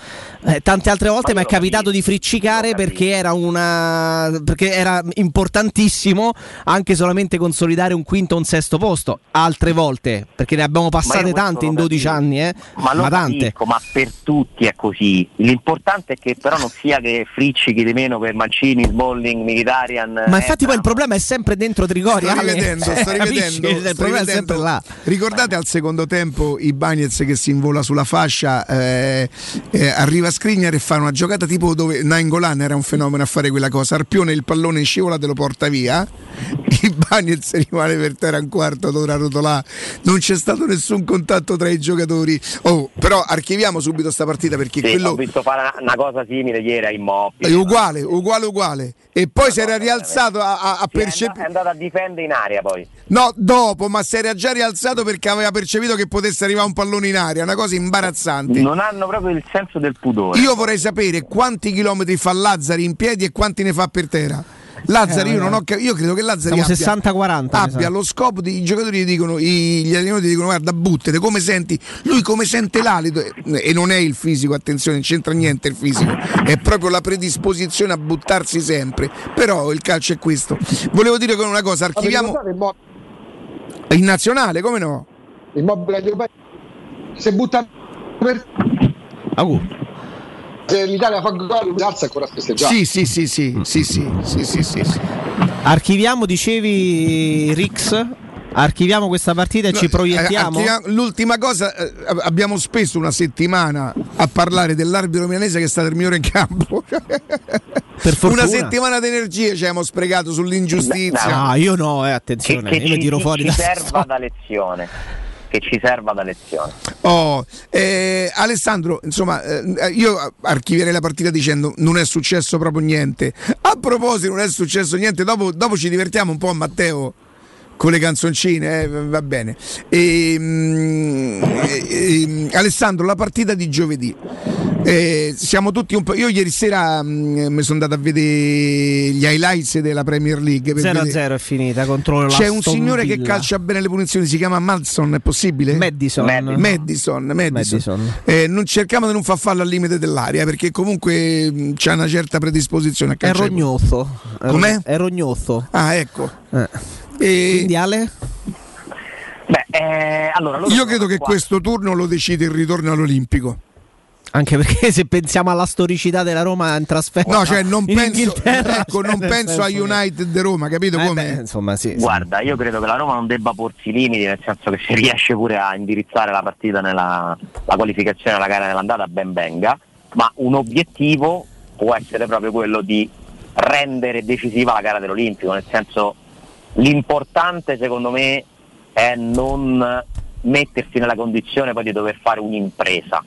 Eh, tante altre volte mi è capitato di friccicare perché era, una, perché era importantissimo anche solamente consolidare un quinto o un sesto posto. Altre volte, perché ne abbiamo passate tante in 12 capisco. anni, eh? Ma lo tante. capisco, ma per tutti è così. L'importante è che però non sia che friccichi di meno per Mancini, Smalling, Militarian. Ma eh, infatti poi il problema è sempre dentro Trigoria. Sto rivedendo, sto rivedendo. Il sto problema è sempre là. Ricordate al secondo tempo i Bagnets che si invola sulla fascia, eh, eh, arriva Skriniar e fa una giocata tipo dove Nainggolan era un fenomeno a fare quella cosa, Arpione il pallone in scivola te lo porta via, i Bagnets rimane per terra un quarto d'ora rotolà, non c'è stato nessun contatto tra i giocatori. Oh, però archiviamo subito sta partita perché Sì, quello ho visto fare una, cosa simile ieri a Immobile. è uguale, uguale, uguale. E poi si era rialzato a, a, a Sì, è, percepire. andato, è andato a difendere in aria poi. No, dopo, ma si era già rialzato perché aveva percepito che potesse arrivare un pallone in aria, una cosa imbarazzante. Non hanno proprio il senso del pudore. Io vorrei sapere quanti chilometri fa Lazzari in piedi e quanti ne fa per terra. Lazzari, Eh, io non ho eh. cap- io credo che Lazzari abbia, 60-40, mi abbia sa. lo scopo di i giocatori gli dicono, i- gli allenatori dicono guarda buttete, come senti? Lui come sente l'alito e non è il fisico, attenzione, non c'entra niente il fisico, è proprio la predisposizione a buttarsi sempre. Però il calcio è questo. Volevo dire con una cosa, archiviamo in nazionale, come no? il europei? Se butta per se l'Italia fa gol, lui alza ancora a festeggiare. Sì, sì, sì, sì, sì, sì, sì, sì, sì, sì. Archiviamo, dicevi Rix. Archiviamo questa partita e ci Eh, proiettiamo. L'ultima cosa, eh, abbiamo speso una settimana a parlare dell'arbitro milanese che è stato il migliore in campo. fortuna. Una settimana di energie ci abbiamo sprecato sull'ingiustizia. No, io no, eh, Che, attenzione, che io mi ci, tiro che fuori ci da serva da lezione. Che ci serva da lezione. Oh, eh, Alessandro, insomma, eh, io archivierei la partita dicendo non è successo proprio niente. A proposito, non è successo niente. Dopo, dopo ci divertiamo un po' Matteo con le canzoncine, eh, va bene. E, mm, e- e- Alessandro, la partita di giovedì. Eh, siamo tutti un po'. Io ieri sera mh, mi sono andato a vedere gli highlights della Premier League. per 0 a vedere- 0 è finita contro la C'è un signore che Villa. calcia bene le punizioni, si chiama Madison, è possibile? Madison. Madison. Madison, Madison. Madison. Eh, non cerchiamo di non far fallo al limite dell'area perché comunque mh, c'è una certa predisposizione a È calciare. rognozzo. È Com'è? ro- È rognozzo. Ah, ecco. Eh. E- Quindi Ale? Beh, eh, allora, Io credo che qua- questo turno lo decide il ritorno all'Olimpico. Anche perché se pensiamo alla storicità della Roma in trasferta No, cioè non in penso, ecco, cioè, non nel penso a United di Roma, capito Eh come? beh, insomma, sì, sì. Guarda, io credo che la Roma non debba porsi limiti, nel senso che se riesce pure a indirizzare la partita nella la qualificazione alla gara nell'andata ben venga, ma un obiettivo può essere proprio quello di rendere decisiva la gara dell'Olimpico, nel senso l'importante secondo me è non mettersi nella condizione poi di dover fare un'impresa,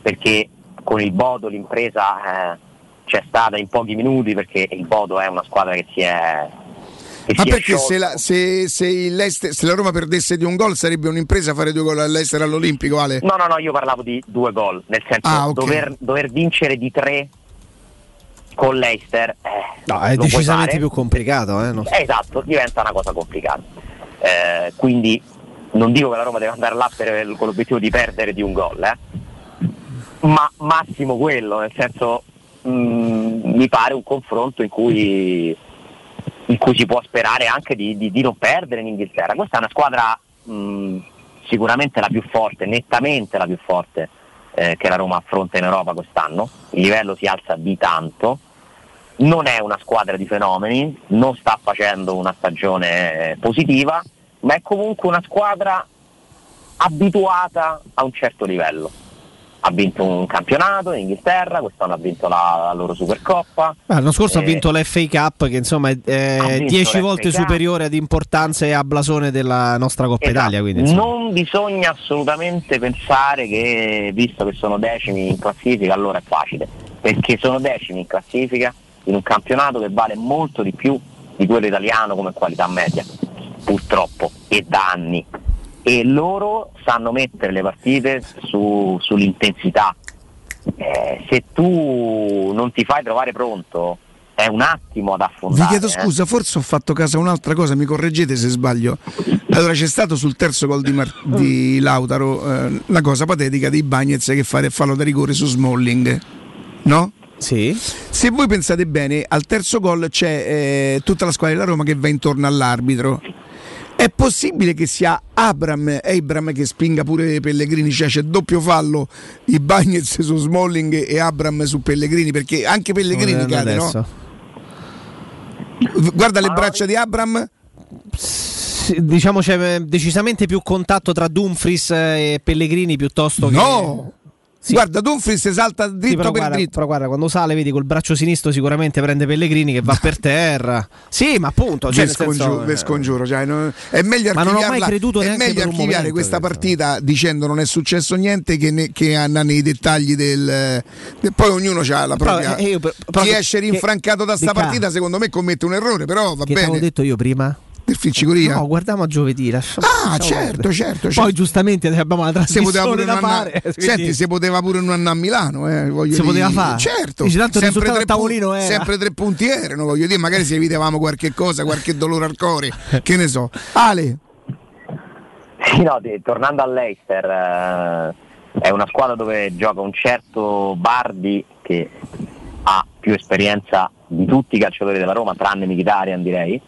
perché con il Bodo l'impresa eh, c'è stata in pochi minuti perché il Bodo è una squadra che si è... che Ma si perché se la, se- se se la Roma perdesse di un gol sarebbe un'impresa fare due gol all'Ester all'Olimpico, Ale? No, no, no, io parlavo di due gol, nel senso Ah, ok. dover, dover vincere di tre con l'Eister eh, No, è decisamente più complicato. Eh? Eh, esatto, diventa una cosa complicata. Eh, quindi non dico che la Roma deve andare là per, con l'obiettivo di perdere di un gol, eh, ma massimo quello, nel senso mh, mi pare un confronto in cui, in cui si può sperare anche di, di- di non perdere in Inghilterra. Questa è una squadra mh, sicuramente la più forte, nettamente la più forte eh, che la Roma affronta in Europa quest'anno, il livello si alza di tanto, non è una squadra di fenomeni, non sta facendo una stagione eh, positiva, ma è comunque una squadra abituata a un certo livello. Ha vinto un campionato in Inghilterra, quest'anno ha vinto la, la loro Supercoppa. Ah, L'anno scorso ha Eh, vinto l'FA Cup che insomma è Ha eh, vinto 10 l'FA volte Cup. superiore ad importanza e a blasone della nostra Coppa Esatto. Italia. Quindi, non bisogna assolutamente pensare che, visto che sono decimi in classifica, allora è facile, perché sono decimi in classifica in un campionato che vale molto di più di quello italiano come qualità media, purtroppo, e da anni. E loro sanno mettere le partite su- sull'intensità. Eh, se tu non ti fai trovare pronto, è un attimo ad Vi affondare. chiedo eh. scusa, forse ho fatto caso a un'altra cosa, mi correggete se sbaglio. Allora c'è stato sul terzo gol di, Mar- di Lautaro eh, la cosa patetica di Bagnez che fa il fallo da rigore su Smalling, no? Sì. Se voi pensate bene, al terzo gol c'è eh, tutta la squadra della Roma che va intorno all'arbitro. È possibile che sia Abram, Abram che spinga pure Pellegrini, cioè c'è doppio fallo di Bagnez su Smalling e Abram su Pellegrini, perché anche Pellegrini cade, no? adesso. Guarda le braccia di Abram. Diciamo c'è eh, decisamente più contatto tra Dumfries e Pellegrini piuttosto che. No! Guarda, Dumfries salta dritto Sì, però, per guarda, dritto. però guarda, quando sale, vedi col braccio sinistro sicuramente prende Pellegrini che va per terra. Sì, ma appunto. Cioè, senso, scongiuro, vi eh, scongiuro, cioè, non è meglio archiviare momento, questa penso. partita dicendo non è successo niente che, ne- che andare nei dettagli del, poi ognuno ha la Però, propria eh, io per- però chi esce rinfrancato da sta partita secondo me commette un errore però va Che bene avevo detto io prima? Del Ficcicoria No, guardiamo a giovedì. lasciamo- ah lasciamo certo perdere. certo, Poi certo. giustamente abbiamo la trasmissione pure da fare. quindi- senti si poteva pure non andare a Milano eh, voglio Si dire. poteva fare? certo Dici, tanto il sempre tre, a tavolino pu- era. sempre tre punti erano voglio dire magari se evitavamo qualche cosa qualche dolore al cuore che ne so Ale Sì, no, di- tornando all'Eister, eh, è una squadra dove gioca un certo Bardi che ha più esperienza di tutti i calciatori della Roma, tranne Mkhitaryan direi.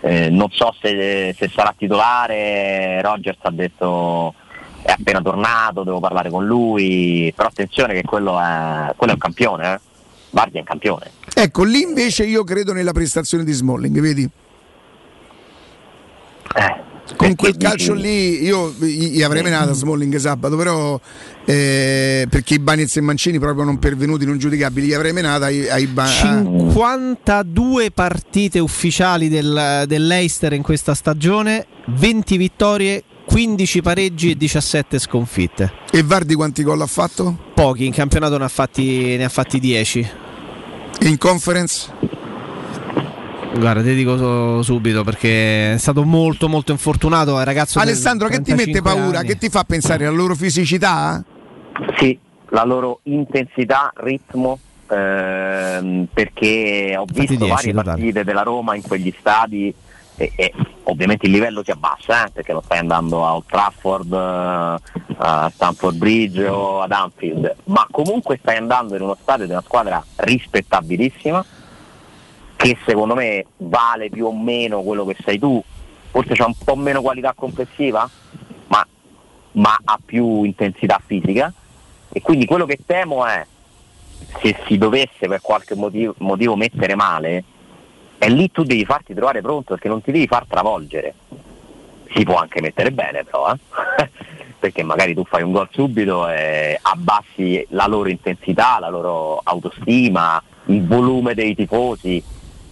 Eh, non so se, se sarà titolare, Rogers ha detto è appena tornato, devo parlare con lui, però attenzione che quello è, quello è un campione, eh. Bardi è un campione. ecco lì invece io credo nella prestazione di Smalling vedi con quel dici- calcio lì io gli avrei menato a Smalling sabato però eh, perché i Bagnez e Mancini proprio non pervenuti non giudicabili gli avrei menata ai, ai Ba- 52 partite ufficiali del, dell'Eister in questa stagione, 20 vittorie, 15 pareggi e 17 sconfitte. e Vardi quanti gol ha fatto? Pochi, in campionato ne ha fatti, ne ha fatti 10. E in conference? Guarda, ti dico so- subito perché è stato molto molto infortunato. È ragazzo del Alessandro che ti mette 35 paura? anni. Che ti fa pensare alla loro fisicità? Sì, la loro intensità, ritmo, ehm, perché ho visto 10 varie totali. partite della Roma in quegli stadi e, e ovviamente il livello si abbassa eh, perché non stai andando a Old Trafford, eh, a Stamford Bridge o ad Anfield, ma comunque stai andando in uno stadio di una squadra rispettabilissima che secondo me vale più o meno quello che sei tu, forse c'ha un po' meno qualità complessiva, ma, ma ha più intensità fisica e quindi quello che temo è se si dovesse per qualche motivo, motivo mettere male, e lì tu devi farti trovare pronto perché non ti devi far travolgere. Si può anche mettere bene però, eh? perché magari tu fai un gol subito e abbassi la loro intensità, la loro autostima, il volume dei tifosi.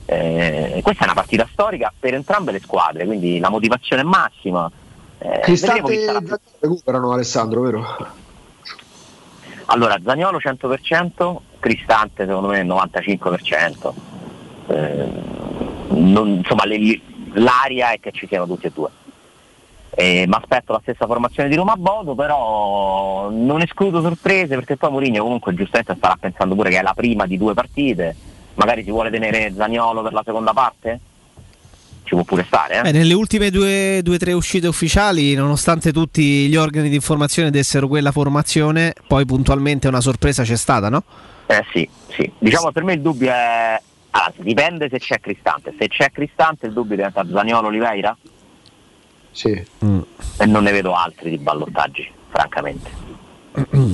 Eh, questa è una partita storica per entrambe le squadre, quindi la motivazione è massima. Eh, Cristante e Zagnolo recuperano Alessandro, vero? Allora, Zagnolo 100%, Cristante secondo me 95%. Eh, non- insomma, le- l'aria è che ci siano tutti e due. mi aspetto la stessa formazione di Roma Bodo, però non escludo sorprese perché poi Mourinho comunque giustamente starà pensando pure che è la prima di due partite. Magari si vuole tenere Zagnolo per la seconda parte? Ci può pure stare, eh? Eh, nelle ultime due o tre uscite ufficiali, nonostante tutti gli organi di informazione dessero quella formazione, poi puntualmente una sorpresa c'è stata, no? Eh sì, sì. Diciamo per me il dubbio è. Allora, dipende se c'è Cristante. Se c'è Cristante il dubbio diventa Zaniolo Oliveira Sì. e non ne vedo altri di ballottaggi, francamente.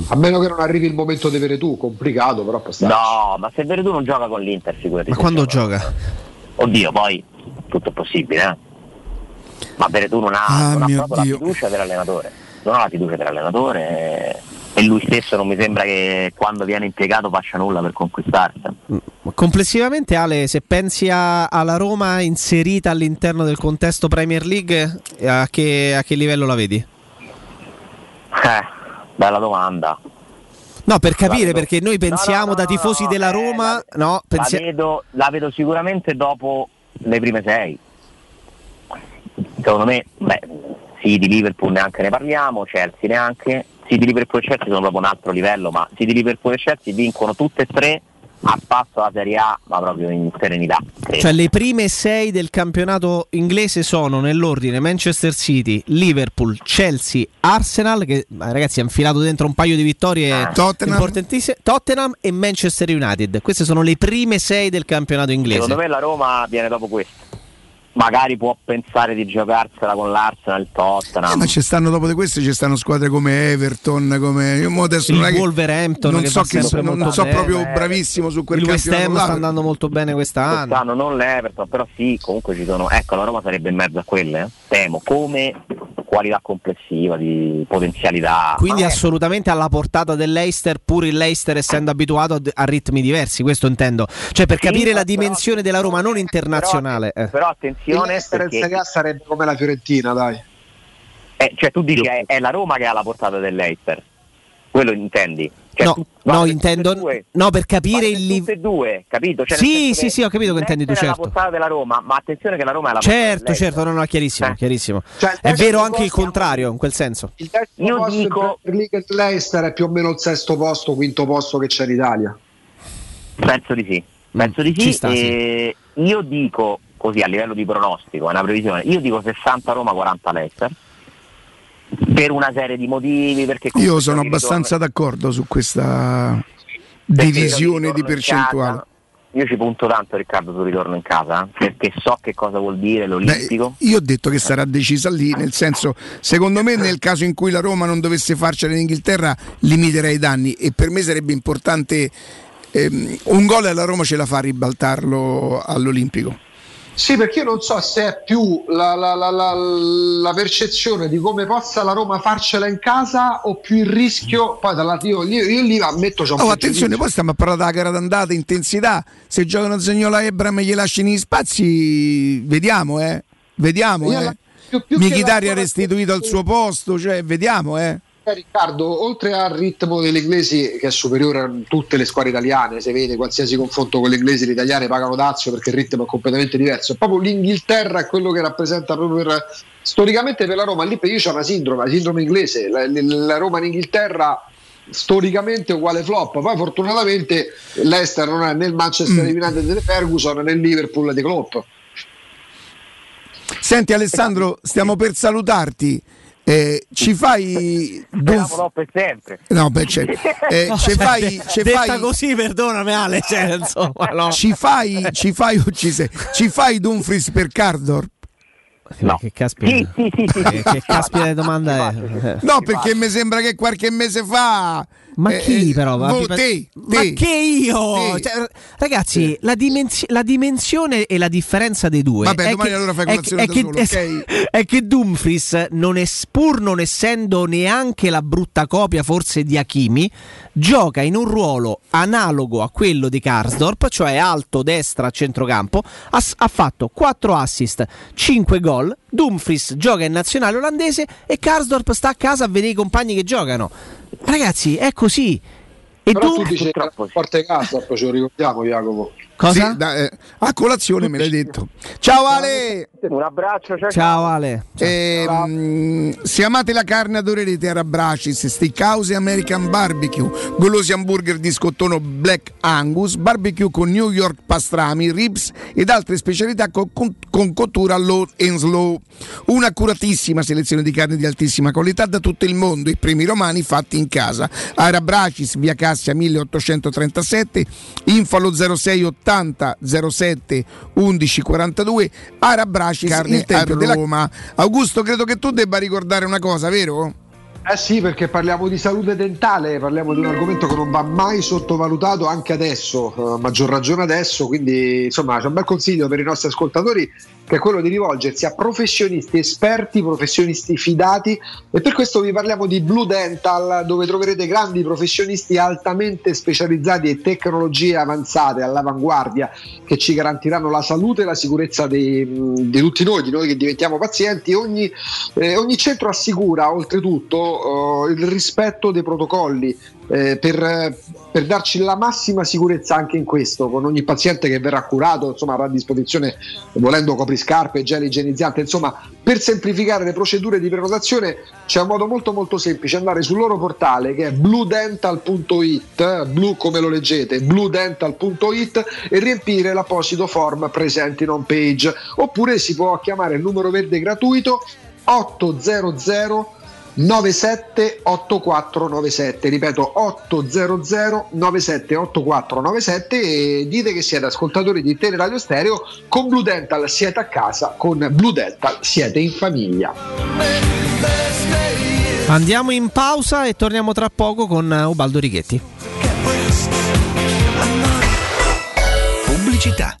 A meno che non arrivi il momento di avere tu, complicato, però può stare. No, ma se Veretù non gioca con l'Inter, figurati. Ma quando gioca. gioca? Oddio, poi tutto è possibile, eh. Ma Veretù non ha, Ah, non ha mio proprio Dio. la fiducia dell'allenatore. Non ha la fiducia dell'allenatore e, e lui stesso non mi sembra che quando viene impiegato faccia nulla per conquistarsi. Complessivamente, Ale, se pensi a- alla Roma inserita all'interno del contesto Premier League, a che, a che livello la vedi? Eh, bella domanda. No, per capire, perché noi pensiamo no, da no, tifosi no, della eh, Roma, no, La pensi- vedo, la vedo sicuramente dopo le prime sei. Secondo me, beh, sì, di Liverpool neanche ne parliamo, Chelsea neanche. Sì, di Liverpool e Chelsea sono proprio un altro livello, ma sì, di Liverpool e Chelsea vincono tutte e tre a passo alla Serie A, ma proprio in serenità. credo. Cioè le prime sei del campionato inglese sono nell'ordine Manchester City, Liverpool, Chelsea, Arsenal, che ragazzi ha infilato dentro un paio di vittorie Tottenham. importantissime, Tottenham e Manchester United. Queste sono le prime sei del campionato inglese. Secondo me la Roma viene dopo questo. Magari può pensare di giocarsela con l'Arsenal, il Tottenham. Eh, ma ci stanno dopo di queste ci stanno squadre come Everton, come io mo adesso Il non è Wolverhampton non che so, che sempre non so proprio bravissimo su quel Il West campionato Ham sta andando molto bene quest'anno. quest'anno non l'Everton, però sì, comunque ci sono. Ecco, la Roma sarebbe in mezzo a quelle, eh. temo, come qualità complessiva, di potenzialità. Quindi Ma è- assolutamente alla portata dell'Eister, pur il Leicester essendo abituato a, ritmi diversi, questo intendo. Cioè per Sì, capire la però- dimensione della Roma non internazionale. eh. Però attenzione Leicester in perché Serie A sarebbe come la Fiorentina, dai. eh, cioè, tu dici è, è la Roma che ha la portata dell'Eister. Quello intendi? Cioè, No, tu- no, intendo- due. no, per capire il livello. due, capito? Cioè, Sì, sì, che sì, ho capito che intendi tu, certo. la portata della Roma, ma attenzione che la Roma è la portata Certo, certo, no, no, chiarissimo, Eh. chiarissimo. Cioè, È vero anche il contrario, in quel senso. Il terzo Io posto dico- Premier League Leicester è più o meno il sesto posto, quinto posto che c'è in Italia. Penso di sì, penso di ci sì. sta, e Io dico così a livello di pronostico, è una previsione. Io dico 60 Roma, 40 Leicester. Per una serie di motivi, perché Io sono il ritorno- abbastanza d'accordo su questa divisione di percentuale. casa- Io ci punto tanto Riccardo sul ritorno in casa, eh, perché so che cosa vuol dire l'Olimpico. Io ho detto che sarà decisa lì, nel senso, secondo me nel caso in cui la Roma non dovesse farcela in Inghilterra limiterei i danni e per me sarebbe importante ehm, un gol e la Roma ce la fa a ribaltarlo all'Olimpico. Sì, perché io non so se è più la, la- la- la- percezione di come possa la Roma farcela in casa o più il rischio. Poi dall'altro io, io, io lì ammetto c'ho un Oh, attenzione, poi stiamo a parlare della gara d'andata, intensità. Se giocano Zagnola e Ebram e gli lasciano gli spazi, vediamo, eh. Vediamo, Io eh. la- ha restituito al suo posto, cioè, vediamo, eh. Eh, Riccardo, oltre al ritmo delle inglesi che è superiore a tutte le squadre italiane, se vede qualsiasi confronto con le inglesi, le italiane pagano dazio perché il ritmo è completamente diverso. È proprio l'Inghilterra è quello che rappresenta proprio per, storicamente per la Roma. Lì io c'ho una sindrome, la sindrome inglese. La, la Roma in Inghilterra storicamente uguale flop. Poi fortunatamente l'Ester non è né il Manchester United di Ferguson né il Liverpool di Klopp. Senti Alessandro, stiamo per salutarti. Eh, ci fai Speriamo no per sempre. No, beh, c'è. Eh, No, ci cioè, fai, de- ci fai, così, perdonami Ale, cioè, insomma, no. ci fai, ci fai, o ci sei? Ci fai Dumfries per Cardor? No. Che caspita, Sì, sì, sì, sì, che, che caspita di domanda è? No, perché mi sembra che qualche mese fa. Ma eh, chi eh, però? va? vo- te, Ma te. che io? Cioè, ragazzi, la, dimensi- la dimensione e la differenza dei due Vabbè, è, domani che, allora è, colazione è che, solo, es- ok? è che Dumfries, non è, pur non essendo neanche la brutta copia forse di Hakimi, gioca in un ruolo analogo a quello di Karsdorp, cioè alto, destra, centrocampo, ha, ha fatto 4 assist, 5 gol, Dumfries gioca in nazionale olandese e Karsdorp sta a casa a vedere i compagni che giocano. Ragazzi, è così. E Però Dum- tu dici forte casa, poi ce lo ricordiamo Jacopo. Cosa? Sì, da, eh, a colazione me l'hai detto. Ciao Ale! Un abbraccio, ciao. Ciao Ale. Ciao. E, ciao. Se amate la carne adorerete Arabracis, Steakhouse American Barbecue, golosi hamburger di scottone Black Angus, barbecue con New York pastrami, ribs ed altre specialità con, con, con cottura low and slow. Una curatissima selezione di carne di altissima qualità da tutto il mondo, i primi romani fatti in casa. Arabracis, via Cassia 1837, infalo 0680 80 07 11 42 Ara Brasci carne a Roma. Della... Augusto, credo che tu debba ricordare una cosa, vero? Eh sì, perché parliamo di salute dentale, parliamo di un argomento che non va mai sottovalutato anche adesso, a maggior ragione adesso, quindi insomma c'è un bel consiglio per i nostri ascoltatori che è quello di rivolgersi a professionisti esperti, professionisti fidati e per questo vi parliamo di Blue Dental dove troverete grandi professionisti altamente specializzati e tecnologie avanzate all'avanguardia che ci garantiranno la salute e la sicurezza di, tutti noi, di noi che diventiamo pazienti. Ogni, eh, ogni centro assicura oltretutto eh, il rispetto dei protocolli eh, per, per darci la massima sicurezza anche in questo, con ogni paziente che verrà curato, insomma avrà a disposizione volendo copriscarpe, gel igienizzante, insomma per semplificare le procedure di prenotazione c'è un modo molto molto semplice, andare sul loro portale che è bluedental.it, blu come lo leggete, bluedental.it e riempire l'apposito form presente in home page, oppure si può chiamare il numero verde gratuito 800 978497 ripeto 800 978497 e dite che siete ascoltatori di Teleradio Stereo con Blue Dental siete a casa con Blue Dental siete in famiglia Andiamo in pausa e torniamo tra poco con Ubaldo Righetti. Pubblicità.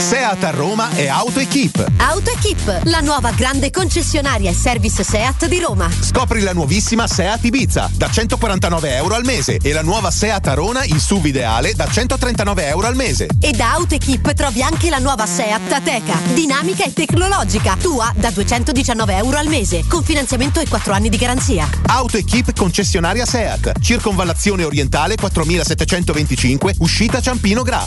Seat a Roma e AutoEquip. AutoEquip, la nuova grande concessionaria e service Seat di Roma. Scopri la nuovissima Seat Ibiza da 149 euro al mese e la nuova Seat Arona in SUV ideale da 139 euro al mese. E da AutoEquip trovi anche la nuova Seat Ateca, dinamica e tecnologica, tua da 219 euro al mese, con finanziamento e 4 anni di garanzia. AutoEquip concessionaria Seat, circonvallazione orientale 4725, uscita Ciampino Gra.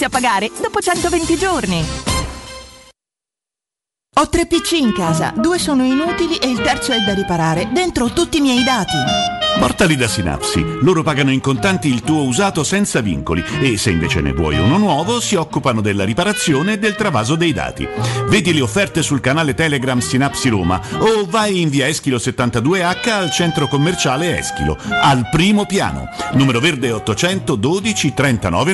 a pagare dopo 120 giorni. Ho tre PC in casa, due sono inutili e il terzo è da riparare. Dentro tutti i miei dati. Portali da Sinapsi. Loro pagano in contanti il tuo usato senza vincoli e se invece ne vuoi uno nuovo si occupano della riparazione e del travaso dei dati. Vedi le offerte sul canale Telegram Sinapsi Roma o vai in via Eschilo 72H al centro commerciale Eschilo, al primo piano. Numero verde 812 39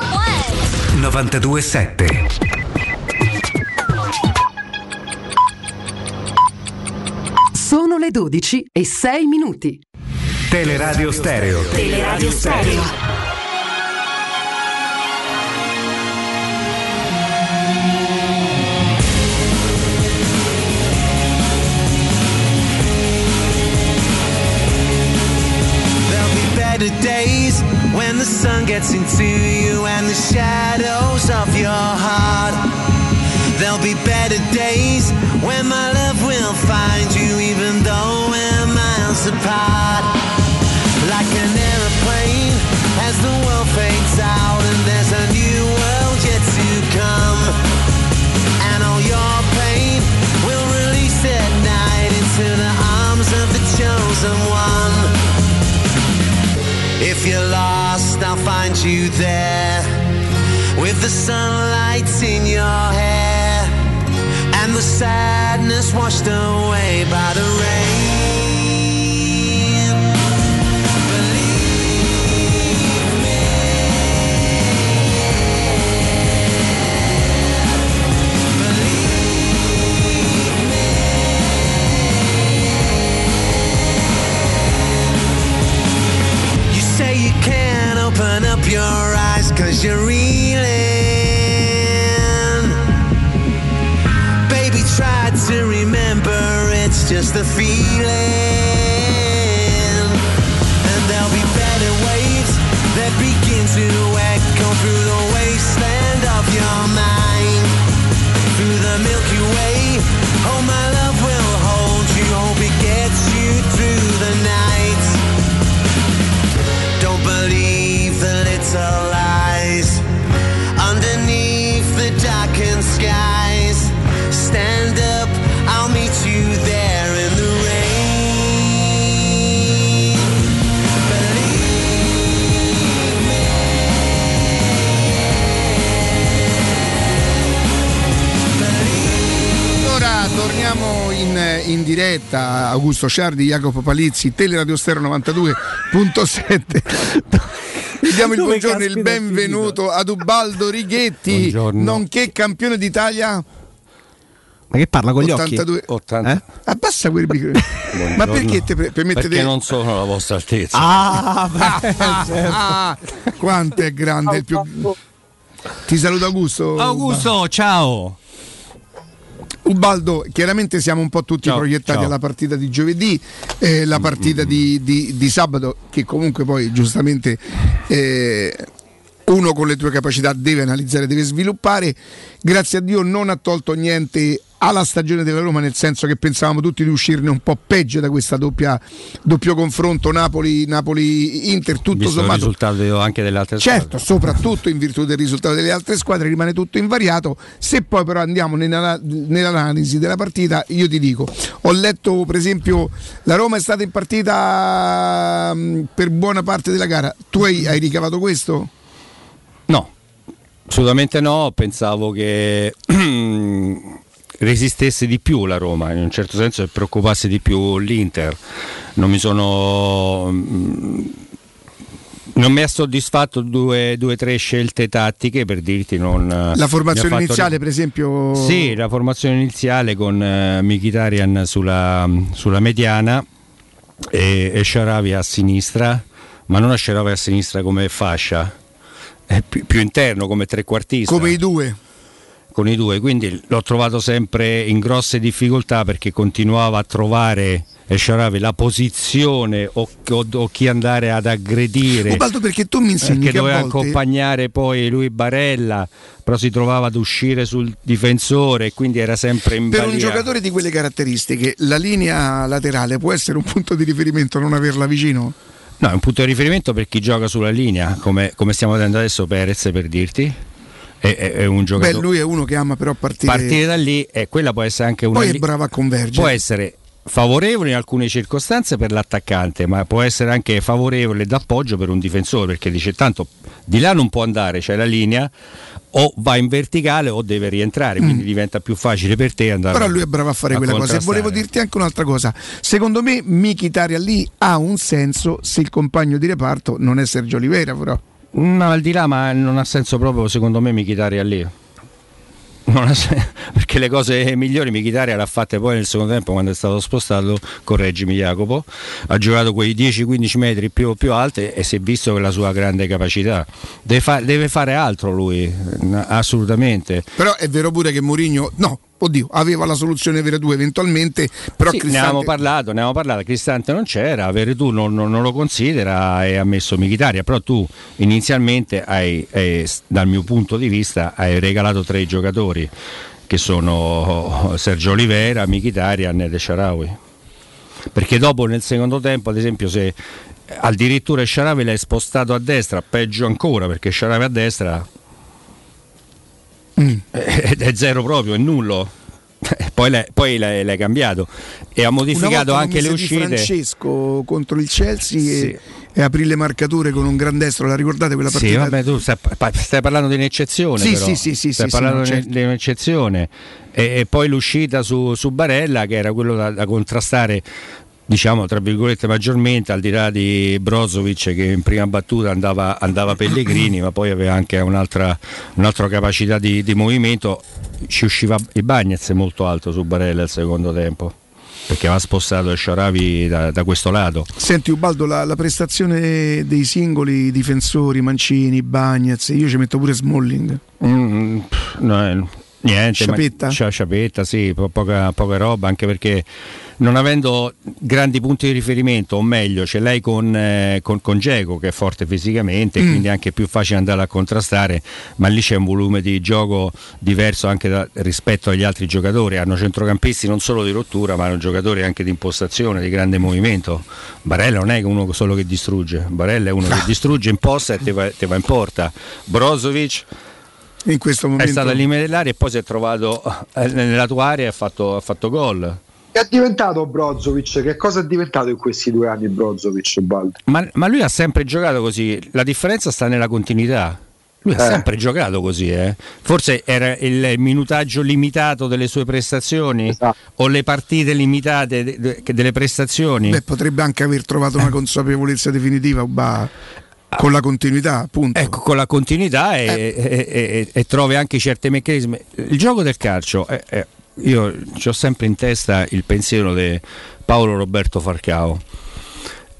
92.7 Sono le 12 e 6 minuti. Teleradio Stereo Teleradio Stereo. The sun gets into you and the shadows of your heart. There'll be better days when my love will find you even though we're miles apart. You there with the sunlight in your hair and the sadness washed away by the your eyes cause you're reeling. Baby, try to remember it's just a feeling. And there'll be better waves that begin to in, diretta. Augusto Ciardi, Jacopo Palizzi, Teleradio Stereo 92.7. Vi diamo il Dove buongiorno e il benvenuto ad Ubaldo Righetti, Buongiorno. nonché campione d'Italia. Ma che parla con gli occhi? 82. 80. Eh? Abbassa quel microfono. Ma perché te per- permette Perché non sono la vostra altezza. Ah, beh, Ah, certo. ah, quanto è grande il più. Ti saluto Augusto. Augusto, ciao. Ubaldo, chiaramente siamo un po' tutti Ciao, proiettati ciao. alla partita di giovedì, eh, la partita di, di- di sabato, che comunque poi giustamente eh, uno con le tue capacità deve analizzare, deve sviluppare. Grazie a Dio non ha tolto niente alla stagione della Roma, nel senso che pensavamo tutti di uscirne un po' peggio da questa doppia, doppio confronto Napoli, Napoli-Inter, tutto Visto il sommato. risultato anche delle altre Certo, soprattutto in virtù del risultato delle altre squadre rimane tutto invariato. Se poi però andiamo nella- nell'analisi della partita, io ti dico, ho letto per esempio la Roma è stata in partita mh, per buona parte della gara. Tu hai, hai ricavato questo? No, assolutamente no. Pensavo che resistesse di più la Roma, in un certo senso, e preoccupasse di più l'Inter. Non mi sono. mm, Non mi ha soddisfatto due o tre scelte tattiche per dirti non. La formazione iniziale, per esempio. Sì, la formazione iniziale con eh, Mkhitaryan sulla, sulla mediana e, e Sharavi a sinistra, ma non a Sharavi a sinistra come fascia, più, più interno come trequartista. Come i due. Con i due, quindi l'ho trovato sempre in grosse difficoltà perché continuava a trovare Sharavi la posizione o, o- o chi andare ad aggredire. Ubaldo, perché tu mi insegni che doveva volte- accompagnare poi lui Barella, però si trovava ad uscire sul difensore e quindi era sempre in Per un balia. giocatore di quelle caratteristiche, la linea laterale può essere un punto di riferimento non averla vicino? No, è un punto di riferimento per chi gioca sulla linea, come, come stiamo vedendo adesso Perez per dirti. È, è- è un Beh, giocatore. lui è uno che ama però partire. Partire da lì e quella può essere anche una Poi è bravo a convergere. può essere favorevole in alcune circostanze per l'attaccante, ma può essere anche favorevole d'appoggio per un difensore, perché dice tanto di là non può andare, c'è la linea, o va in verticale o deve rientrare, quindi diventa più facile per te andare. Mm. Però lui è bravo a fare quella cosa. E volevo dirti anche un'altra cosa. Secondo me Michitaria lì ha un senso se il compagno di reparto non è Sergio Oliveira, però. No, al di là, ma non ha senso proprio secondo me Michitaria lì. Perché le cose migliori Michitaria l'ha fatte poi nel secondo tempo quando è stato spostato, correggimi Jacopo, ha giocato quei 10-15 metri più, più alti e si è visto la sua grande capacità. Deve, fa- deve fare altro lui, assolutamente. Però è vero pure che Mourinho, no, oddio, aveva la soluzione vera tu eventualmente, però Sì, ne Cristante- avevamo parlato, ne avevamo parlato, Cristante non c'era, Veretù non, non- non lo considera e ha messo Michitaria, però tu inizialmente hai, s- dal mio punto di vista, hai regalato tre giocatori che sono Sergio Oliveira, Michitarian e De Sharawi. Perché dopo nel secondo tempo, ad esempio, se addirittura Sharawi l'hai spostato a destra, peggio ancora perché Sharawi a destra Mm. è, è zero proprio, è nullo. Poi l'hai, poi l'hai- l'hai cambiato e ha modificato anche le uscite. Francesco contro il Chelsea e, e aprì le marcature con un gran destro, la ricordate quella Sì, partita? vabbè, tu stai, stai parlando di un'eccezione. Sì, però. sì, sì, sì, stai sì, parlando sì, certo. di un'eccezione. E, e poi l'uscita su, su Barella, che era quello da, da contrastare, diciamo, tra virgolette, maggiormente, al di là di Brozovic che in prima battuta andava, andava Pellegrini, ma poi aveva anche un'altra, un'altra capacità di, di movimento. Ci usciva il Bagnez molto alto su Barella al secondo tempo. Perché aveva spostato Sharavi da, da questo lato. Senti Ubaldo, la, la prestazione dei singoli difensori, Mancini, Bagnez, io ci metto pure Smalling. Mm, pff, no, eh, Niente, Sciapetta? ma- Scia- Sciapetta, sì, po- poca, poca roba, anche perché non avendo grandi punti di riferimento, o meglio, ce l'hai con, eh, con, con Dzeko, che è forte fisicamente, Mm. quindi è anche più facile andare a contrastare, ma lì c'è un volume di gioco diverso anche da- rispetto agli altri giocatori. Hanno centrocampisti non solo di rottura, ma hanno giocatori anche di impostazione, di grande movimento. Barella non è uno solo che distrugge, Barella è uno che distrugge, imposta e te va, te va in porta. Brozovic in questo momento è stato al limite dell'area e poi si è trovato eh, nella tua area e ha fatto, ha fatto gol. È diventato Brozovic? Che cosa è diventato in questi due anni Brozovic? Ma, ma lui ha sempre giocato così, la differenza sta nella continuità. Lui ha Eh. sempre giocato così, eh. forse era il minutaggio limitato delle sue prestazioni Esatto. o le partite limitate de- de- delle prestazioni. Beh, potrebbe anche aver trovato una consapevolezza definitiva Uba, con la continuità, appunto. Ecco, con la continuità e, Eh. e- e- e trovi anche certi meccanismi. Il gioco del calcio, eh, eh, io ho sempre in testa il pensiero di Paolo Roberto Farcao.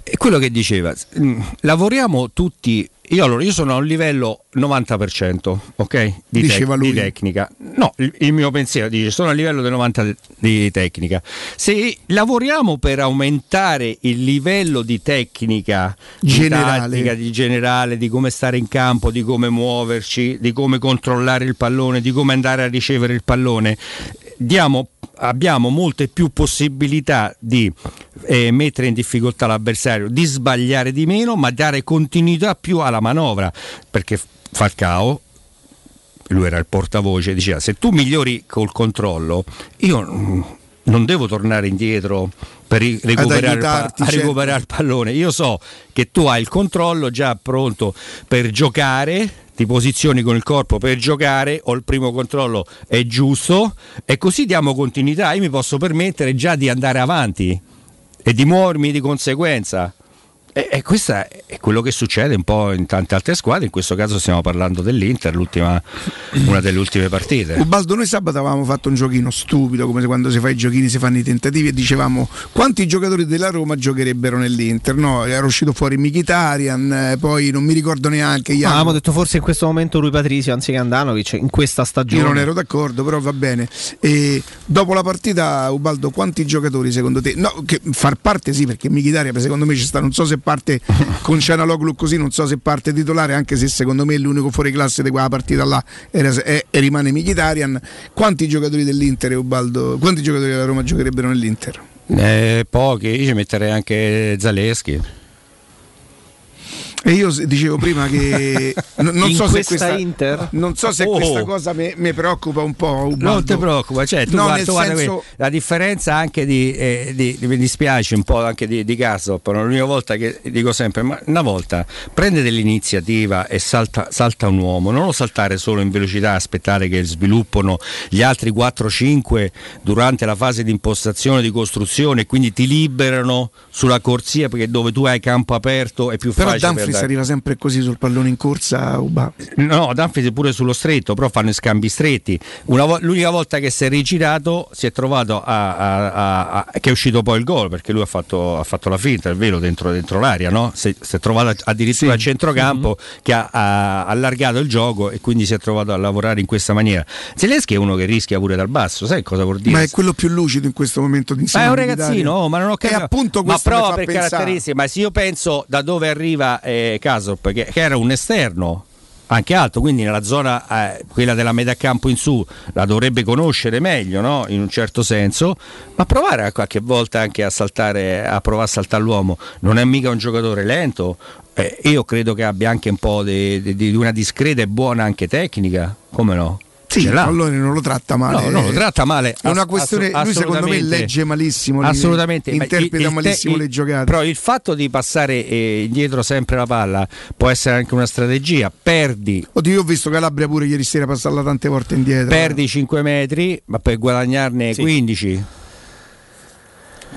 E quello che diceva, mm, lavoriamo tutti, io, allora, io sono a un livello 90%, ok? Di, Diceva di tecnica. No, il, il mio pensiero dice, sono a livello del 90% di, di tecnica. Se lavoriamo per aumentare il livello di tecnica di Generale. tattica, di generale, di come stare in campo, di come muoverci, di come controllare il pallone, di come andare a ricevere il pallone, diamo- abbiamo molte più possibilità di eh, mettere in difficoltà l'avversario, di sbagliare di meno, ma dare continuità più alla manovra, perché Falcao lui era il portavoce, diceva se tu migliori col controllo, io mm, non devo tornare indietro per recuperare, il, pa- certo. recuperare il pallone. Io so che tu hai il controllo già pronto per giocare, ti posizioni con il corpo per giocare, o il primo controllo è giusto e così diamo continuità. Io mi posso permettere già di andare avanti e di muovermi di conseguenza. E, e questo è quello che succede un po' in tante altre squadre, in questo caso stiamo parlando dell'Inter, l'ultima- una delle ultime partite. Ubaldo, noi sabato avevamo fatto un giochino stupido, come se quando si fa i giochini si fanno i tentativi e dicevamo quanti giocatori della Roma giocherebbero nell'Inter. No, era uscito fuori Mkhitaryan, eh, poi non mi ricordo neanche. gli Ah, altri. avevamo detto forse in questo momento lui Patrizio anziché Andanovic in questa stagione. Io non ero d'accordo, però va bene. E dopo la partita, Ubaldo, quanti giocatori secondo te? No, che far parte sì, perché Mkhitaryan secondo me ci sta, non so se parte con Cianaloglu così, non so se parte titolare, anche se secondo me l'unico fuori classe di quella partita là era, è- e rimane Mkhitaryan. Quanti giocatori dell'Inter, Ubaldo? Quanti giocatori della Roma giocherebbero nell'Inter? Eh, pochi, io ci metterei anche Zaleschi. E io dicevo prima che non, In so se questa questa, Inter? non so se Oh. questa cosa mi preoccupa un po'. Ubaldo. Non ti preoccupa, cioè, tu No, guarda, tu guarda senso- la differenza anche di, eh, di- mi dispiace un po' anche di, di Gassop, l'unica volta che dico sempre, ma una volta prende dell'iniziativa e salta, salta un uomo, non lo saltare solo in velocità, aspettare che sviluppano gli altri 4-5 durante la fase di impostazione, di costruzione, quindi ti liberano sulla corsia perché dove tu hai campo aperto è più Però facile. Dumfries arriva sempre così sul pallone in corsa, Uba. No, Danfries è pure sullo stretto, però fanno i scambi stretti. Una vo- l'unica volta che si è rigirato si è trovato a, a- a- che è uscito poi il gol, perché lui ha fatto, ha fatto la finta, è vero, dentro, dentro l'area, no? si, si è trovato addirittura a centrocampo che ha, allargato il gioco e quindi si è trovato a lavorare in questa maniera. Zelensky è uno che rischia pure dal basso, sai cosa vuol dire? Ma è quello più lucido in questo momento di Ma è un ragazzino, oh, ma non ho capito. appunto ma questo mi prova per pensare. caratteristiche, ma se io penso da dove arriva eh, Kasop, che, che era un esterno anche alto, quindi nella zona eh, quella della metà campo in su la dovrebbe conoscere meglio, no? in un certo senso, ma provare a qualche volta anche a saltare, a provare a saltare l'uomo, non è mica un giocatore lento, eh, io credo che abbia anche un po' di- di una discreta e buona anche tecnica, come no? Sì, pallone non lo tratta male. No, no, lo tratta male. È una Ass- questione. assu- lui, secondo me, legge malissimo. li- Assolutamente, ma Interpreta il- malissimo il- le giocate. Però il fatto di passare eh, indietro sempre la palla può essere anche una strategia. Perdi, Oddio, io ho visto Calabria pure ieri sera passarla tante volte indietro. perdi 5 metri, ma per guadagnarne 15.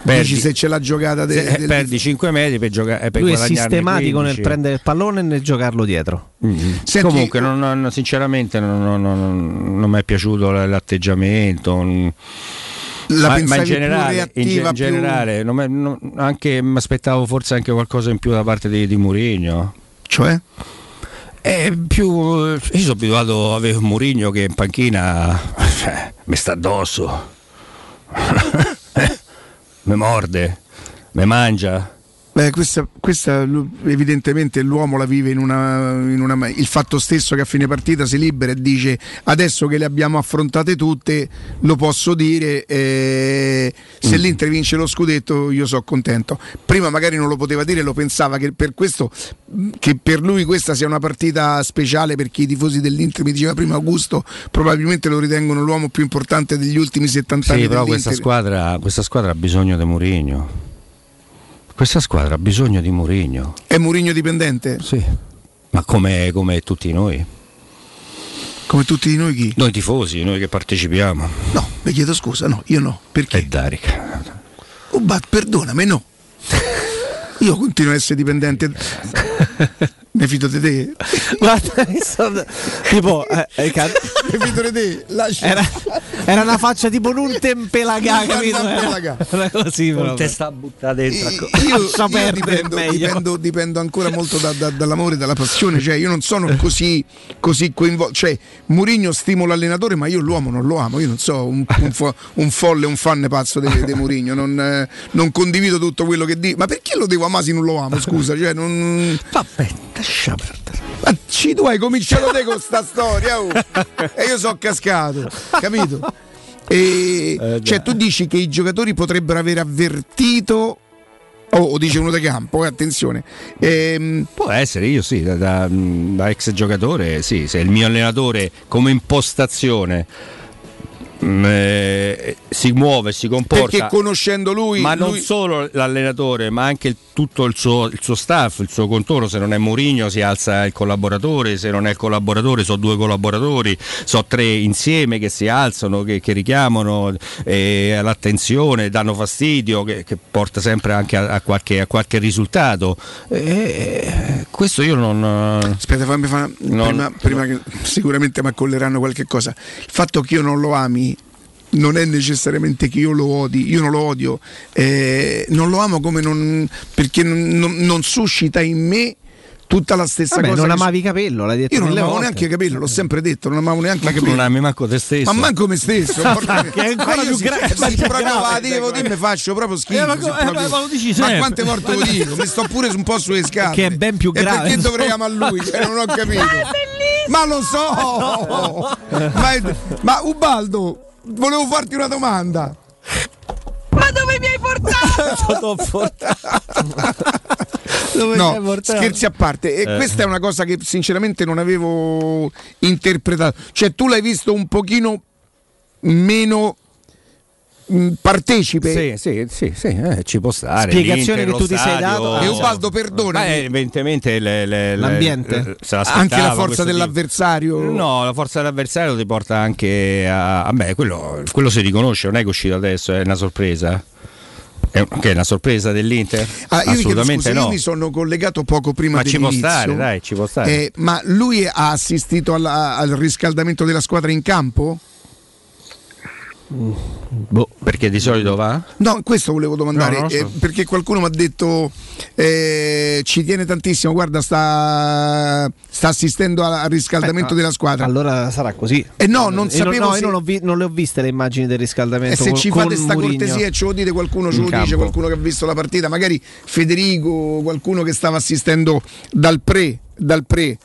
Dici se c'è la giocata de- se- del- perdi 5 metri per, gioca- eh, per Lui è sistematico 15. nel prendere il pallone e nel giocarlo dietro. Senti- Comunque, non- non- sinceramente, non, non- non- non mi è piaciuto l'atteggiamento. non- La ma, ma in più generale, in, in più- generale non me- non- anche, mi aspettavo forse anche qualcosa in più da parte di, di Mourinho. Cioè? È più. Io sono abituato a avere un Murigno che in panchina cioè, mi sta addosso. mi morde, mi mangia. Beh, questa, questa evidentemente l'uomo la vive in una, in una- Il fatto stesso che a fine partita si libera e dice adesso che le abbiamo affrontate tutte, lo posso dire, eh, se l'Inter vince lo scudetto io sono contento. Prima magari non lo poteva dire, lo pensava che per questo che per lui questa sia una partita speciale perché i tifosi dell'Inter, mi diceva prima Augusto, probabilmente lo ritengono l'uomo più importante degli ultimi 70 anni Sì, però questa squadra, questa squadra ha bisogno di Murigno. Questa squadra ha bisogno di Murigno. È Murigno dipendente? Sì. Ma come, come tutti noi. Come tutti noi chi? Noi tifosi, noi che partecipiamo. No, vi chiedo scusa, no, io no. Perché? E Darica. Oh, ma perdonami, no. Io continuo a essere dipendente. Mi fido di te. Guarda, sono- tipo, eh, eh, ca- Mi fido di te. Lascia. era, era una faccia tipo non tempelagà, capito? tempelagà. Era così, Non proprio. te sta buttata dentro. Io, Lascia io perdere, dipendo, dipendo- dipendo ancora molto da- da- dall'amore e dalla passione. Cioè, io non sono così, così coinvolto. Cioè, Murigno stimola l'allenatore, ma io l'uomo non lo amo. Io non so un, un fo- un folle, un fan pazzo di Murigno. Non, eh, non condivido tutto quello che dice. Ma perché lo devo amare se non lo amo? Scusa, cioè, non. Vabbè, lascia perdere. Ma ci tu hai cominciato te con sta storia, oh. e io sono cascato, capito? E, Eh, cioè, tu dici che i giocatori potrebbero aver avvertito. Oh, o dice uno da campo, eh, attenzione. Ehm, Può essere, io sì, da, da- da ex giocatore, sì, se il mio allenatore come impostazione eh, si muove, si comporta. perché conoscendo lui, ma non lui- solo l'allenatore, ma anche il- tutto il suo, il suo staff, il suo contorno. Se non è Mourinho, si alza il collaboratore. Se non è il collaboratore, sono due collaboratori, sono tre insieme che si alzano, che, che richiamano eh, l'attenzione, danno fastidio, che, che porta sempre anche a, a qualche, a qualche risultato. Eh, questo io non. Aspetta, fammi fa- Non- prima, prima che sicuramente mi accolleranno qualche cosa. Il fatto che io non lo ami non è necessariamente che io lo odi, io non lo odio, eh, non lo amo come non, perché non, non- non suscita in me tutta la stessa Vabbè, cosa. non amavi capello, l'hai detto Io non amavo volte. neanche i capelli, l'ho sempre detto, non amavo neanche Ma capelli. non ami manco te stesso. Ma manco me stesso, porca- Che è ancora Ma più sì, gra- sì, ma proprio la devo dire, mi faccio proprio schifo. Eh, ma sì, co- eh, proprio- ma- ma lo dici ma sempre. quante volte lo dico? Mi sto pure un po' sulle scatole. Che è ben più E grave, perché dovrei amare lui? Cioè, non ho capito. Ma lo so! Ma, è- ma Ubaldo, volevo farti una domanda. Ma dove mi hai portato? Dove No, sei portato? scherzi a parte, e Eh. questa è una cosa che sinceramente non avevo interpretato. Cioè, tu l'hai visto un pochino meno partecipe. Sì, sì, sì, sì, eh, ci può stare. Spiegazione che tu ti sei dato- E Ubaldo, perdonami. Beh, evidentemente le- le- L'ambiente? le- l'aspettava anche la forza questo tipo- dell'avversario. No, la forza dell'avversario ti porta anche a. Vabbè, quello, quello si riconosce, non è che è uscito adesso, è una sorpresa. Che è una sorpresa dell'Inter? Ah, io, mi chiedo Assolutamente scusa, no. io mi sono collegato poco prima Ma ci può dell'inizio. stare, dai, ci può stare. Eh, ma lui ha assistito alla- al riscaldamento della squadra in campo? Boh, perché di solito va? No, questo volevo domandare, No, so. eh, perché qualcuno mi ha detto eh, ci tiene tantissimo, guarda sta, sta assistendo al, al riscaldamento Eh, della squadra. Allora sarà così. E no, non Io sapevo no, se- io non, ho vi- non le ho viste le immagini del E riscaldamento. se con- ci fate sta Mourinho. cortesia e ce lo dite qualcuno, ce lo dice, campo. qualcuno che ha visto la partita, magari Federico, qualcuno che stava assistendo dal pre, dal pre.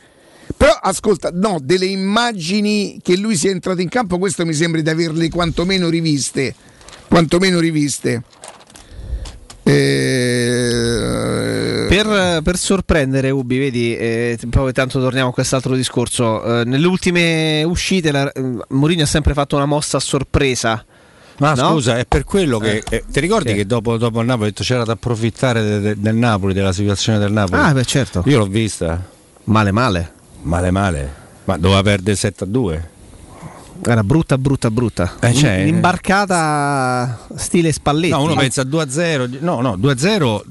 Però ascolta, no, delle immagini che lui sia entrato in campo, questo mi sembra di averle quantomeno riviste. Quantomeno riviste. Eh, Per, per sorprendere Ubi, vedi, eh, poi tanto torniamo a quest'altro discorso. eh, nelle ultime uscite la, eh, Mourinho ha sempre fatto una mossa a sorpresa. Ma No? scusa, è per quello che. Eh. eh, ti ricordi Che? che dopo, dopo il Napoli detto c'era da approfittare de- de- del Napoli, della situazione del Napoli? Ah, beh, certo. Io l'ho vista. Male, male. Male, male. Ma doveva perdere 7 a 2. Era brutta, brutta, brutta. Eh, cioè- L'imbarcata stile Spalletti. No, uno pensa a 2 a 0. No, no, 2 a 0,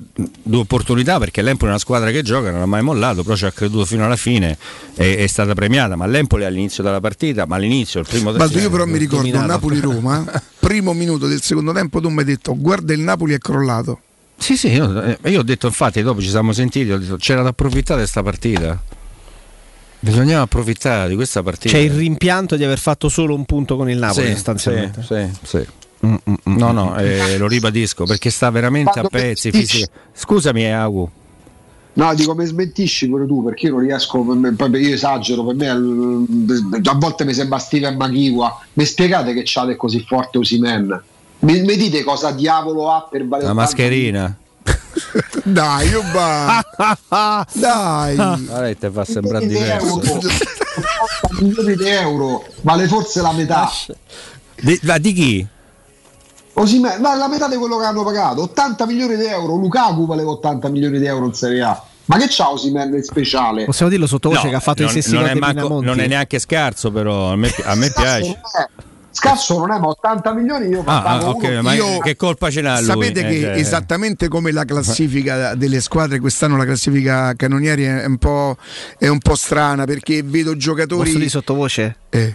due opportunità perché l'Empoli è una squadra che gioca, non ha mai mollato, però ci ha creduto fino alla fine, è, è stata premiata. Ma l'Empoli all'inizio della partita, ma all'inizio, il primo Baldo, io però mi ricordo dominato. Napoli-Roma, primo minuto del secondo tempo, tu mi hai detto guarda il Napoli è crollato. Sì, sì, io, eh, io ho detto infatti, dopo ci siamo sentiti, ho detto c'era da approfittare di questa partita. Bisognava approfittare di questa partita. C'è il rimpianto di aver fatto solo un punto con il Napoli, Sì, sostanzialmente. sì, sì, sì. No, no, eh, lo ribadisco perché sta veramente a Quando pezzi. pensi- fisica- Scusami, eh, Agu. No, dico, mi smentisci pure tu perché io non riesco, per me- poi io esagero, per me a volte mi sembra Steven Maghiwa. Mi spiegate che c'ha così forte Osimen? Mi, mi dite cosa diavolo ha per valere La mascherina. Dai, io ba. Dai. Guarda, te fa sembrare diverso. euro, 80 milioni di euro, vale forse la metà. Di, ma di chi? Osimhen, ma la metà di quello che hanno pagato, 80 milioni di euro. Lukaku valeva 80 milioni di euro in Serie A. Ma che c'ha Osimen in speciale? Possiamo dirlo sottovoce No, che ha fatto non, i stessi non è di manco- non è neanche scarso, però a me, a me piace. Scarso non è, ma 80 milioni io Ah, pago ah, ok, uno. ma Io- che colpa ce n'ha lui? Sapete Eh, che cioè- esattamente come la classifica delle squadre, quest'anno la classifica canonieri è un po', è un po' strana perché vedo giocatori. Posso di sottovoce? Eh.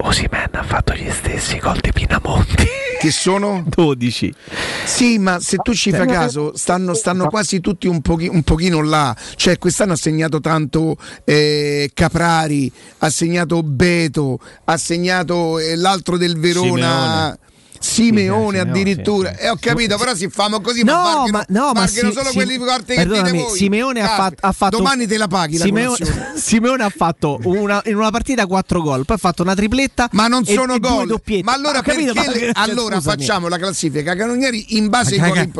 Osimen ha fatto gli stessi gol di Pinamonti. Che sono 12. Sì, ma se tu ci fai caso, stanno, stanno quasi tutti un, pochi- un pochino là. Cioè, quest'anno ha segnato tanto eh, Caprari, ha segnato Beto, ha segnato eh, l'altro del Verona. Simeone, addirittura, e ho capito, però si famo così, No, ma marchino, ma- no, ma si- solo si- quelli forti che dite voi. Simeone ha, fat- ha fatto domani te la paghi la Simeone, colazione. Simeone ha fatto una, in una partita 4 gol, poi ha fatto una tripletta. Ma non e- sono e gol. Ma allora capito, perché ma- le- allora facciamo la classifica canonieri in base ai gol in-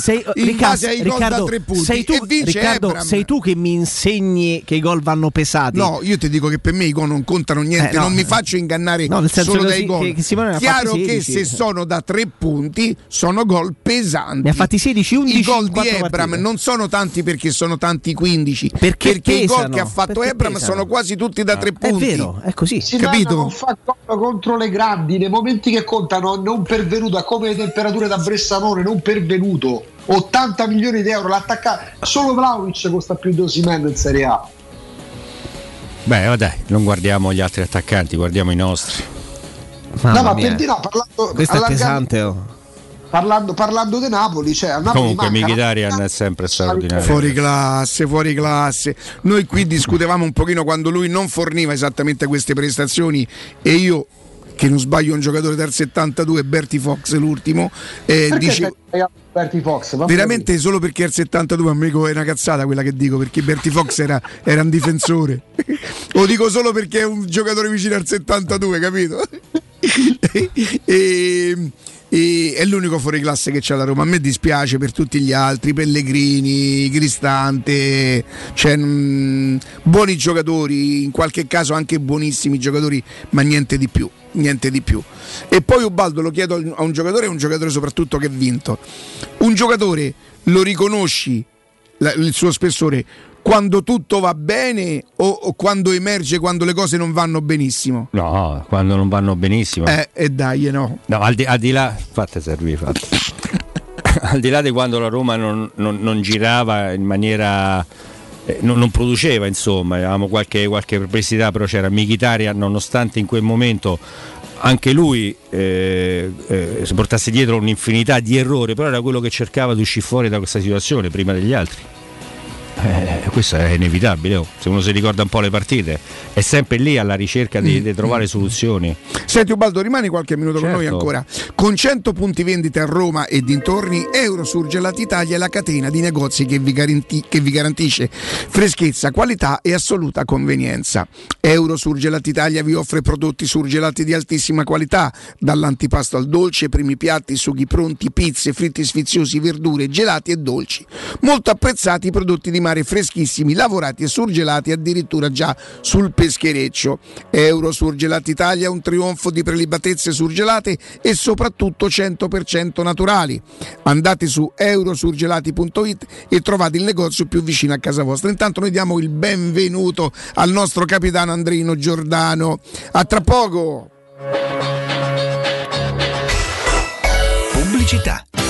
Sei, Riccardo, base ai gol da Riccardo, tre punti sei tu, Riccardo, sei tu che mi insegni che i gol vanno pesati. No, io ti dico che per me i gol non contano niente, Eh, no. non mi faccio ingannare No, nel senso solo dai gol. che- che Chiaro che 16. se sono da tre punti sono gol pesanti. Ne ha fatti 16, 11 I gol di Ebram partite. non sono tanti perché sono tanti 15, Perché i gol che ha fatto perché Ebram pesano. sono quasi tutti da tre È punti. vero, è così. Si capito? non fa gol contro le grandi nei momenti che contano non pervenuto, è come le temperature da Bressanone, non pervenuto. 80 milioni di euro l'attacca solo Vlaovic costa più di Osimhen in Serie A. Beh, vabbè, non guardiamo gli altri attaccanti, guardiamo i nostri. Mamma no, ma mia. per dire, no, parlando, Questo è pesante. oh. parlando, parlando di Napoli, cioè a Napoli Comunque Mkhitaryan è sempre straordinario. Fuori classe, fuori classe. Noi qui discutevamo un pochino quando lui non forniva esattamente queste prestazioni e io che non sbaglio un giocatore del 72 Berti Fox l'ultimo eh, dice Berti Fox? Va veramente solo perché è il 72 amico è una cazzata quella che dico perché Berti Fox era, era un difensore lo dico solo perché è un giocatore vicino al 72 capito e, e- è l'unico fuori classe che c'è la Roma. A me dispiace per tutti gli altri Pellegrini, Cristante cioè, mm, buoni giocatori in qualche caso anche buonissimi giocatori ma niente di più niente di più. E poi Ubaldo lo chiedo a un giocatore un giocatore soprattutto che ha vinto. Un giocatore lo riconosci la- il suo spessore quando tutto va bene o, o quando emerge quando le cose non vanno benissimo No, quando non vanno benissimo. eh, e dai no No, al di, al di là, fate servire, fate. al di là di quando la Roma non, non- non girava in maniera. eh, non, non produceva, insomma, avevamo qualche, qualche perplessità, però c'era Michitaria, nonostante in quel momento anche lui eh, eh, si portasse dietro un'infinità di errori, però era quello che cercava di uscire fuori da questa situazione prima degli altri. Eh, questo è inevitabile, oh. se uno si ricorda un po' le partite, è sempre lì alla ricerca di, di trovare soluzioni. Senti Ubaldo, rimani qualche minuto con Certo. noi ancora. Con 100 punti vendita a Roma e dintorni, Eurosurgelati Italia è la catena di negozi che vi, garanti- che vi garantisce freschezza, qualità e assoluta convenienza. Eurosurgelati Italia vi offre prodotti surgelati di altissima qualità, dall'antipasto al dolce, primi piatti, sughi pronti, pizze, fritti sfiziosi, verdure, gelati e dolci. Molto apprezzati i prodotti di mare freschissimi, lavorati e surgelati addirittura già sul peschereccio. Eurosurgelati Italia è un trionfo di prelibatezze surgelate e soprattutto 100% naturali. Andate su eurosurgelati.it e trovate il negozio più vicino a casa vostra. Intanto noi diamo il benvenuto al nostro capitano Andrino Giordano. A tra poco! Pubblicità.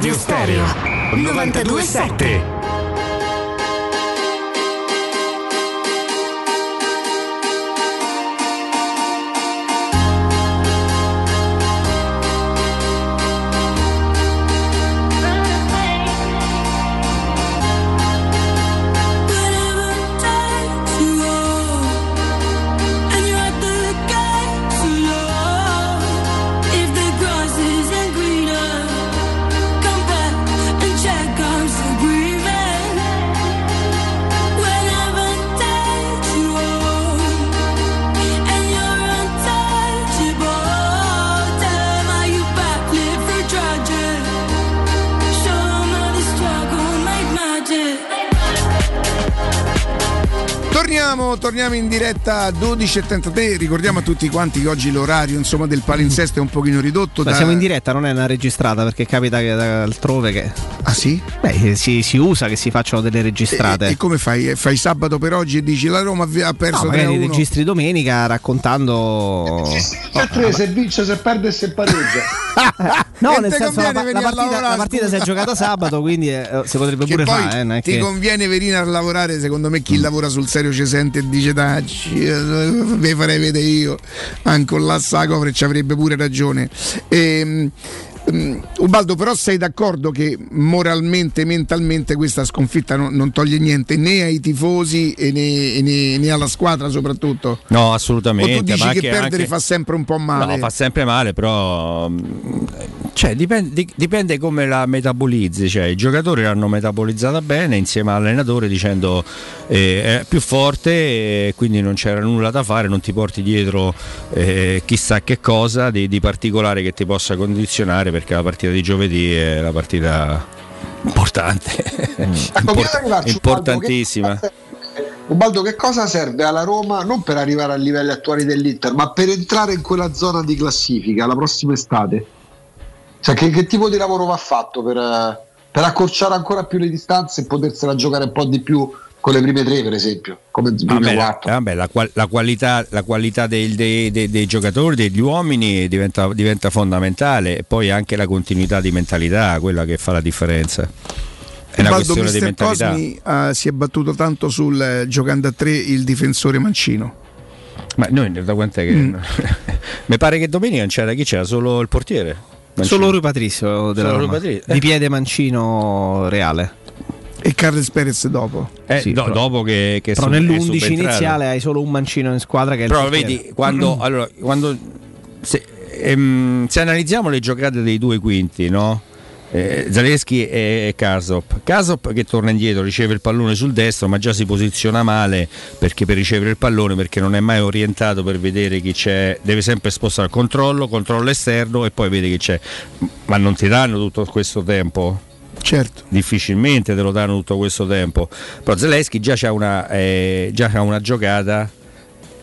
Teleradio Stereo 927 Torniamo, in diretta a 12.33. Ricordiamo a tutti quanti che oggi l'orario insomma, del palinsesto è un pochino ridotto. Ma da- siamo in diretta, non è una registrata perché capita che altrove che. Ah sì? Beh, si, si usa che si facciano delle registrate. E, e come fai? Fai sabato per oggi e dici la Roma ha perso No, 3 a magari 1. registri domenica raccontando. C'è tre, se vince, se perde e se pareggia. No, E nel senso la, la venire a partita, lavorare, la partita si è giocata sabato, quindi eh, si potrebbe Che pure fare. eh, ti che- conviene venire a lavorare, secondo me Mm. chi lavora sul serio ci sente dice dacci, vi farei vedere io, anche con la copre ci avrebbe pure ragione. Ehm, ehm, Ubaldo, però sei d'accordo che moralmente, mentalmente questa sconfitta non, non toglie niente né ai tifosi e né, né- né alla squadra soprattutto? No, O assolutamente. tu dici che perdere anche- fa sempre un po' male? No, fa sempre male, però mm, cioè, dipende, di- dipende come la metabolizzi. Cioè, I giocatori l'hanno metabolizzata bene insieme all'allenatore dicendo eh, è più forte e quindi non c'era nulla da fare, non ti porti dietro eh, chissà che cosa di, di particolare che ti possa condizionare perché la partita di giovedì è la partita importante, Ecco, di arrivarci, importantissima. Ubaldo, che- cosa serve alla Roma non per arrivare ai livelli attuali dell'Inter, ma per entrare in quella zona di classifica la prossima estate? Cioè, che, che tipo di lavoro va fatto per, per accorciare ancora più le distanze e potersela giocare un po' di più con le prime tre, per esempio, come prime Vabbè, la, quattro? vabbè, la qual- la qualità, la qualità dei, dei- dei- dei giocatori, degli uomini diventa, diventa fondamentale e poi anche la continuità di mentalità, quella che fa la differenza. È una Ubaldo, questione di Mister mentalità. Cosmi eh, si è battuto tanto sul eh, giocando a tre il difensore Mancino. Ma noi da quant'è che. Mm. Mi pare che domenica non c'era chi c'era, solo il portiere. Mancini. Solo Rui Patrizio della Solo Roma. Rui Patrizio. Di piede mancino reale. E Carles Perez dopo. Eh, Sì, do- però- dopo che, che Però è nell'11 subentrato. iniziale hai solo un mancino in squadra che è il Però vedi, quando, allora, quando se, ehm, se analizziamo le giocate dei due quinti, no? Eh, Zaleschi e Kasop. Kasop che torna indietro, riceve il pallone sul destro, ma già si posiziona male perché per ricevere il pallone, perché non è mai orientato per vedere chi c'è, deve sempre spostare il controllo, controllo esterno e poi vede chi c'è. Ma non ti danno tutto questo tempo? Certo. Difficilmente te lo danno tutto questo tempo. Però Zelensky già c'ha una, eh, una giocata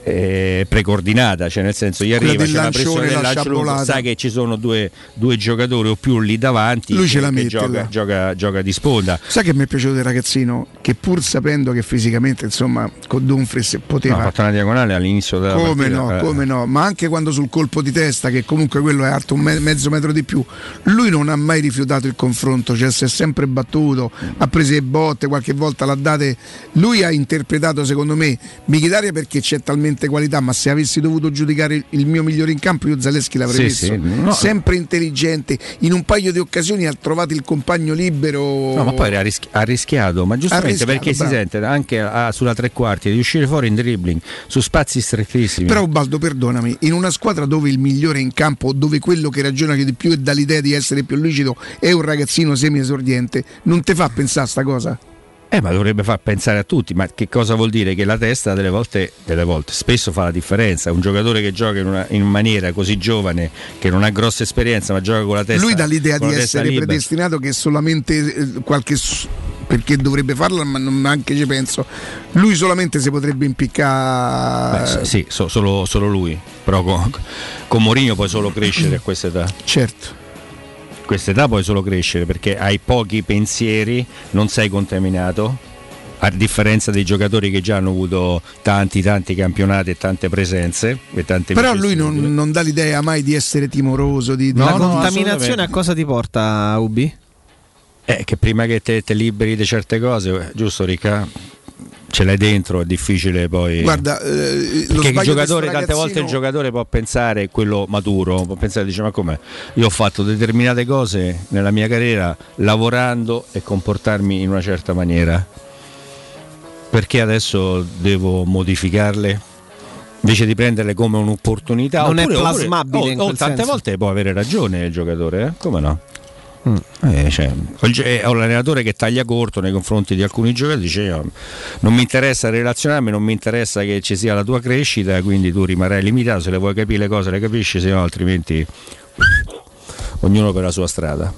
eh, precoordinata, cioè nel senso gli arriva, c'è una pressione del la lancio lungo, sa che ci sono due, due giocatori o più lì davanti Lui ce la mette gioca, gioca- gioca di sponda. Sai che mi è piaciuto del ragazzino? Che pur sapendo che fisicamente, insomma, con Dumfries No, poteva. ha fatto una diagonale all'inizio della come partita. no, eh. come no, ma anche quando sul colpo di testa, che comunque quello è alto un me- mezzo metro di più, lui non ha mai rifiutato il confronto, cioè si è sempre battuto, ha preso le botte, qualche volta l'ha date. Lui ha interpretato, secondo me, Michitaria perché c'è talmente qualità, ma se avessi dovuto giudicare il, mio migliore in campo, io Zaleschi l'avrei Sì, messo. sì, no. Sempre intelligente, in un paio di occasioni ha trovato il compagno libero. No, ma poi ha, rischi- ha rischiato, ma giustamente rischiato, perché bravo. si sente anche a- sulla tre quarti di uscire fuori in dribbling su spazi strettissimi. Però Ubaldo, perdonami, in una squadra dove il migliore in campo, dove quello che ragiona di più e dà l'idea di essere più lucido è un ragazzino semi-esordiente, non ti fa pensare a sta cosa? Eh, ma dovrebbe far pensare a tutti, ma che cosa vuol dire? Che la testa delle volte, delle volte spesso fa la differenza. Un giocatore che gioca in, una, in maniera così giovane, che non ha grossa esperienza, ma gioca con la testa. Lui dà l'idea di essere libera. predestinato che solamente eh, qualche... perché dovrebbe farla, ma non anche ci penso. Lui solamente si potrebbe impiccare. Beh, sì, sì, so- solo, solo lui. Però con, con Mourinho puoi solo crescere a questa età. Certo. Questa età puoi solo crescere perché hai pochi pensieri, non sei contaminato. A differenza dei giocatori che già hanno avuto tanti tanti campionati e tante presenze e tante Però lui non, non dà l'idea mai di essere timoroso. Di, di- la No, no, contaminazione a cosa ti porta, Ubi? Eh, che prima che te, te liberi di certe cose, eh, giusto Ricca? Ce l'hai dentro, è difficile poi. Guarda, eh, lo Perché il giocatore, tante volte il giocatore può pensare, quello maturo, può pensare, dice ma com'è? Io ho fatto determinate cose nella mia carriera lavorando e comportarmi in una certa maniera. Perché adesso devo modificarle? Invece di prenderle come un'opportunità. Non è oppure- oppure- plasmabile oh, in oh, quel tante senso. volte può avere ragione il giocatore, eh? come no? Mm. Eh, cioè, eh, ho l'allenatore che taglia corto nei confronti di alcuni giocatori, dice io, non mi interessa relazionarmi, non mi interessa che ci sia la tua crescita, quindi tu rimarrai limitato, se le vuoi capire le cose le capisci, se no altrimenti ognuno per la sua strada.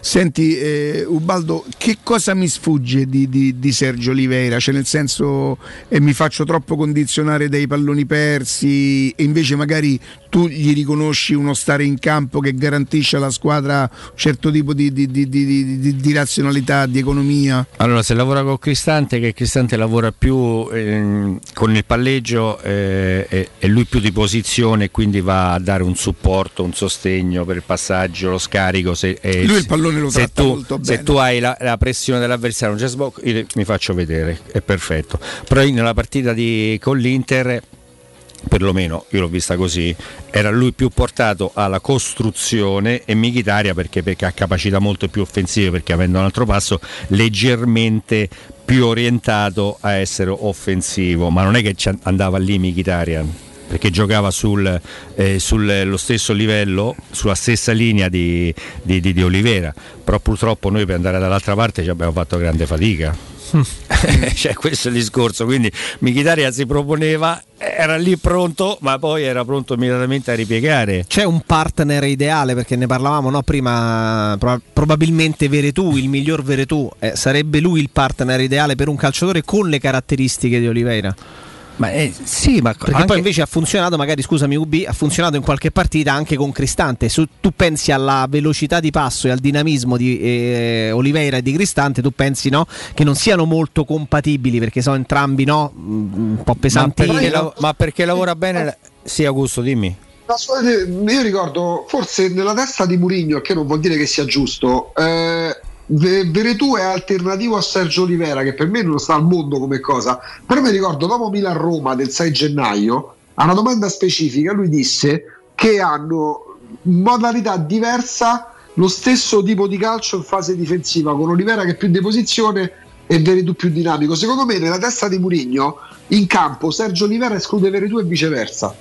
Senti, eh, Ubaldo, che cosa mi sfugge di, di- di Sergio Oliveira? Cioè, nel senso, eh, mi faccio troppo condizionare dai palloni persi e invece magari tu gli riconosci uno stare in campo che garantisce alla squadra un certo tipo di, di- di- di- di- di razionalità, di economia. Allora, se lavora con Cristante, che Cristante lavora più ehm, con il palleggio eh, e, lui più di posizione, quindi va a dare un supporto, un sostegno per il passaggio, lo scarico. Se, eh, Lui il pallone lo se tratta tu, molto Se bene. tu hai la, la pressione dell'avversario, box, io mi faccio vedere, è perfetto. Però nella partita di, con l'Inter perlomeno io l'ho vista così, era lui più portato alla costruzione e Michitaria perché, perché ha capacità molto più offensive, perché avendo un altro passo leggermente più orientato a essere offensivo, ma non è che andava lì Michitarian perché giocava sul, eh, sullo stesso livello, sulla stessa linea di, di- di- di Olivera, però purtroppo noi per andare dall'altra parte ci abbiamo fatto grande fatica. cioè, questo è il discorso, quindi Michitaria si proponeva, era lì pronto, ma poi era pronto immediatamente a ripiegare. C'è un partner ideale perché ne parlavamo no, prima, pro- probabilmente Veretù, il miglior Veretù, eh, sarebbe lui il partner ideale per un calciatore con le caratteristiche di Oliveira. Ma eh, sì, ma perché anche- poi invece ha funzionato, magari scusami UB, ha funzionato in qualche partita anche con Cristante. Su- tu pensi alla velocità di passo e al dinamismo di eh, Oliveira e di Cristante, tu pensi no, che non siano molto compatibili perché sono entrambi no, mm, un po' Ma pesantini. perché, lav- ma perché lavora bene? Sì, Augusto, dimmi. La sua- Io ricordo, forse nella testa di Murigno, che non vuol dire che sia giusto, eh, Veretù è alternativo a Sergio Olivera, che per me non sta al mondo come cosa. Però mi ricordo, dopo Milan-Roma del 6 gennaio, a una domanda specifica, lui disse che hanno modalità diversa lo stesso tipo di calcio in fase difensiva, con Olivera che è più di posizione e Veretù più dinamico. Secondo me, nella testa di Murigno, in campo Sergio Olivera esclude Veretù e viceversa.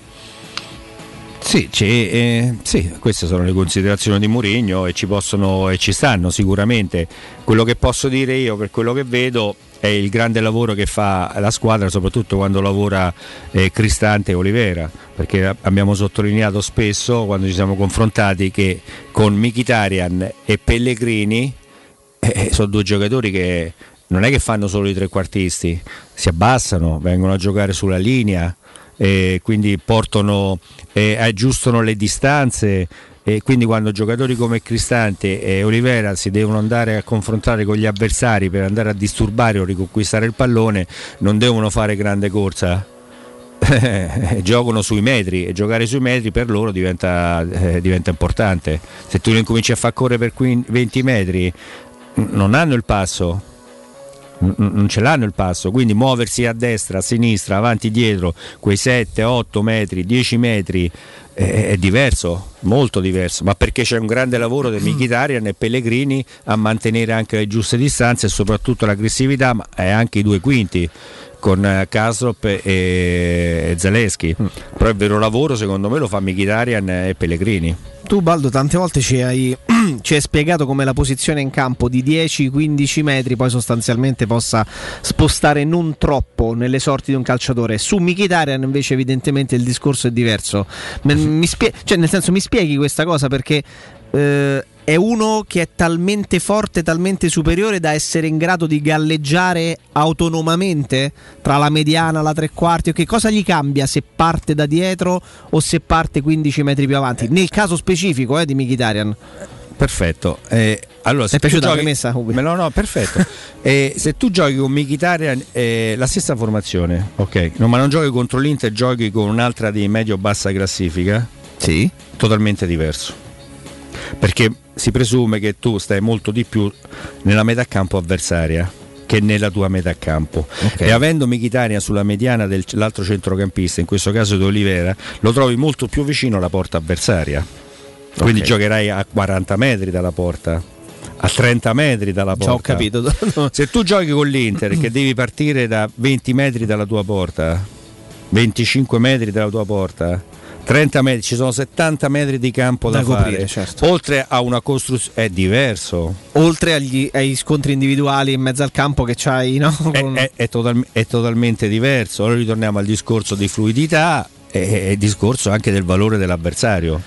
Sì, eh, sì, queste sono le considerazioni di Mourinho e ci possono e ci stanno sicuramente. Quello che posso dire io per quello che vedo è il grande lavoro che fa la squadra, soprattutto quando lavora eh, Cristante e Olivera, perché abbiamo sottolineato spesso quando ci siamo confrontati che con Mkhitaryan e Pellegrini eh, sono due giocatori che non è che fanno solo i trequartisti, si abbassano, vengono a giocare sulla linea, eh, quindi portano, eh, aggiustano le distanze. E quindi quando giocatori come Cristante e Olivera si devono andare a confrontare con gli avversari per andare a disturbare o riconquistare il pallone, non devono fare grande corsa, giocano sui metri e giocare sui metri per loro diventa, eh, diventa importante. Se tu li incominci a far correre per 15 20 metri, non hanno il passo. Non ce l'hanno il passo, quindi muoversi a destra, a sinistra, avanti, dietro, quei 7, 8 metri, 10 metri è, è diverso, molto diverso, ma perché c'è un grande lavoro di Mkhitaryan e Pellegrini a mantenere anche le giuste distanze e soprattutto l'aggressività, ma è anche i due quinti con eh, Kastrop e, Zaleschi. Però il vero lavoro secondo me lo fa Mkhitaryan e Pellegrini. Tu Baldo tante volte ci hai, ci hai spiegato come la posizione in campo di 10-15 metri poi sostanzialmente possa spostare non troppo nelle sorti di un calciatore. Su Mkhitaryan invece evidentemente il discorso è diverso. Me- mi spie- cioè, nel senso mi spieghi questa cosa perché eh, è uno che è talmente forte, talmente superiore da essere in grado di galleggiare autonomamente tra la mediana, la tre quarti. o Che cosa gli cambia se parte da dietro o se parte 15 metri più avanti? Nel caso specifico eh, di Mkhitaryan. Perfetto. Eh, allora, è se tu piaciuta la giochi- premessa, Ubi? Me- No, no, perfetto. Eh, se tu giochi con Mkhitaryan eh, la stessa formazione, ok, no, ma non giochi contro l'Inter, giochi con un'altra di medio-bassa classifica, sì. totalmente diverso. Perché si presume che tu stai molto di più nella metà campo avversaria che nella tua metà campo e avendo Mkhitaryan sulla mediana dell'altro centrocampista in questo caso di Olivera lo trovi molto più vicino alla porta avversaria quindi Ok. giocherai a 40 metri dalla porta a 30 metri dalla Già porta ho capito. se tu giochi con l'Inter che devi partire da 20 metri dalla tua porta 25 metri dalla tua porta 30 metri, ci sono 70 metri di campo da, Da fare. coprire, certo. Oltre a una costruzione è diverso. Oltre agli, ai scontri individuali in mezzo al campo che c'hai, no? È, è- è total- è totalmente diverso. Allora ritorniamo al discorso di fluidità e, e discorso anche del valore dell'avversario.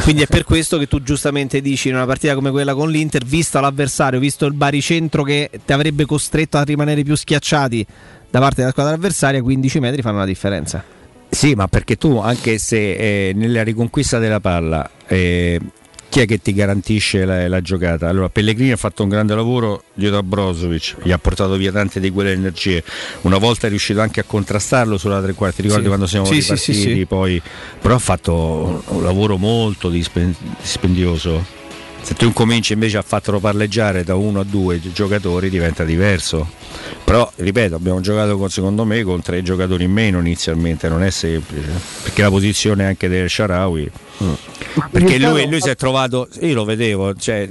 Quindi è per questo che tu giustamente dici in una partita come quella con l'Inter, visto l'avversario, visto il baricentro che ti avrebbe costretto a rimanere più schiacciati da parte della squadra avversaria, 15 metri fanno la differenza. Sì, ma perché tu, anche se eh, nella riconquista della palla, eh, chi è che ti garantisce la, la, giocata? Allora, Pellegrini ha fatto un grande lavoro dietro a Brozovic, gli ha portato via tante di quelle energie. Una volta è riuscito anche a contrastarlo sulla tre quarti. Ricordi sì. quando siamo sì, ripartiti? Sì, poi, però ha fatto un lavoro molto dispendioso. Se tu incominci invece a farlo parleggiare da uno a due giocatori diventa diverso. Però, ripeto, abbiamo giocato con, secondo me con tre giocatori in meno inizialmente, non è semplice. Perché la posizione anche del Sharawi. Mm. Perché lui, lui, si è trovato, io lo vedevo, cioè,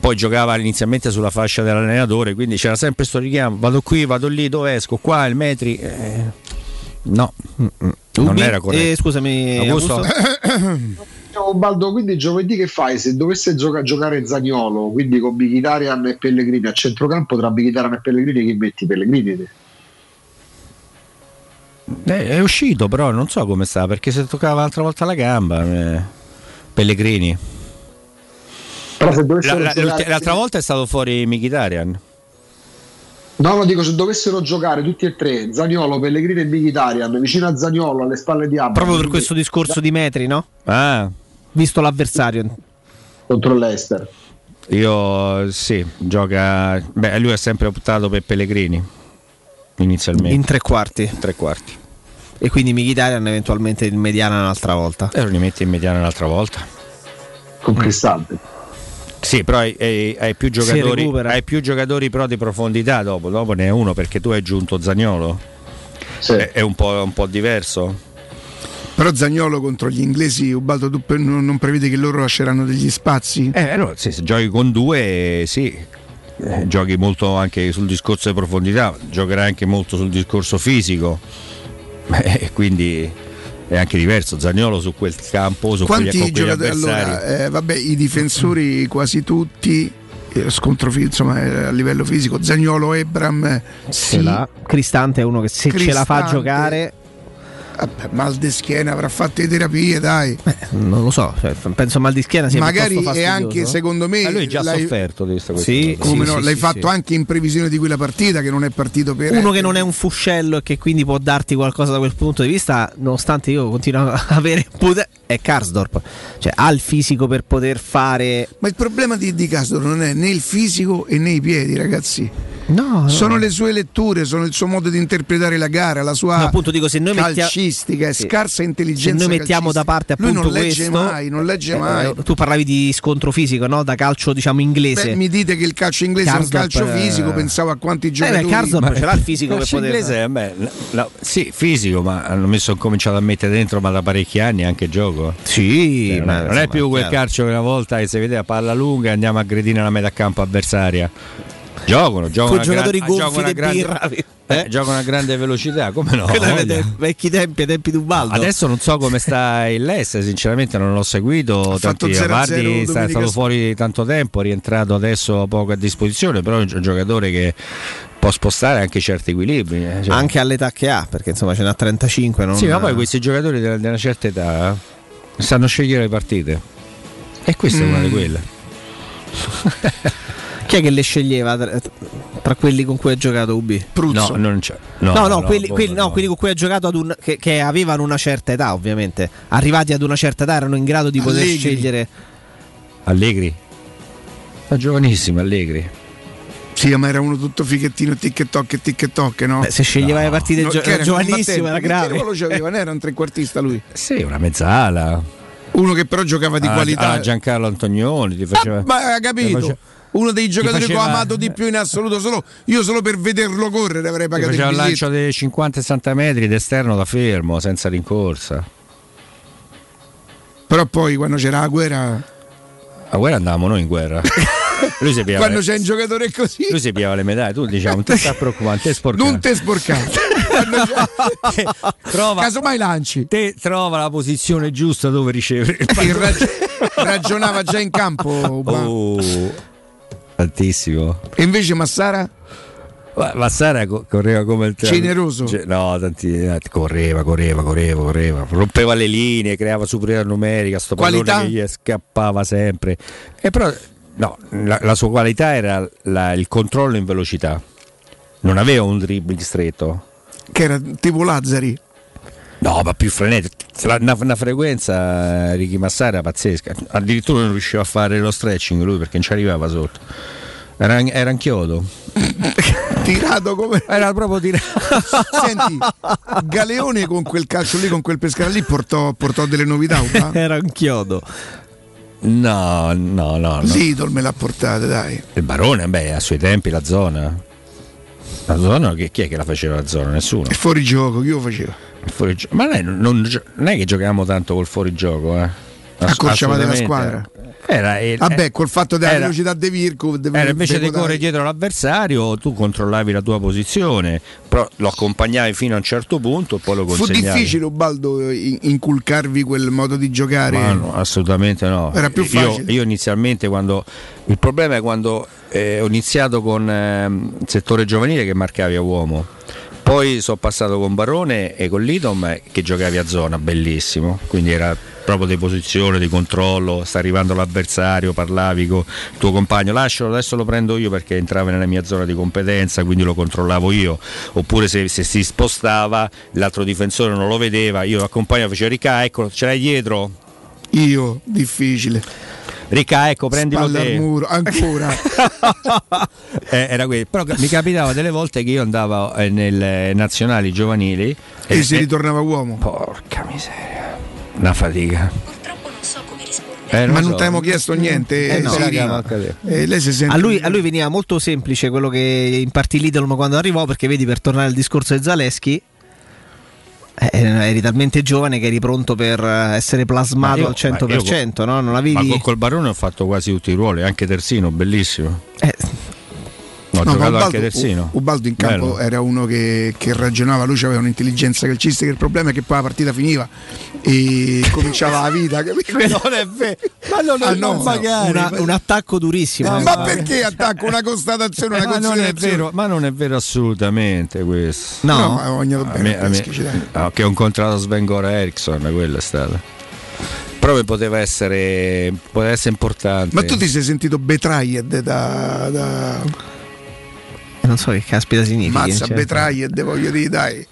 poi giocava inizialmente sulla fascia dell'allenatore, quindi c'era sempre questo richiamo, vado qui, vado lì, dove esco, qua il metri. Eh, no, Mm-mm. non era corretto. Eh, scusami, Augusto. Augusto? Baldo, quindi giovedì che fai? Se dovesse gioca- giocare Zagnolo, quindi con Mkhitaryan e Pellegrini a centrocampo, tra Mkhitaryan e Pellegrini chi metti Pellegrini? Eh, è uscito però non so come sta perché se toccava l'altra volta la gamba eh, Pellegrini però se la, la, giocare... l'altra volta è stato fuori Mkhitaryan No, lo dico, se dovessero giocare tutti e tre, Zagnolo, Pellegrini e Mkhitaryan, vicino a Zagnolo, alle spalle di Abba. Proprio per questo discorso di metri, no? Ah. Visto l'avversario. Contro l'Ester. Io sì, gioca... Beh, lui ha sempre optato per Pellegrini, inizialmente. In tre quarti. In tre quarti. E quindi Mkhitaryan eventualmente in mediana un'altra volta. E lo rimetti in mediana un'altra volta. Con Cristante. Sì, però hai, hai, hai, più giocatori, hai, più giocatori, però di profondità dopo, dopo ne hai uno perché tu hai aggiunto Zagnolo. Sì. È, è un, po', un, po', diverso. Però Zagnolo contro gli inglesi, Ubaldo, tu non, prevedi che loro lasceranno degli spazi? Eh, allora, se giochi con due, sì. Eh, giochi molto anche sul discorso di profondità, giocherai anche molto sul discorso fisico. Eh, quindi è anche diverso. Zagnolo su quel campo, su Quanti quegli, giocatori allora? Eh, vabbè, i difensori quasi tutti. Eh, scontro insomma eh, a livello fisico Zagnolo Ebram sì. Cristante è uno che se Cristante, ce la fa giocare Vabbè, mal di schiena avrà fatto le terapie, dai. Beh, non lo so, cioè, penso mal di schiena sia Magari è anche secondo me. Ma lui già l'hai... sofferto di questa cosa. Sì, come sì, no, sì, l'hai sì, fatto anche in previsione di quella partita che non è partito per. Uno che non è un fuscello e che quindi può darti qualcosa da quel punto di vista, nonostante io continuo a avere è Karsdorp. Cioè, ha il fisico per poter fare. Ma il problema di, di Karsdorp non è né il fisico e né i piedi, ragazzi. No, no. Sono le sue letture, sono il suo modo di interpretare la gara, la sua no, appunto dico, se noi calcistica, mettia... scarsa intelligenza. Se noi mettiamo da parte appunto Lui non legge questo, mai, non legge mai. Eh, tu parlavi di scontro fisico, no? Da calcio diciamo inglese. Beh, mi dite che il calcio inglese Karsdorp, è un calcio fisico, eh... pensavo a quanti giocatori. Eh, beh, Karsdorp ce l'ha il fisico per poter inglese, me, no, sì, fisico, ma hanno messo cominciato a mettere dentro ma da parecchi anni anche gioco. Sì, cioè, non, è più quel calcio che una volta che si vede a palla lunga e andiamo a gredire la metà campo avversaria. Giocano, giocano, Con giocatori gran, gonfi grande, birra, eh? giocano a grande velocità, come no? vecchi tempi, ai tempi di Ubaldo. Adesso non so come sta il Less, sinceramente non l'ho seguito. Tanti, Vardi è stato fuori tanto tempo, è rientrato adesso poco a disposizione, però è un giocatore che può spostare anche certi equilibri. Eh, cioè. Anche all'età che ha, perché insomma ce n'ha 35. Non... Sì, ma poi questi giocatori di una certa età sanno scegliere le partite. E questa mm. è una di mm. quelle. Chi è che le sceglieva tra, tra, quelli con cui ha giocato Ubi? Pruzzo. No, non c'è. No, no, no, no quelli, quelli, no, quelli con cui ha giocato un, che, che, avevano una certa età, ovviamente. Arrivati ad una certa età erano in grado di poter Allegri. scegliere. Allegri? È giovanissimo, Allegri. Sì, ma era uno tutto fighettino, tic e toc e tic e toc, no? Beh, se sceglieva no. le partite no, gio- era giovanissimo era grave. Che ruolo c'aveva? Non era un trequartista lui? Sì, una mezzala. Uno che però giocava di ah, qualità. Ah, Giancarlo Antonioni ti faceva. Ah, ma ha capito uno dei giocatori faceva... che ho amato di più in assoluto. Solo, io solo per vederlo correre avrei pagato faceva il lancio dei 50-60 metri d'esterno da fermo, senza rincorsa. Però poi quando c'era la guerra. A guerra andavamo noi in guerra. Lui si quando c'è un giocatore così. Lui si piava le medaglie tu diciamo non ti sta preoccupando te sporcato non te sporcato trova casomai lanci. Te trova la posizione giusta dove ricevere il rag- ragionava già in campo oh, altissimo. E invece Massara? Ma Massara co- correva come il Generoso. Cioè, no, tanti, eh, correva, correva, correva, correva. Rompeva le linee, creava superiorità numerica, sto pallone che gli scappava sempre. E però no, la, la sua qualità era la- il controllo in velocità. Non aveva un dribbling stretto. Che era tipo Lazzari. No, ma più frenetico. La- Una, una frequenza eh, Ricky Massara pazzesca. Addirittura non riusciva a fare lo stretching lui perché non ci arrivava sotto. Era, era un chiodo. Tirato come. Era proprio tirato. Senti, Galeone con quel calcio lì, con quel pescara lì, portò, portò delle novità. Era un chiodo. No, no, no. no. Lidl me l'ha portata, dai. Il barone, beh, a suoi tempi la zona. La zona, che, chi è che la faceva la zona? Nessuno. È fuori gioco, chi lo faceva? Fuori gio- Ma non, non non è che giocavamo tanto col fuorigioco, eh. Ass- Accorciavate la squadra. Era, il- Vabbè, col fatto della era- velocità di Virco. deve- Era invece di correre dietro l'avversario, tu controllavi la tua posizione, però lo accompagnavi fino a un certo punto e poi lo Fu consegnavi. difficile, Ubaldo, in- inculcarvi quel modo di giocare. Ma no, assolutamente no. Era più Io- facile. Io, inizialmente quando. Il problema è quando eh, ho iniziato con ehm, il settore giovanile che marcavi a uomo. Poi sono passato con Barone e con Lidom eh, che giocavi a zona, bellissimo. Quindi era proprio di posizione, di controllo, sta arrivando l'avversario, parlavi con il tuo compagno, lascialo, adesso lo prendo io perché entrava nella mia zona di competenza, quindi lo controllavo io. Oppure se, se si spostava, l'altro difensore non lo vedeva, io lo accompagnavo, facevo Ricà, eccolo, ce l'hai dietro? Io, difficile. Ricca, ecco, prendilo al te. muro, ancora. Eh, era quello. Però mi capitava delle volte che io andavo eh, nelle nazionali giovanili e si ritornava uomo. Porca miseria. Una fatica. Eh, Ma lo non so. ti abbiamo chiesto niente, Eh no. Eh, lei si sente A lui, a lui veniva molto semplice quello che impartì Lidl quando arrivò, perché vedi, per tornare al discorso di Zaleschi, eh, eri talmente giovane che eri pronto per eh, essere plasmato Ma io- al 100%, ma io- no? Non Ma avevi... col, col Barone ho fatto quasi tutti i ruoli, anche terzino, bellissimo. Eh, Ho No, giocato Ubaldo, anche terzino. Ubaldo in campo Bello. era uno che, che ragionava, lui aveva un'intelligenza calcistica, il problema è che poi la partita finiva e cominciava la vita? Non è vero, ma non, Ah, no, una- un attacco durissimo. Ma perché attacco una constatazione, una ma non è considerazione? vero, ma non è vero assolutamente questo. No? No, bagnato A bene, me- me- no, che ho incontrato Sven Gora Eriksson, quello è stato. Proprio poteva essere, poteva essere importante. Ma tu ti sei sentito betrayed da, da Non so che caspita significa. mazza cioè. betrayed, voglio dire, dai.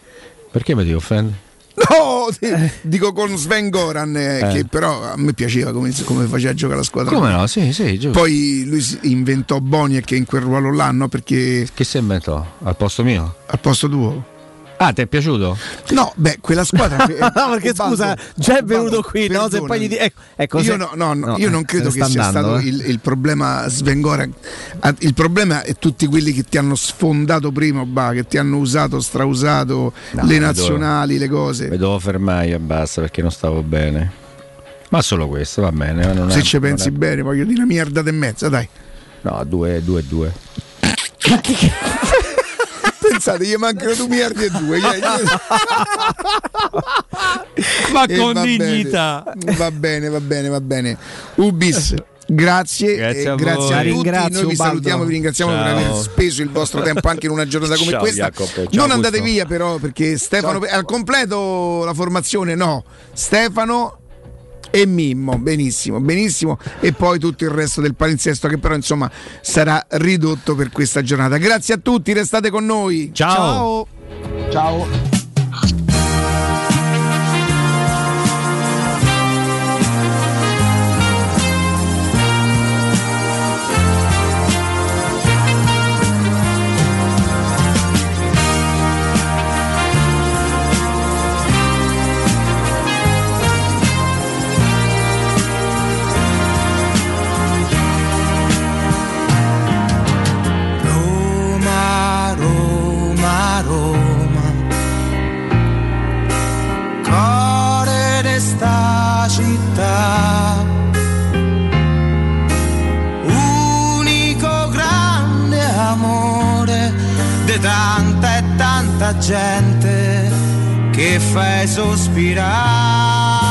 Perché mi ti offendi? No, ti- dico con Sven Goran, eh, Eh. che però a me piaceva come, come faceva giocare la squadra. Come no? Sì, sì, giusto. Poi lui inventò Boniek in quel ruolo là, no? Perché Che si inventò? Al posto mio? al posto tuo. Ah, ti è piaciuto? No, beh, quella squadra. no, perché Ubaldo, scusa, già è venuto qui, no? Se poi gli di- ecco, ecco, io, se- no, no, no, io non eh, credo se che sia sta stato andando, eh. il, il problema Sven Goran. Ah, Il problema è tutti quelli che ti hanno sfondato prima, bah, che ti hanno usato, strausato No, le nazionali, le cose. Mi dovevo fermare e basta perché non stavo bene. Ma solo questo, va bene. ma non Se è- ci non pensi è- bene, voglio dire una mierda e mezza, dai. No, due, due, due. Pensate, gli mancano due miliardi e due. Gli- Ma E con va bene, dignità. Va bene, va bene, va bene. Ubis. Grazie, Grazie a grazie a tutti. Ringrazio, Noi vi salutiamo, vi ringraziamo per Ciao. aver speso il vostro tempo anche in una giornata come Ciao, questa. Jacopo. Ciao, non andate Augusto. via, però, perché Stefano al completo la formazione no. Stefano e Mimmo, benissimo, benissimo. E poi tutto il resto del palinsesto che però insomma sarà ridotto per questa giornata. Grazie a tutti, restate con noi. Ciao. Ciao. Ciao. Tanta gente che fai sospirare.